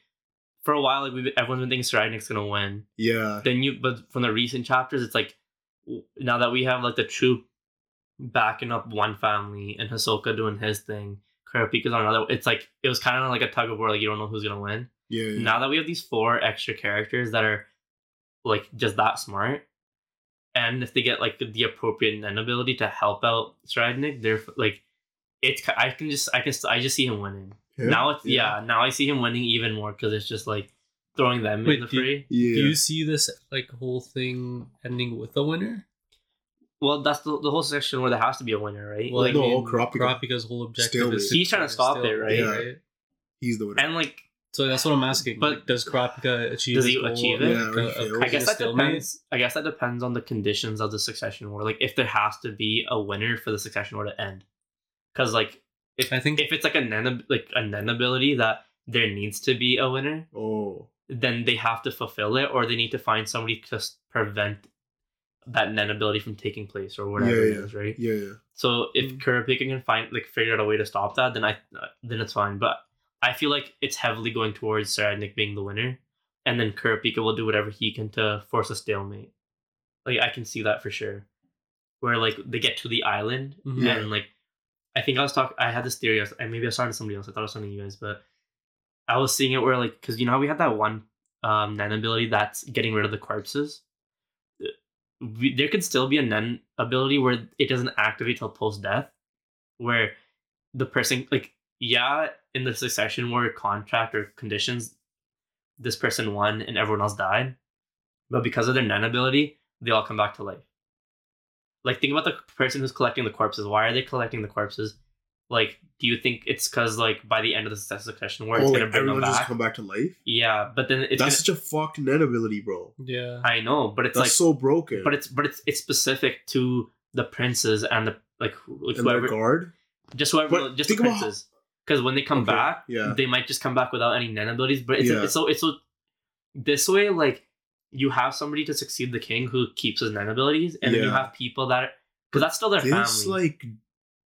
for a while like we've everyone's been thinking Tserriednich's gonna win. yeah, Then you but from the recent chapters, it's like now that we have like the Troupe backing up one family and Hisoka doing his thing, Kurapika's on another. It's like it was kind of like a tug of war. Like you don't know who's gonna win. Yeah, yeah. Now that we have these four extra characters that are like just that smart, and if they get like the appropriate Nen ability to help out Tserriednich, they're like it's. I can just I can I just see him winning. Yeah, Now it's yeah. Now I see him winning even more because it's just like throwing them Wait, in the do you- fray. yeah. Do you see this like whole thing ending with a winner? Well, that's the, the whole section where there has to be a winner, right? Well, like, no, Kurapika. Kurapika's whole objective Stalemate. is He's trying to stop it, right? Yeah. He's the winner. and like So that's what I'm asking. But- But does Kurapika achieve? Does he goal achieve it? Yeah, like, or a- he a fails. I guess that stalemate? depends. I guess that depends on the conditions of the succession war. Like if there has to be a winner for the succession war to end, because like if I think if it's like a nen like a nen ability that there needs to be a winner, oh, then they have to fulfill it, or they need to find somebody to s- prevent that nen ability from taking place, or whatever Yeah, yeah. is, right? yeah, yeah. So if Mm. Kurapika can find like figure out a way to stop that, then I uh, then it's fine. But I feel like it's heavily going towards Tserriednich being the winner, and then Kurapika will do whatever he can to force a stalemate. Like I can see that for sure, where like they get to the island Mhm. And like I think I was talking. I had this theory, I was- and maybe I started somebody else. I thought I was talking to you guys, but I was seeing it where like because you know how we had that one um Nen ability that's getting rid of the corpses. We, there could still be a Nen ability where it doesn't activate till post death, where the person like yeah in the succession war contract or conditions, this person won and everyone else died, but because of their Nen ability, they all come back to life. Like think about the person who's collecting the corpses. Why are they collecting the corpses? Like, do you think it's because like by the end of the succession war, oh, it's like gonna bring them everyone just come back to life. Yeah, but then it's That's gonna, such a fucked nen ability, bro. yeah. I know, but it's That's like so broken. but it's but it's it's specific to the princes and the like, who- like and their whoever guard. just whoever But just the think about- princes because when they come Okay, back yeah. they might just come back without any nen abilities but it's, Yeah. it's so it's so this way like you have somebody to succeed the king who keeps his nen abilities and then you have people that because that's still their This family like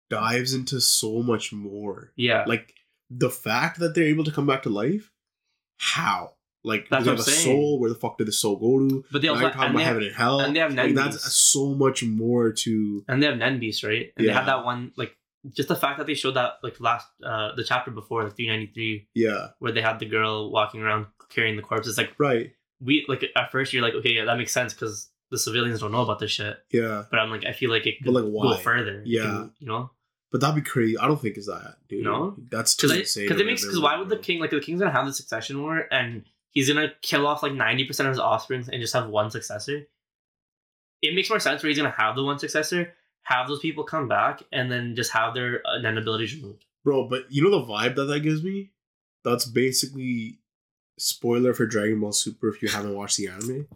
dives into so much more. yeah Like the fact that they're able to come back to life. How? Like That's they have a saying. soul. Where the fuck did the soul go to? but they also you're talking about they, have, heaven and hell. and they have like nen that's so much more to. and they have nen beasts right and they Yeah. had that one like just the fact that they showed that like last uh the chapter before like 393 Yeah. where they had the girl walking around carrying the corpse it's like Right. we like at first you're like okay yeah that makes sense because the civilians don't know about this shit Yeah. but i'm like i feel like it But, could like, go further Yeah. can, you know But that'd be crazy. I don't think it's that, dude. No? That's too because insane. because it makes because why would the king like the king's gonna have the succession war and he's gonna kill off like 90% of his offspring and just have one successor it makes more sense where he's gonna have the one successor have those people come back and then just have their uh, nen abilities removed bro? But you know the vibe that that gives me. That's basically spoiler for Dragon Ball Super if you haven't watched the anime.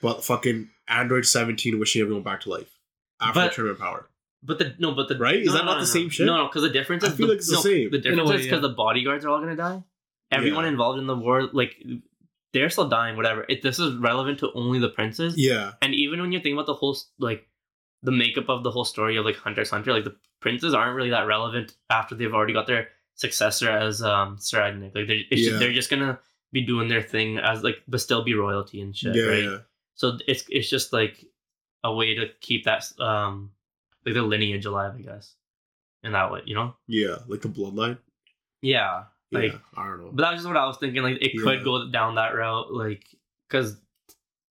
But fucking Android 17 wishing everyone back to life after But- the tournament power. but the no but the Right? Is no, that no, not no, the no. same shit? no no because the difference I is feel like it's the same. the In difference way, is because yeah. the bodyguards are all gonna die everyone Yeah. involved in the war like they're still dying, whatever. It this is relevant to only the princes. Yeah. And even when you think about the whole like the makeup of the whole story of like Hunter x Hunter, like the princes aren't really that relevant after they've already got their successor as um Tserriednich. Like they're it's Yeah. just, they're just gonna be doing their thing as like but still be royalty and shit, yeah, right? yeah. So it's it's just like a way to keep that um like the lineage alive, I guess. In that way, you know? Yeah. Like the bloodline. Yeah. Yeah. Like I don't know. but that's just what I was thinking. Like it Yeah. could go down that route, like because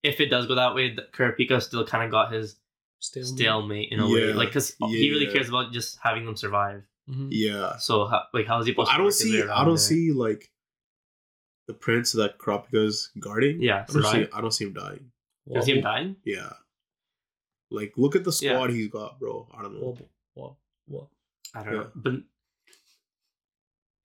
if it does go that way, Kurapika still kind of got his Stalemate. stalemate in a way, like because he really Yeah. cares about just having them survive. Mhm. yeah. So how, like how is he But supposed? I to don't see. I don't there? see like the prince that Kurapika's guarding. Yeah, I don't see. I don't see him dying. You see him dying? Yeah. Like, look at the Yeah. squad he's got, bro. I don't know. Wobble, wobble, wobble. I don't Yeah. know, but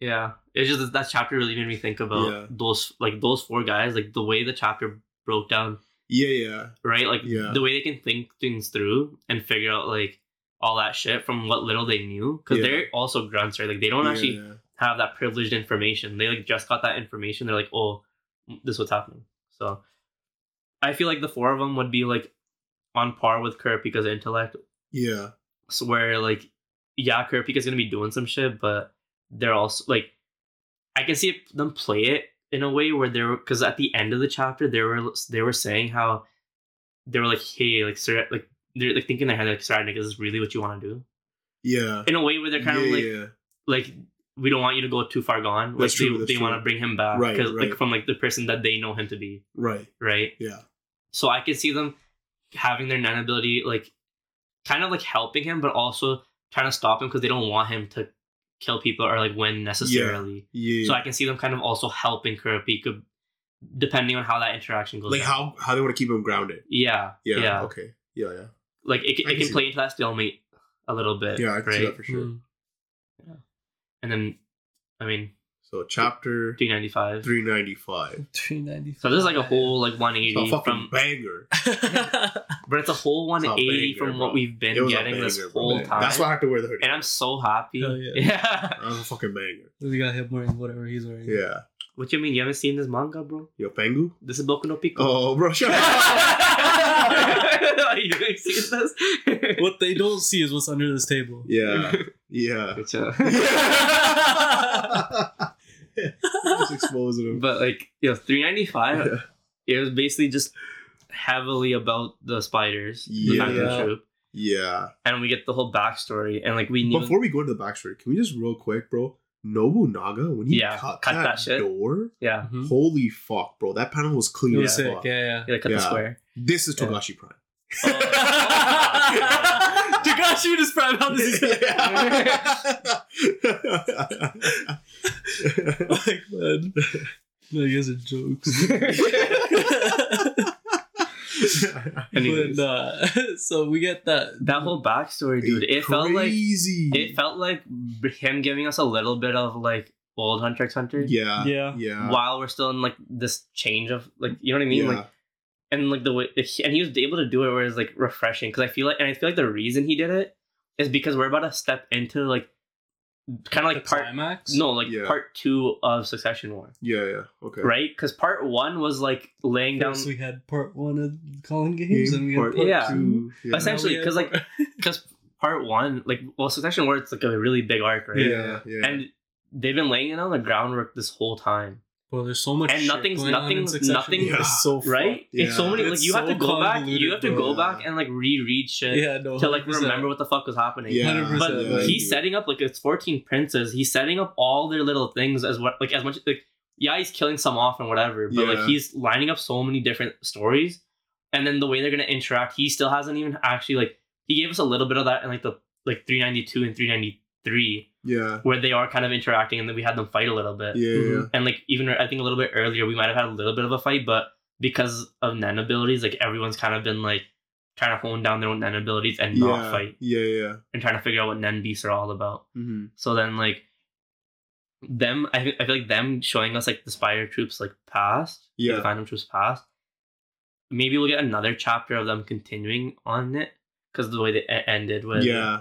yeah, it's just that- that chapter really made me think about Yeah. those like those four guys, like the way the chapter broke down, Yeah, yeah, right? Like Yeah. the way they can think things through and figure out like all that shit from what little they knew, because Yeah. they're also grunts, right? Like they don't yeah, actually have that privileged information. They like just got that information. They're like, oh, this is what's happening. So I feel like the four of them would be like on par with Kurapika's intellect. Yeah, So where like, yeah, Kurapika's gonna be doing some shit, but they're also like, I can see them play it in a way where they're because at the end of the chapter they were they were saying how they were like, hey, like sir, like they're like thinking in their head like, sorry, is this really what you want to do? yeah. In a way where they're kind yeah, of like yeah. like we don't want you to go too far gone. Like That's true, they, they want to bring him back, Right, 'cause, right. like from like the person that they know him to be, right. right? Yeah, So I can see them having their Nen ability, like kind of like helping him, but also trying to stop him because they don't want him to kill people or like win necessarily. yeah. So I can see them kind of also helping Kurapika, depending on how that interaction goes. like down. how how they want to keep him grounded. Yeah, Yeah. yeah, Okay. Yeah, yeah. Like it, I it can can play that. into that stalemate a little bit. Yeah, I can right? see that for sure. Mm. And then, I mean, So chapter three ninety five. three ninety five. 395. So this is like a whole like one eighty So a fucking from banger. But it's a whole It's a 180 banger, from what bro. we've been was a getting this banger, bro. whole time. That's why I have to wear the hoodie. and I'm so happy. Hell yeah. Yeah. That was a fucking banger. we got him wearing whatever he's wearing. Yeah. What you mean? You haven't seen this manga, bro? Yo, Pengu. This is Boku no Pico. Oh, oh bro, shut up. you haven't seen this? What they don't see is what's under this table. yeah. Yeah. Good job. Just exposing him. but like, you know, 395, Yeah. it was basically just heavily about the spiders, Yeah. Phantom Troupe. Yeah. And we get the whole backstory. And like, we knew. Before we go into the backstory, can we just real quick, bro? Nobunaga, when he Yeah, cut, cut that, that shit. door, yeah. Mhm. holy fuck, bro. That panel was clean It as fuck. Yeah, yeah. Yeah, cut Yeah. the square. This is Yeah. Togashi Prime. Togashi just prime how does he like man? No, you guys are jokes. Anyways. but uh, so we get that That whole backstory, dude, it felt like crazy. it felt like him giving us a little bit of like old Hunter x Hunter. yeah, Yeah. yeah, While we're still in like this change of like you know what I mean, yeah. like and like the way and he was able to do it where it's like refreshing because I feel like and I feel like the reason he did it is because we're about to step into like kind of like the part climax. no like Yeah. part two of Succession War, yeah, yeah. Okay, right? Because part one was like laying down we had part one of calling games, Game and we had part part Yeah. two. Yeah. Essentially, because we 'cause, like, because part one like well Succession War it's like a really big arc, right? yeah, yeah. And they've been laying it on the groundwork this whole time. Well, there's so much And shit nothing's- going on in nothing's- nothing- Yeah. It's so right? It's so Yeah. many like It's you have to go back. You have to bro. go back and like reread shit Yeah, no. to like remember what the fuck was happening. yeah, 100%. But Yeah, he's yeah. setting up like it's fourteen princes. He's setting up all their little things as what like as much like yeah he's killing some off and whatever, but Yeah. like he's lining up so many different stories, and then the way they're gonna interact, he still hasn't even actually like he gave us a little bit of that in like the like three ninety two and three ninety three yeah, where they are kind of interacting and then we had them fight a little bit. yeah, yeah. and like even I think a little bit earlier we might have had a little bit of a fight, but because of Nen abilities, like everyone's kind of been like trying to hone down their own Nen abilities and not yeah, fight yeah, yeah. and trying to figure out what Nen beasts are all about. Mm-hmm. So then like them, I think I feel like them showing us like the Spider Troupe's like past, Yeah. the Phantom Troupe's past. Maybe we'll get another chapter of them continuing on it because the way they ended with Yeah,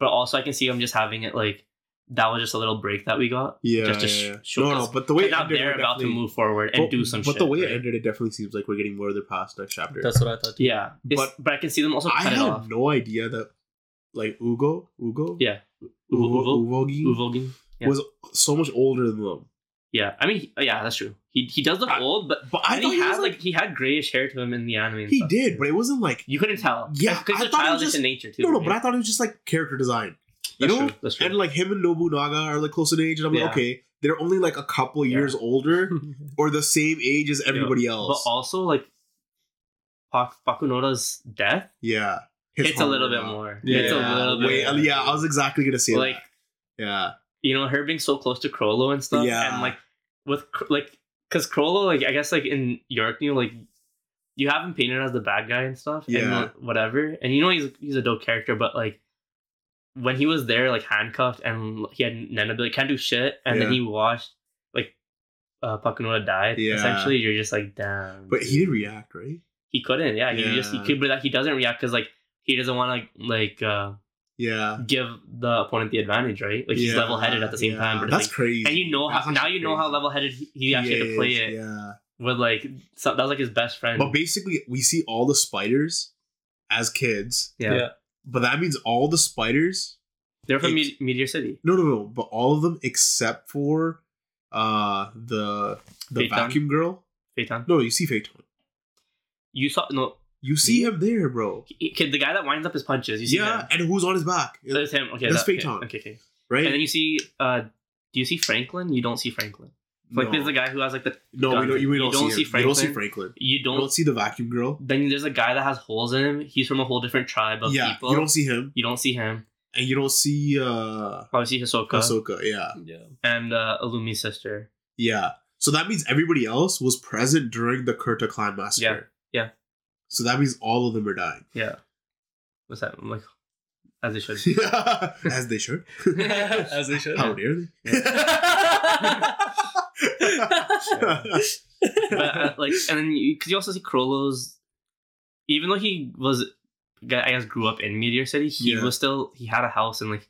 But also I can see them just having it like that was just a little break that we got. Yeah, just to yeah, sh- yeah. show no, no, but the way it now they're about to move forward and but, do some But shit. the way right? it ended, it definitely seems like we're getting further past next chapter. That's what I thought. Too. Yeah, But- but but I can see them also I cut it had off. no idea that like Ugo, Ugo, Yeah, Uvo, Uvo, Uvogi Uvogin. yeah. was so much older than them. Yeah, I mean, yeah, that's true. He he does look I- old, but But I and thought he he had like, like, he had grayish hair to him in the anime. he stuff. did, but it wasn't like You couldn't tell. Yeah, because I thought childish just- in nature too. no, no. right? But I thought it was just like character design, you know. true. That's true. And like him and Nobunaga are like close in age, and I'm Yeah. like, okay, they're only like a couple Yeah. years older or the same age as everybody else. but also like Pak- Pakunoda's death yeah, hits a little bit now. more. Yeah, it's a little bit. Wait, Yeah. yeah, I was exactly gonna say like that. Yeah, you know her being so close to Chrollo and stuff. Yeah. and like with Cr- like because Chrollo like I guess like in York New like you have him painted as the bad guy and stuff. Yeah. and like, whatever. And you know he's he's a dope character, but like. When he was there, like handcuffed, and he had Nen ability, can't do shit, and then he watched like uh Pakunoda died. Yeah. Essentially, you're just like, damn. but he didn't react, right? he couldn't. Yeah, he just he could, but that he doesn't react because like he doesn't want to like uh Yeah, give the opponent the advantage, right? Like he's Yeah, level headed at the same yeah. time. But that's it's crazy. and you know how now you know how level headed he actually had to play is, it Yeah, with like so, that was like his best friend. but basically, we see all the spiders as kids, yeah. But that means all the spiders. they're from Ex- Meteor City. No, no, no, but all of them except for uh the the Feitan? vacuum girl. Feitan. No, you see Feitan. You saw no You see him there, bro. he, kid, the guy that winds up his punches. You see Yeah, him. and who's on his back? So it's him. Okay, That's that, okay, Feitan. Okay, okay. right? And then you see uh do you see Franklin? You don't see Franklin. Like no, there's the guy who has like the no, we don't. You, we don't, don't see, see him. You don't see Franklin? Franklin. you You don't don't see the vacuum girl. then there's a guy that has holes in him. He's from a whole different tribe of yeah, people. you don't see him, You don't see him. and you don't see uh Obviously Hisoka Ahsoka. Yeah, Yeah. and uh, Illumi's sister. yeah. So that means everybody else was present during the Kurta clan massacre. Yeah, yeah. So that means all of them are dying, Yeah. What's that? I'm like, as they should. as they should. As they should. How dare they? But uh, like, and then because you, also see Chrollo's, even though he was, I guess, grew up in Meteor City, he Yeah. was still he had a house in like,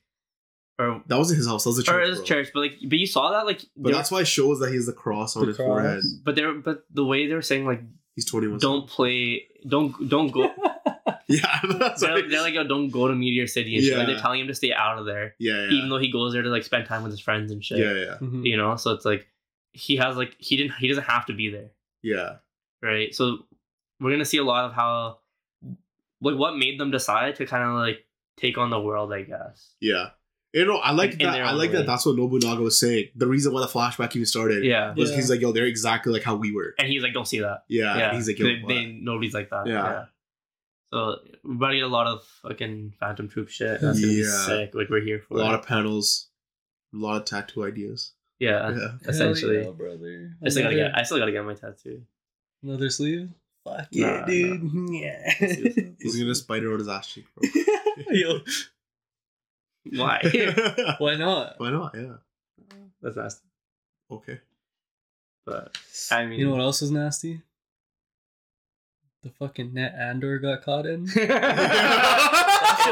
or that wasn't his house. That was the church. or it was bro. church, but like, but you saw that like, But they that's why it shows that he has the cross on The his cross. forehead. but they're but the way they're saying like, He's 21. don't play, don't don't go. Yeah, that's they're, right. they're like, yo, don't go to Meteor City and shit. Like, they're telling him to stay out of there, Yeah, yeah. even though he goes there to like spend time with his friends and shit. yeah, yeah, Mhm. You know, so it's like he has like he didn't he doesn't have to be there. yeah. right? So we're gonna see a lot of how, like, what made them decide to kind of like take on the world, I guess. Yeah. You know, I like Like, that. I like way. that. That's what Nobunaga was saying. The reason why the flashback even started Yeah, was Yeah. he's like, "Yo, they're exactly like how we were." and he's like, "Don't see that." Yeah. Yeah, he's like, "Yo, they, they- nobody's like that. Yeah. Yeah. So we're about to get a lot of fucking Phantom Troupe shit. That's gonna be Yeah. sick. Like we're here for a lot it. of panels, a lot of tattoo ideas. Yeah, Yeah. Hell essentially. yeah, brother. I still gotta get. I still gotta get my tattoo. Another sleeve? Fuck Nah, yeah, dude. Yeah. He's gonna spider on his ass cheek, bro. Yo, Why? why not? Why not? Yeah. That's nasty. Okay. But I mean, You know what else is nasty? The fucking net Andor got caught in.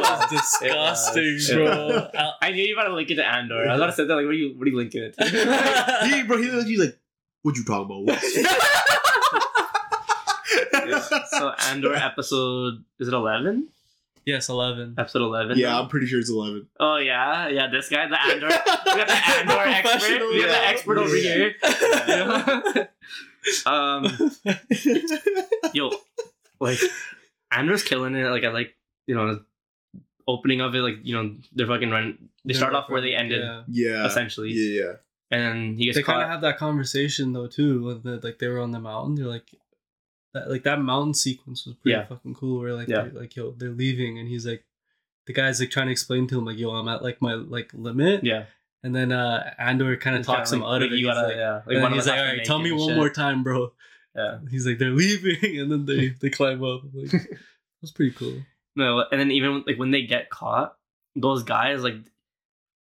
That shit was disgusting, was. bro. I, I knew you were about to link it to Andor. I was about to say that. Like, what are you? What are you linking it to? he, bro, he, he's like, "What you talking about?" Yeah. So Andor episode is it eleven? yes, eleven. Episode eleven. yeah, I'm pretty sure it's eleven. Oh yeah, yeah. This guy, the Andor. We got the Andor expert. We got the expert over here. Yeah. um, yo, like Andor's killing it. Like I like you know opening of it. Like you know they're fucking run. They start off where they ended Yeah. Yeah. essentially, Yeah, yeah. and then he gets They kind of had that conversation though too. When the, like they were on the mountain, they're like, that like that mountain sequence was pretty Yeah. fucking cool. Where like Yeah. they're, like yo, they're leaving, and he's like, the guy's like trying to explain to him like, yo, I'm at like my like limit. yeah, And then uh Andor kind of He's kinda talks him like- out of it. You He's gotta, like, yeah. and one he's like, has all to right, make tell me one shit." more time, bro. Yeah. He's like, they're leaving, and then they they climb up. Like, it was pretty cool. No, and then even like when they get caught, those guys like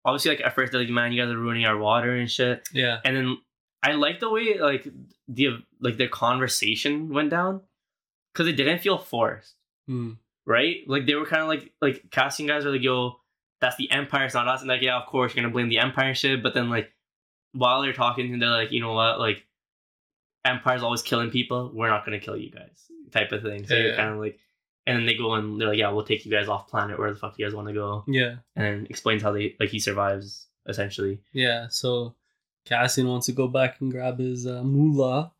obviously like at first they're like, man, you guys are ruining our water and shit. Yeah, And then I like the way like the like their conversation went down because it didn't feel forced, Hmm. right? Like they were kind of like like casting guys are like, yo, that's the Empire, it's not us. And like, yeah, of course you're gonna blame the Empire and shit. But then like, while they're talking, they're like, you know what, like, Empire's always killing people. We're not gonna kill you guys, type of thing. So Yeah, you're kind of like, and then they go and they're like, yeah, we'll take you guys off planet where the fuck you guys want to go, Yeah, and explains how they like he survives essentially. yeah. So Cassian wants to go back and grab his uh, moolah,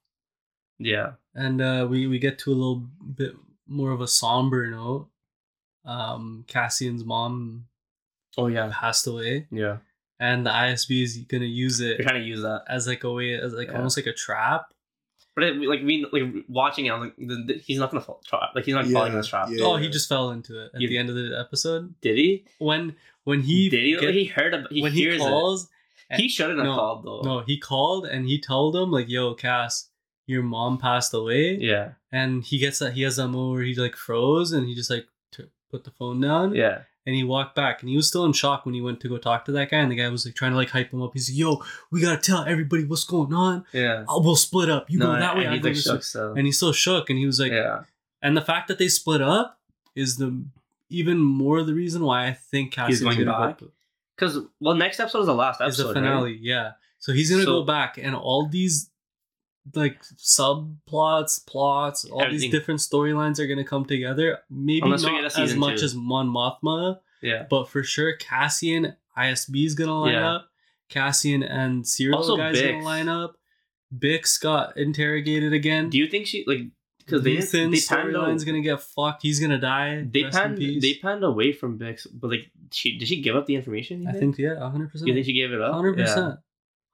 Yeah, and uh, we we get to a little bit more of a somber note. Um, Cassian's mom Oh yeah, passed away, yeah. and the ISB is gonna use They're it trying to use that, as like a way, as like Yeah. almost like a trap. But it, like we like watching it, I'm like, the, the, he's not gonna fall trap. Like he's not falling in this trap. Yeah. Oh, he just fell into it at You- the end of the episode Did he? when when he Did he? get- he heard. About, he when he calls. it. He shouldn't have No, called though. No, he called and he told him like, "Yo, Cass, your mom passed away." Yeah. And he gets that he has that moment where he like froze and he just like t- put the phone down. Yeah. And he walked back and he was still in shock when he went to go talk to that guy and the guy was like trying to like hype him up. He's like, "Yo, we gotta tell everybody what's going on. Yeah. Oh, we'll split up. You no, go that way. and I he's go this shook way." still. And he's still shook and he was like, yeah. and the fact that they split up is the even more the reason why I think Cassian's going back? Because well, next episode is the last is episode. the finale. Right? Yeah. So he's gonna So- go back and all these like subplots, plots, all Everything. these different storylines are gonna come together. Maybe Unless not as much two. as Mon Mothma, Yeah. but for sure Cassian ISB is gonna line Yeah. up. Cassian and Syril Also guys gonna line up. Bix got interrogated again. Do you think she like because they panned storyline's gonna get fucked. He's gonna die. they Rest panned they panned away from Bix, but like she did she give up the information? I think yeah, hundred percent. You think she gave it up? Hundred percent.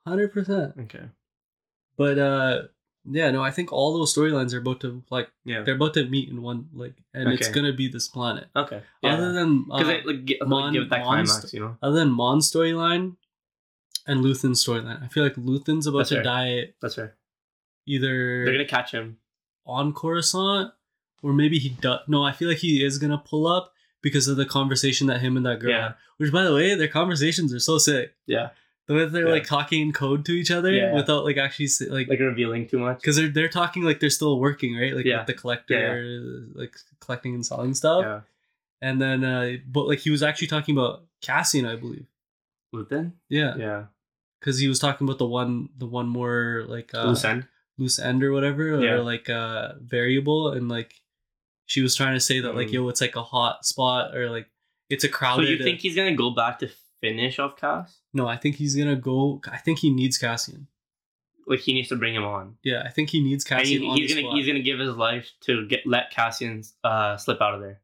Hundred percent. Okay. But uh yeah, no, I think all those storylines are about to like Yeah. they're about to meet in one like and it's gonna be this planet. Okay. Other than because uh, like, like, Mon- give it that Mon's- climax, you know. other than Mon's storyline and Luthen's storyline, I feel like Luthen's about That's to fair. die That's fair. either They're gonna catch him. on Coruscant or maybe he does. No, I feel like he is gonna pull up because of the conversation that him and that girl. Yeah. had. Which, by the way, their conversations are so sick. Yeah. The way they're Yeah. like talking in code to each other Yeah. without like actually say, like Like revealing too much. because they're they're talking like they're still working, right? Like Yeah. with the collector, like collecting and selling stuff. Yeah. And then, uh, but like he was actually talking about Cassian, I believe. Luthen. Yeah, Yeah. because he was talking about the one, the one more like uh, Loose end. loose end or whatever, or like uh variable, and like she was trying to say that like Mm. yo, it's like a hot spot or like it's a So crowded. you think he's gonna go back to finish off Cass? no, I think he's gonna go. I think he needs Cassian. Like he needs to bring him on. Yeah, I think he needs Cassian he- he's gonna spot. he's gonna give his life to get let Cassian uh slip out of there.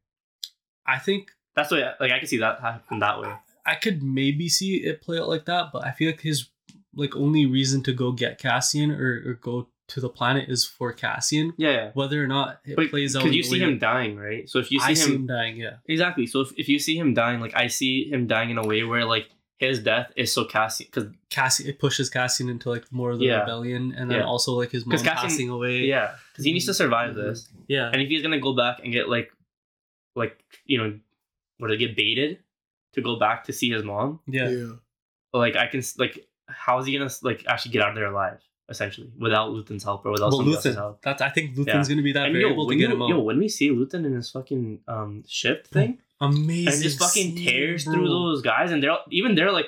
I think That's the like I can see that happen that way. I could maybe see it play out like that, but I feel like his like only reason to go get Cassian or, or go to the planet is for Cassian. Yeah, yeah. Whether or not it But plays out, because you see way him dying, right? So if you see I him, see him dying. Yeah, exactly, so if, if you see him dying, like I see him dying in a way where like his death is so Cassian because Cassian it pushes Cassian into like more of the Yeah. rebellion, and then Yeah. also like his mom 'Cause Cassian- passing away. yeah, because he needs to survive mm-hmm. this, yeah, and if he's gonna go back and get like, like you know, what to get baited to go back to see his mom, yeah. Yeah. like I can like how is he gonna like actually get out of there alive essentially without Luthen's help or without Well, someone help? that's I think Luthen's Yeah. gonna be that And yo, variable to when get you, him out. yo, when we see Luthen in his fucking um ship thing, Amazing, and just fucking tears bro. through those guys, and they're all- even they're like,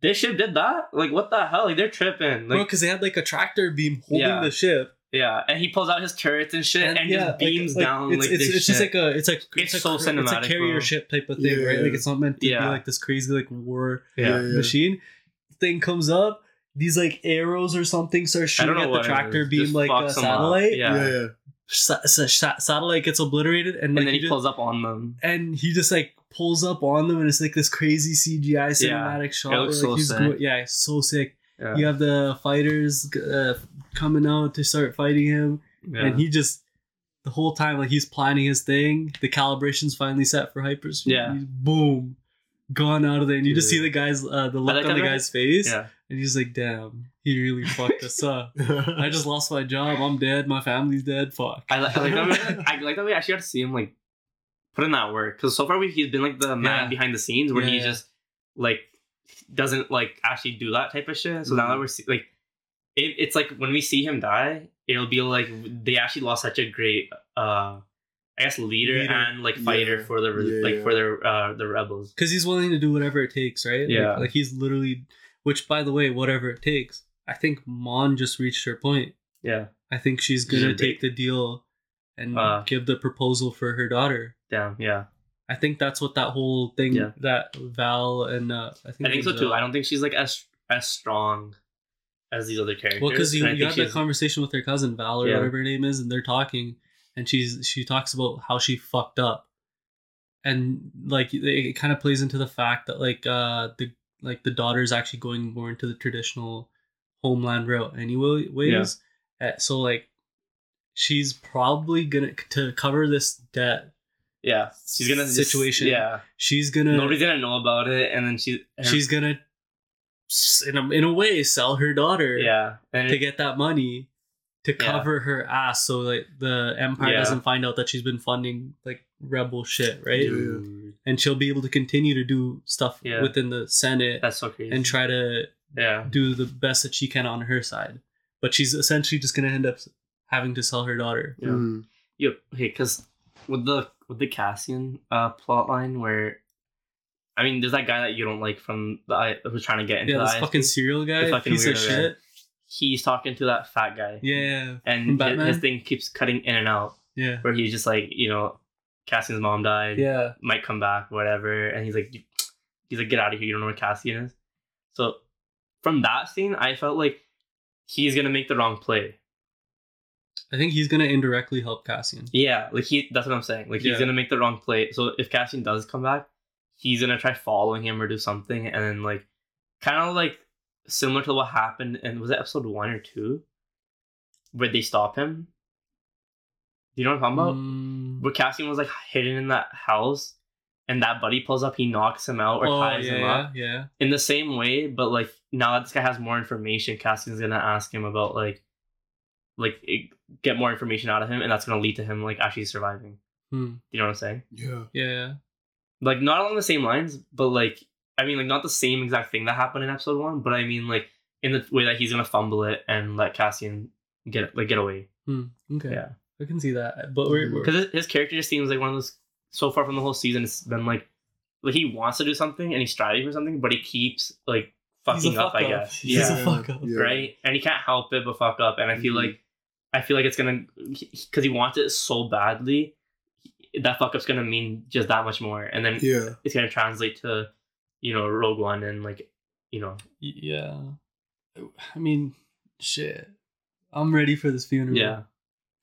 this ship did that? Like what the hell? Like they're tripping. bro, because they had like a tractor beam holding Yeah. the ship, yeah, and he pulls out his turrets and shit, and, yeah, just beams like, down It's, like it's, this it's just like a it's like It's a, so cr- It's a carrier bro. ship type of thing, right? Like it's not meant to Yeah. be like this crazy like war yeah. Yeah. machine. Thing comes up, these like arrows or something start shooting at the tractor beam Just like a fucks 'em up. satellite. Yeah. Yeah. yeah. Sa- sa- sa- satellite gets obliterated, and, And then he just- pulls up on them. and he just like pulls up on them, and it's like this crazy CGI cinematic Yeah. shot. It looks where, like, so he's sick. go- yeah, it's so sick. Yeah. You have the fighters uh, coming out to start fighting him, yeah. and he just the whole time like he's planning his thing. The calibration's finally set for hyperspeed. Yeah. He's boom, gone out of there, and you just see the guy's uh, the look like on the they're- guy's face, yeah. and he's like, "Damn, he really fucked us up. I just lost my job. I'm dead. My family's dead. Fuck." I like, I like that. Way, I like that way. I actually got to see him like put in that work because so far we, he's been like the man Yeah. behind the scenes where Yeah, he yeah. just like doesn't like actually do that type of shit. So now that Mhm. we're see- like, it, it's like when we see him die, it'll be like they actually lost such a great uh I guess leader, Leader. and like fighter Yeah. for the re- Yeah, like yeah. for the uh the rebels. because he's willing to do whatever it takes, right? Like- Yeah. like, he's literally. Which, by the way, whatever it takes. I think Mon just reached her point. Yeah, I think she's gonna take the deal and Uh. give the proposal for her daughter. damn, yeah. I think that's what that whole thing Yeah. that Val and uh, I think I think so too. Val- I don't think she's like as as strong as these other characters. Well, because you, you had that conversation with her cousin Val or whatever her name is, and they're talking, and she's she talks about how she fucked up, and like it, it kind of plays into the fact that like uh the like the daughter's actually going more into the traditional homeland route anyway ways. Uh, so like she's probably gonna to cover this debt. yeah, she's gonna just- situation. yeah, She's gonna nobody's gonna know about it, and then she her- she's gonna in a, in a way sell her daughter yeah, to it- get that money to Yeah. cover her ass so like the empire Yeah. doesn't find out that she's been funding like rebel shit right Dude, and she'll be able to continue to do stuff Yeah. within the senate that's so crazy. and try to yeah, do the best that she can on her side but she's essentially just gonna end up having to sell her daughter yeah. Mm. Yep. Hey, because with the with the Cassian uh plot line where, I mean, there's that guy that you don't like from the I who's trying to get into yeah the this ISB. fucking Syril guy The fucking piece of weirdo guy. He's talking to that fat guy. yeah And his, his thing keeps cutting in and out, yeah where he's just like, you know, Cassian's mom died. yeah Might come back, whatever. And he's like, he's like, get out of here. You don't know where Cassian is. So, from that scene, I felt like he's gonna make the wrong play. i think he's gonna indirectly help cassian Yeah, like he that's what I'm saying. Like he's Yeah. gonna make the wrong play. So if Cassian does come back, he's gonna try following him or do something and then like kind of like similar to what happened in was it episode one or two? Where they stop him. Do you know what I'm talking about? Mm. Where Cassian was like hidden in that house and that buddy pulls up, he knocks him out or oh ties yeah him up. yeah In the same way, but like now that this guy has more information, Cassian's gonna ask him about like like it, get more information out of him and that's gonna lead to him like actually surviving. Hmm. You know what I'm saying? Yeah. yeah yeah Like not along the same lines, but like I mean like not the same exact thing that happened in episode one, but I mean like in the way that he's gonna fumble it and let Cassian get like get away. Hmm. okay Yeah, I can see that, but we're, we're because his character just seems like one of those. So far from the whole season, it's been like like he wants to do something and he's striving for something, but he keeps like He's a fucking up. fuck I up. guess. He's yeah. a fuck up. Right? And he can't help it but fuck up. And I feel Mhm. like I feel like it's gonna because he wants it so badly. That fuck up's gonna mean just that much more, and then Yeah. it's gonna translate to, you know, Rogue One and like, you know, Yeah. I mean, shit. I'm ready for this funeral. yeah,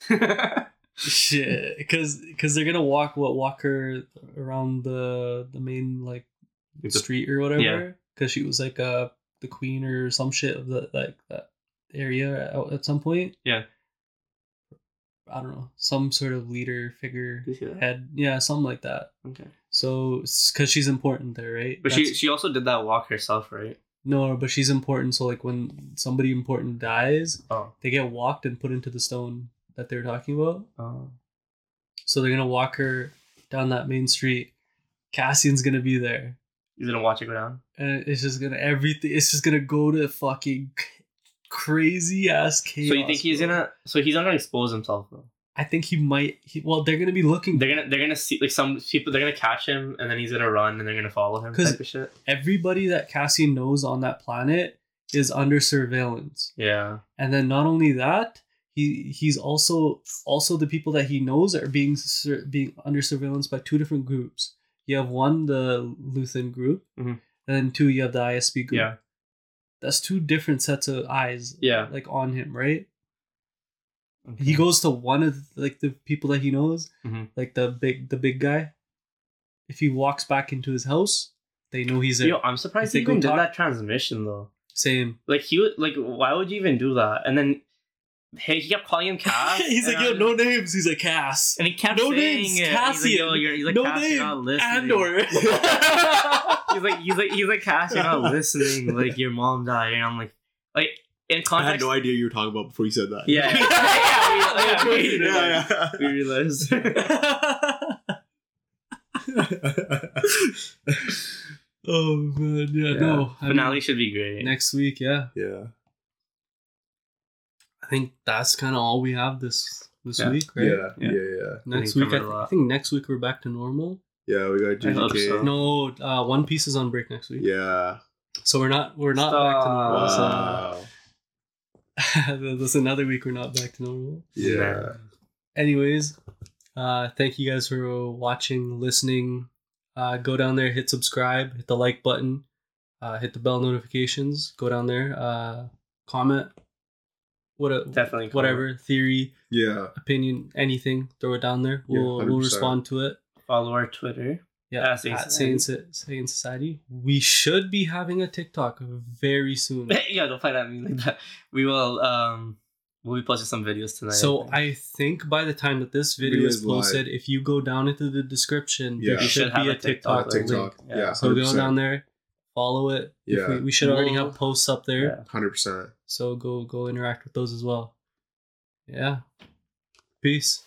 Shit, because because they're gonna walk what walk her around the the main like the- street or whatever. Yeah. Because she was like uh the queen or some shit of the like that area at, at some point. Yeah. I don't know, some sort of leader figure Did you see that? head. Yeah, something like that. okay. So, because she's important there, right? But she That's- she also did that walk herself, right? no, but she's important. So, like, when somebody important dies, Oh, they get walked and put into the stone that they're talking about. oh, So they're gonna walk her down that main street. Cassian's gonna be there, he's gonna watch it go down. and it's just gonna everything. It's just gonna go to fucking crazy ass chaos. so you think he's bro. gonna? So he's not gonna expose himself though. I think he might. He, well, they're gonna be looking. They're gonna they're gonna see like some people they're gonna catch him and then he's gonna run and they're gonna follow him 'Cause- type of shit. Everybody that Cassie knows on that planet is under surveillance, Yeah. and then not only that, he he's also also the people that he knows are being sur- being under surveillance by two different groups. You have one, the Luthen group, Mhm. and then two, you have the ISB group. Yeah. that's two different sets of eyes Yeah. like on him right he goes to one of like the people that he knows Mhm. like the big the big guy if he walks back into his house they know he's there Yo, I'm surprised they even did talk- that transmission though. same Like he would like why would you even do that? And then hey, he kept calling him Cass. he's like yo no names he's like Cass And he kept No saying names, it. He's like, yo, you're, he's like, no Cass, name you're not listening. Andor he's like, he's like, he's like, Cass, you're not listening. Like your mom died, and I'm like, like in I had no idea you were talking about before you said that. Yeah, yeah, we, yeah, we, yeah, yeah. we realized. oh man yeah, Yeah. no I mean, Finale should be great. next week yeah yeah. i think that's kind of all we have this this Yeah. week, right? Yeah, yeah, Yeah. yeah, Next We week, I, th- I think next week we're back to normal. yeah. We got I hope so. No, uh, One Piece is on break next week, Yeah. so we're not we're not back to normal. So Wow. That's another week we're not back to normal. Yeah. Anyways, uh, thank you guys for watching, listening. Uh, go down there, hit subscribe, hit the like button, uh, hit the bell notifications. Go down there, uh, comment, what a, Definitely. comment. whatever theory, Yeah. opinion, anything. Throw it down there. We'll we'll respond to it. Follow our Twitter. Yeah, At Sane at Society. Sane, Sane Society. We should be having a TikTok very soon. yeah, don't find at me like that. We will. Um, we'll be posting some videos tonight. So think. I think by the time that this video Video is is live. posted, if you go down into the description, Yeah. there You should, should have be a a TikTok, TikTok link. Yeah. Yeah. So go down there, follow it. If Yeah. we, we should already have posts up there, Yeah. Hundred percent. so go go interact with those as well. Yeah. Peace.